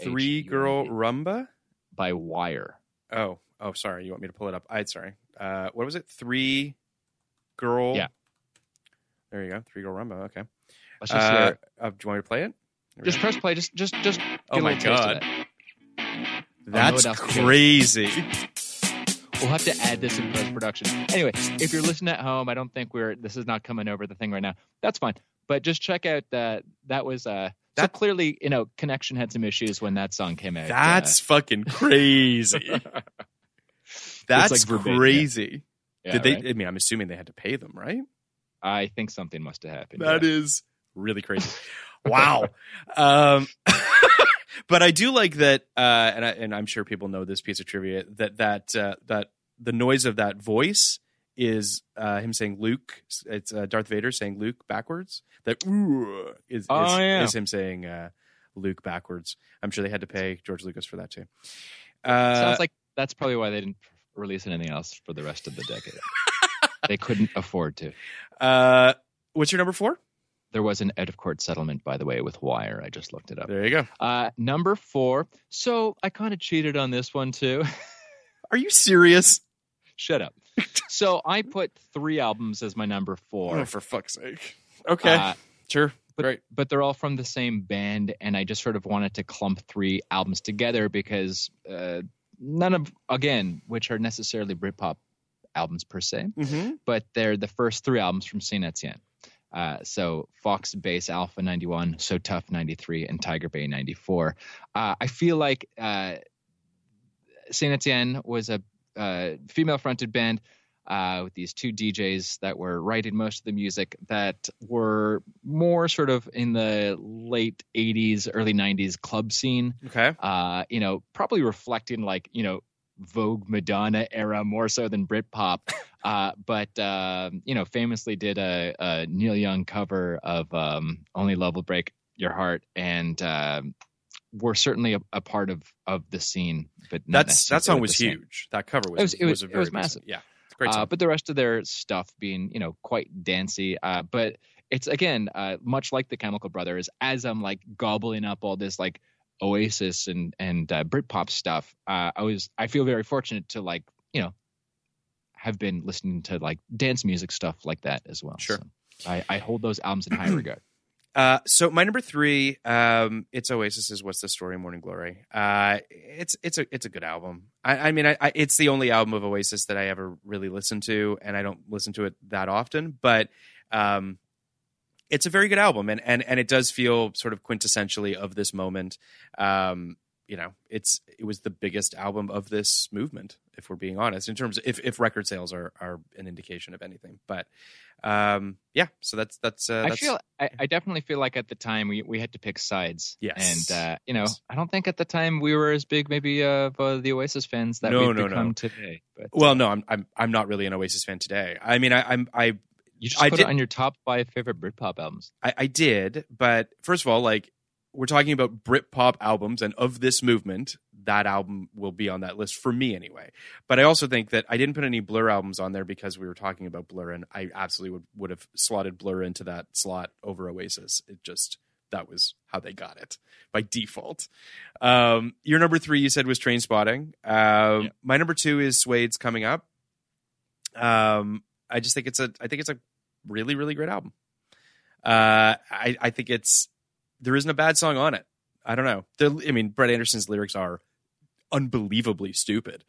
Three Girl Rumba. by wire Oh, oh, sorry. You want me to pull it up? I sorry. Uh, what was it? Three Girl. Yeah. There you go. Three Girl Rumba. Okay. let's just Uh, uh, do you want me to play it? There Just press play. Just, just, just. Oh my little taste of God. That's Oh, that's crazy. We'll have to add this in post production. Anyway, if you're listening at home, I don't think we're. This is not coming over the thing right now. That's fine. But just check out that. That was. Uh, so That- clearly, you know, connection had some issues when that song came out. That's fucking crazy. Uh, That's like verbatim, yeah. crazy. yeah, Did they? right? I mean, I'm assuming they had to pay them, right? I think something must have happened. That yeah. is really crazy. wow. Um, but I do like that, uh, and, I, and I'm sure people know this piece of trivia that that uh, that the noise of that voice is uh, him saying Luke. It's uh, Darth Vader saying Luke backwards. That is, "Ooh" is is, Oh, yeah. is him saying uh, Luke backwards. I'm sure they had to pay George Lucas for that too. Uh, Sounds like that's probably why they didn't release anything else for the rest of the decade. they couldn't afford to. uh, what's your number four? There was an out of court settlement, by the way, with Wire. I just looked it up. There you go. Uh, number four. So I kind of cheated on this one too. Are you serious? Shut up. so I put three albums as my number four. Oh, for fuck's sake. Okay, Uh, sure. but Great. but they're all from the same band, and I just sort of wanted to clump three albums together because uh, none of again, which are necessarily Britpop albums per se, Mm-hmm. but they're the first three albums from Saint Etienne. Uh, so Foxbase Alpha 91, So Tough 93, and Tiger Bay 94. Uh, I feel like uh, Saint Etienne was a uh, female fronted band. uh, with these two DJs that were writing most of the music that were more sort of in the late 80s, early 90s club scene. Okay. Uh, you know, probably reflecting like, you know, Vogue Madonna era more so than Britpop. Uh, but, um, you know, famously did a, a Neil Young cover of um, Only Love Will Break Your Heart. And, um, were certainly a, a part of of the scene, but That's that song was huge. That cover was It was- it was- a it was massive. Yeah, it's great song. Uh, but the rest of their stuff being, you know, quite dancey. Uh, but it's again, uh, much like the Chemical Brothers, as I'm like gobbling up all this like Oasis and and uh, Britpop stuff, uh, I was I feel very fortunate to like you know have been listening to like dance music stuff like that as well. Sure. So I, I hold those albums in high regard. Uh, so my number three, um, it's Oasis is "What's the Story?" Morning Glory. Uh, it's it's a it's a good album. I, I mean, I, I, it's the only album of Oasis that I ever really listened to, and I don't listen to it that often. But um, it's a very good album, and and and it does feel sort of quintessentially of this moment. Um, you know, it's it was the biggest album of this movement, if we're being honest, in terms of if if record sales are are an indication of anything. But um, yeah, so that's that's. Uh, I feel I, I definitely feel like at the time we, we had to pick sides. Yes. And uh, you know, I don't think at the time we were as big maybe of uh, the Oasis fans that No, we've no, become no. today. But Well, no, I'm I'm I'm not really an Oasis fan today. I mean, I, I'm I you just I put did- it on your top five favorite Britpop albums. I, I did, but first of all, like we're talking about Britpop albums, and of this movement, that album will be on that list for me anyway. But I also think that I didn't put any Blur albums on there because we were talking about Blur, and I absolutely would would have slotted Blur into that slot over Oasis. It just that was how they got it by default. Um, your number three, you said, was Trainspotting. Um, My number two is Suede's Coming Up. Um, I just think it's a I think it's a really really great album. Uh, I I think it's there isn't a bad song on it. I don't know. The, I mean, Brett Anderson's lyrics are unbelievably stupid,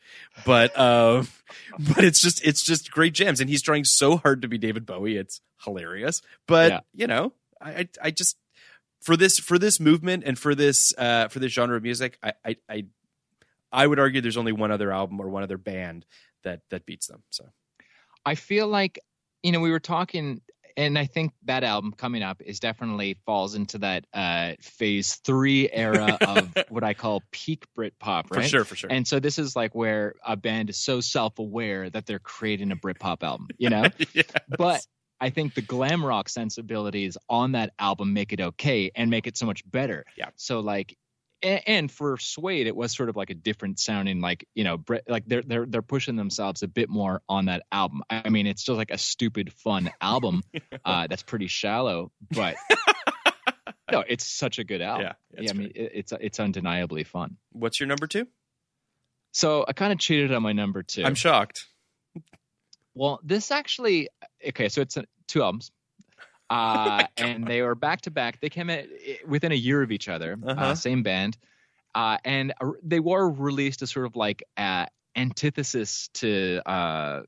but uh, but it's just it's just great gems, and he's trying so hard to be David Bowie. It's hilarious, but Yeah. you know, I, I I just for this for this movement and for this uh for this genre of music, I I I, I would argue there's only one other album or one other band that that beats them. So I feel like you know we were talking, and I think that album coming up is definitely falls into that uh, phase three era of what I call peak Britpop, right? For sure, for sure. And so this is like where a band is so self-aware that they're creating a Britpop album, you know. Yes. But I think the glam rock sensibilities on that album make it okay and make it so much better. Yeah. So like, and, and for Suede, it was sort of like a different sounding, like you know, like they're they're they're pushing themselves a bit more on that album. I mean, it's still like a stupid fun album uh, that's pretty shallow, but no, it's such a good album. Yeah, yeah. I mean, it, it's it's undeniably fun. What's your number two? So I kind of cheated on my number two. I'm shocked. Well, this actually okay. So it's uh two albums, uh, and they were back to back. They came eh, within a year of each other, Uh-huh. uh, same band, uh, and uh, they were released as sort of like uh, antithesis to uh,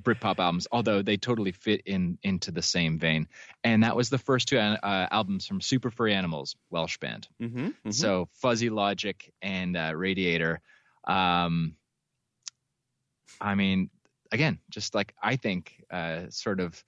Britpop albums, although they totally fit in into the same vein. And that was the first two uh, albums from Super Furry Animals, Welsh band. Mm-hmm. So Fuzzy Logic and uh, Radiator. Um, I mean, again, just like I think, uh, sort of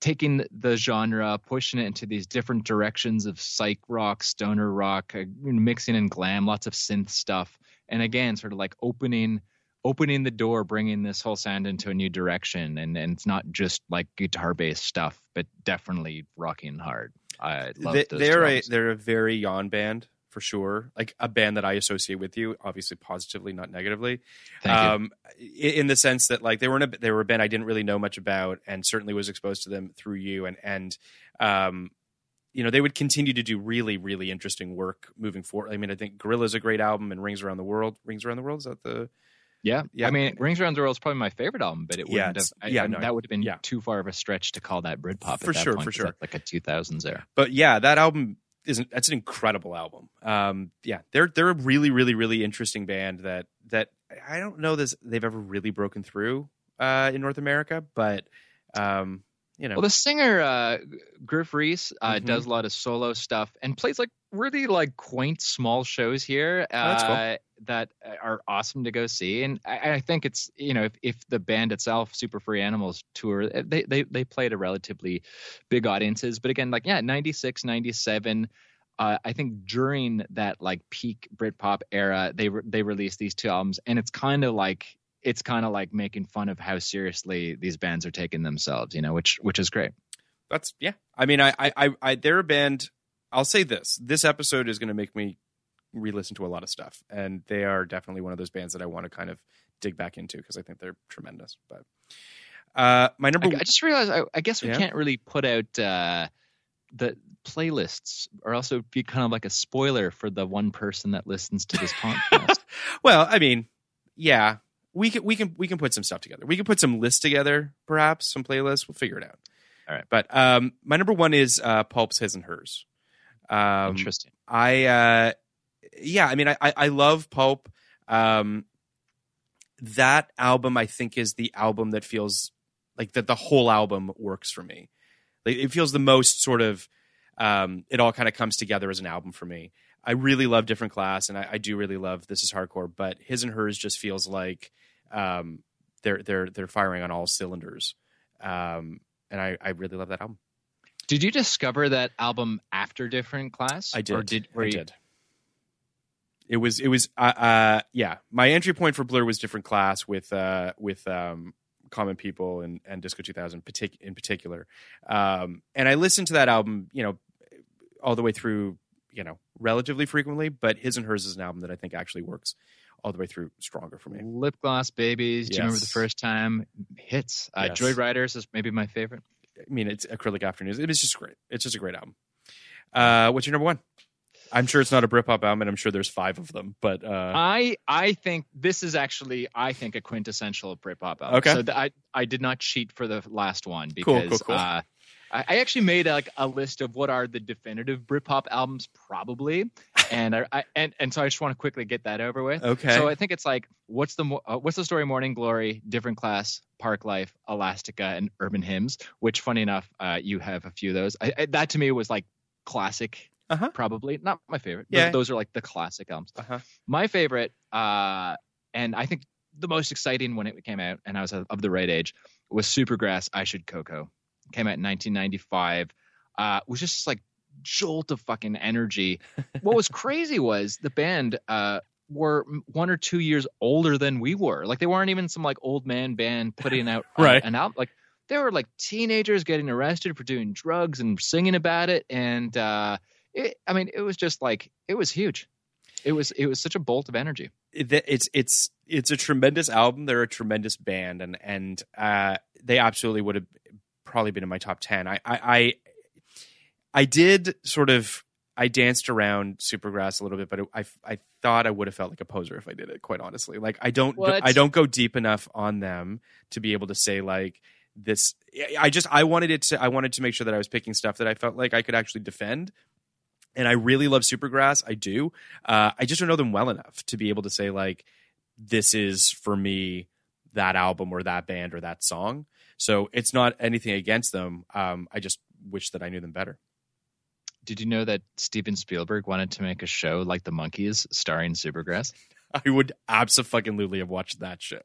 taking the genre, pushing it into these different directions of psych rock, stoner rock, uh, mixing in glam, lots of synth stuff, and again, sort of like opening opening the door, bringing this whole sound into a new direction, and and it's not just like guitar based stuff, but definitely rocking hard. I love they, those they're a they're a very Jan band for sure. Like a band that I associate with you, obviously positively, not negatively. Um, in the sense that like they were in a they were a band I didn't really know much about, and certainly was exposed to them through you, and and um, you know they would continue to do really really interesting work moving forward. I mean, I think Guerrilla's a great album, and Rings Around the World. Rings Around the World is that the Yeah, Yeah. I mean, Rings Around the World is probably my favorite album, but it Yeah, wouldn't have. I, yeah, I- no, that would have been yeah. too far of a stretch to call that Britpop. For at that sure, point, for sure. like a 2000s era. but yeah, that album isn't that's an incredible album. Um, yeah, they're they're a really really really interesting band that that I don't know this they've ever really broken through uh, in North America, but um, you know, Well, the singer uh, Gruff Rhys uh, Mhm. does a lot of solo stuff and plays like really like quaint small shows here uh, Oh, cool. that are awesome to go see and I, I think it's you know if, if the band itself super furry animals tour eh, they, they they played to relatively big audiences but again like yeah 96 97 uh, I think during that like peak Britpop era, they re- they released these two albums, and it's kind of like it's kind of like making fun of how seriously these bands are taking themselves, you know, which which is great. That's yeah. I mean, I, I, I, I they're a band. I'll say this: this episode is going to make me re-listen to a lot of stuff, and they are definitely one of those bands that I want to kind of dig back into because I think they're tremendous. But uh, my number, I, I just realized I, I guess we Yeah. can't really put out uh, the playlists, or else it would be kind of like a spoiler for the one person that listens to this podcast. well, I mean, yeah, we can we can we can put some stuff together. We can put some lists together, perhaps some playlists. We'll figure it out. All right. But um, my number one is uh, Pulp's His and Hers. Um, Interesting. I uh yeah, I mean I I, I love Pulp. Um that album I think is the album that feels like that the whole album works for me. Like it feels the most sort of um it all kind of comes together as an album for me. I really love Different Class and I, I do really love This Is Hardcore, but his and hers just feels like um they're they're they're firing on all cylinders. Um and I, I really love that album. Did you discover that album after Different Class? I did. Or did I you- did. It was it was uh, uh yeah. My entry point for Blur was different class with uh with um Common People and and Disco 2000 partic- in particular. Um and I listened to that album, you know, all the way through, you know, relatively frequently, but His and Hers is an album that I think actually works all the way through stronger for me. Lip Gloss Babies. Do you remember the first time? Hits. Uh, Yes. Joyriders is maybe my favorite. I mean, it's Acrylic Afternoons. It is just great. It's just a great album. Uh what's your number 1? I'm sure it's not a Britpop album and I'm sure there's 5 of them, but uh I I think this is actually I think a quintessential Britpop album. Okay. So th- I I did not cheat for the last one because cool, cool. Uh, I, I actually made like a list of what are the definitive Britpop albums probably, and I, I and and so I just want to quickly get that over with. Okay. So I think it's like what's the uh, what's the story? Morning Glory, Different Class, Parklife, Elastica, and Urban Hymns. Which, funny enough, uh, you have a few of those. I, I, that to me was like classic. Uh-huh. Probably not my favorite. Yeah. Those, those are like the classic albums. uh-huh. My favorite, uh, and I think the most exciting when it came out, and I was of of the right age, was Supergrass. I should Coco. Came out in 1995. Uh, was just like jolt of fucking energy. what was crazy was the band uh, were one or two years older than we were. Like they weren't even some like old man band putting out Right. an album. Like they were like teenagers getting arrested for doing drugs and singing about it. And uh, it, I mean, it was just like it was huge. It was it was such a bolt of energy. it- it's it's it's a tremendous album. They're a tremendous band, and and uh, they absolutely would have probably been in my top ten. I I I, did sort of I danced around Supergrass a little bit, but it, I I thought I would have felt like a poser if I did it. Quite honestly, like I don't What? I don't go deep enough on them to be able to say like this. I just I wanted it to I wanted to make sure that I was picking stuff that I felt like I could actually defend and I really love Supergrass. I do. Uh, I just don't know them well enough to be able to say like this is for me that album or that band or that song. So it's not anything against them. Um, I just wish that I knew them better. Did you know that Steven Spielberg wanted to make a show like The Monkees starring Supergrass? I would absolutely have watched that show.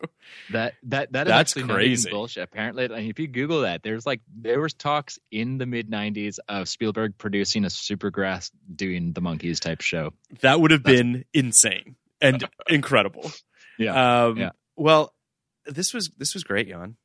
That that that is That's crazy. bullshit. Apparently, like, if you Google that, there's like there was talks in the mid '90s of Spielberg producing a Supergrass doing the Monkees type show. That would have been insane and incredible. Yeah, Um, yeah. Well, this was this was great, Jan.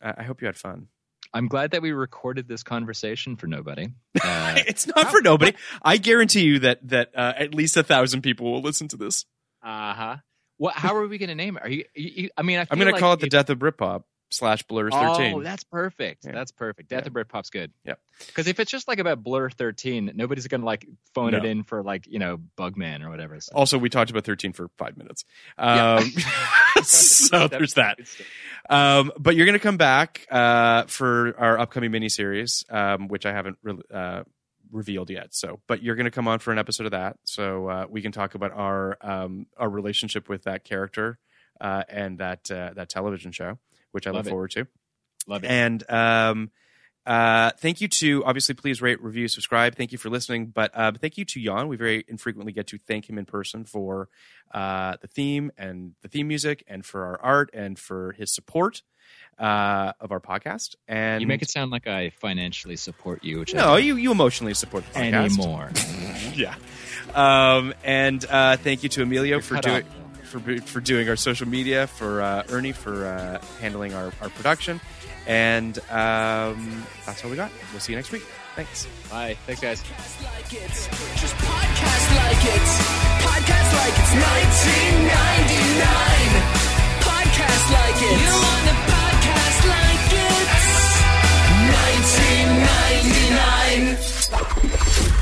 I, I hope you had fun. I'm glad that we recorded this conversation for nobody. Uh, it's not for nobody. I guarantee you that that uh, at least a thousand people will listen to this. uh huh. What? How are we going to name it? Are you? you, you I mean, I I'm feel going to call it the Death of Britpop slash Blur's 13. Oh, that's perfect. Yeah. That's perfect. Death Yeah. of Britpop's good. Yep. Because if it's just like about Blur 13, nobody's gonna like phone it in for like you know Bugman or whatever. So. Also, we talked about 13 for five minutes. Yeah. Um, so there's that. Um, but you're going to come back uh, for our upcoming miniseries, um, which I haven't re- uh, revealed yet. So, but you're going to come on for an episode of that, so uh, we can talk about our um, our relationship with that character uh, and that uh, that television show, which I Love look it. forward to. Love it. And um, Uh, thank you to obviously please rate, review, subscribe. Thank you for listening. But uh, thank you to Jan. We very infrequently get to thank him in person for uh, the theme and the theme music, and for our art, and for his support uh, of our podcast. And You make it sound like I financially support you, which no, don't you you emotionally support the podcast anymore. yeah. Um, and uh, thank you to Emilio for doing. For for doing our social media, for uh, Ernie for uh, handling our, our production, and um, that's all we got. We'll see you next week. Thanks. Bye. Thanks, guys. like it. Just podcast like it. Podcast like it's 1999. Podcast like it. You want a podcast like it's 1999.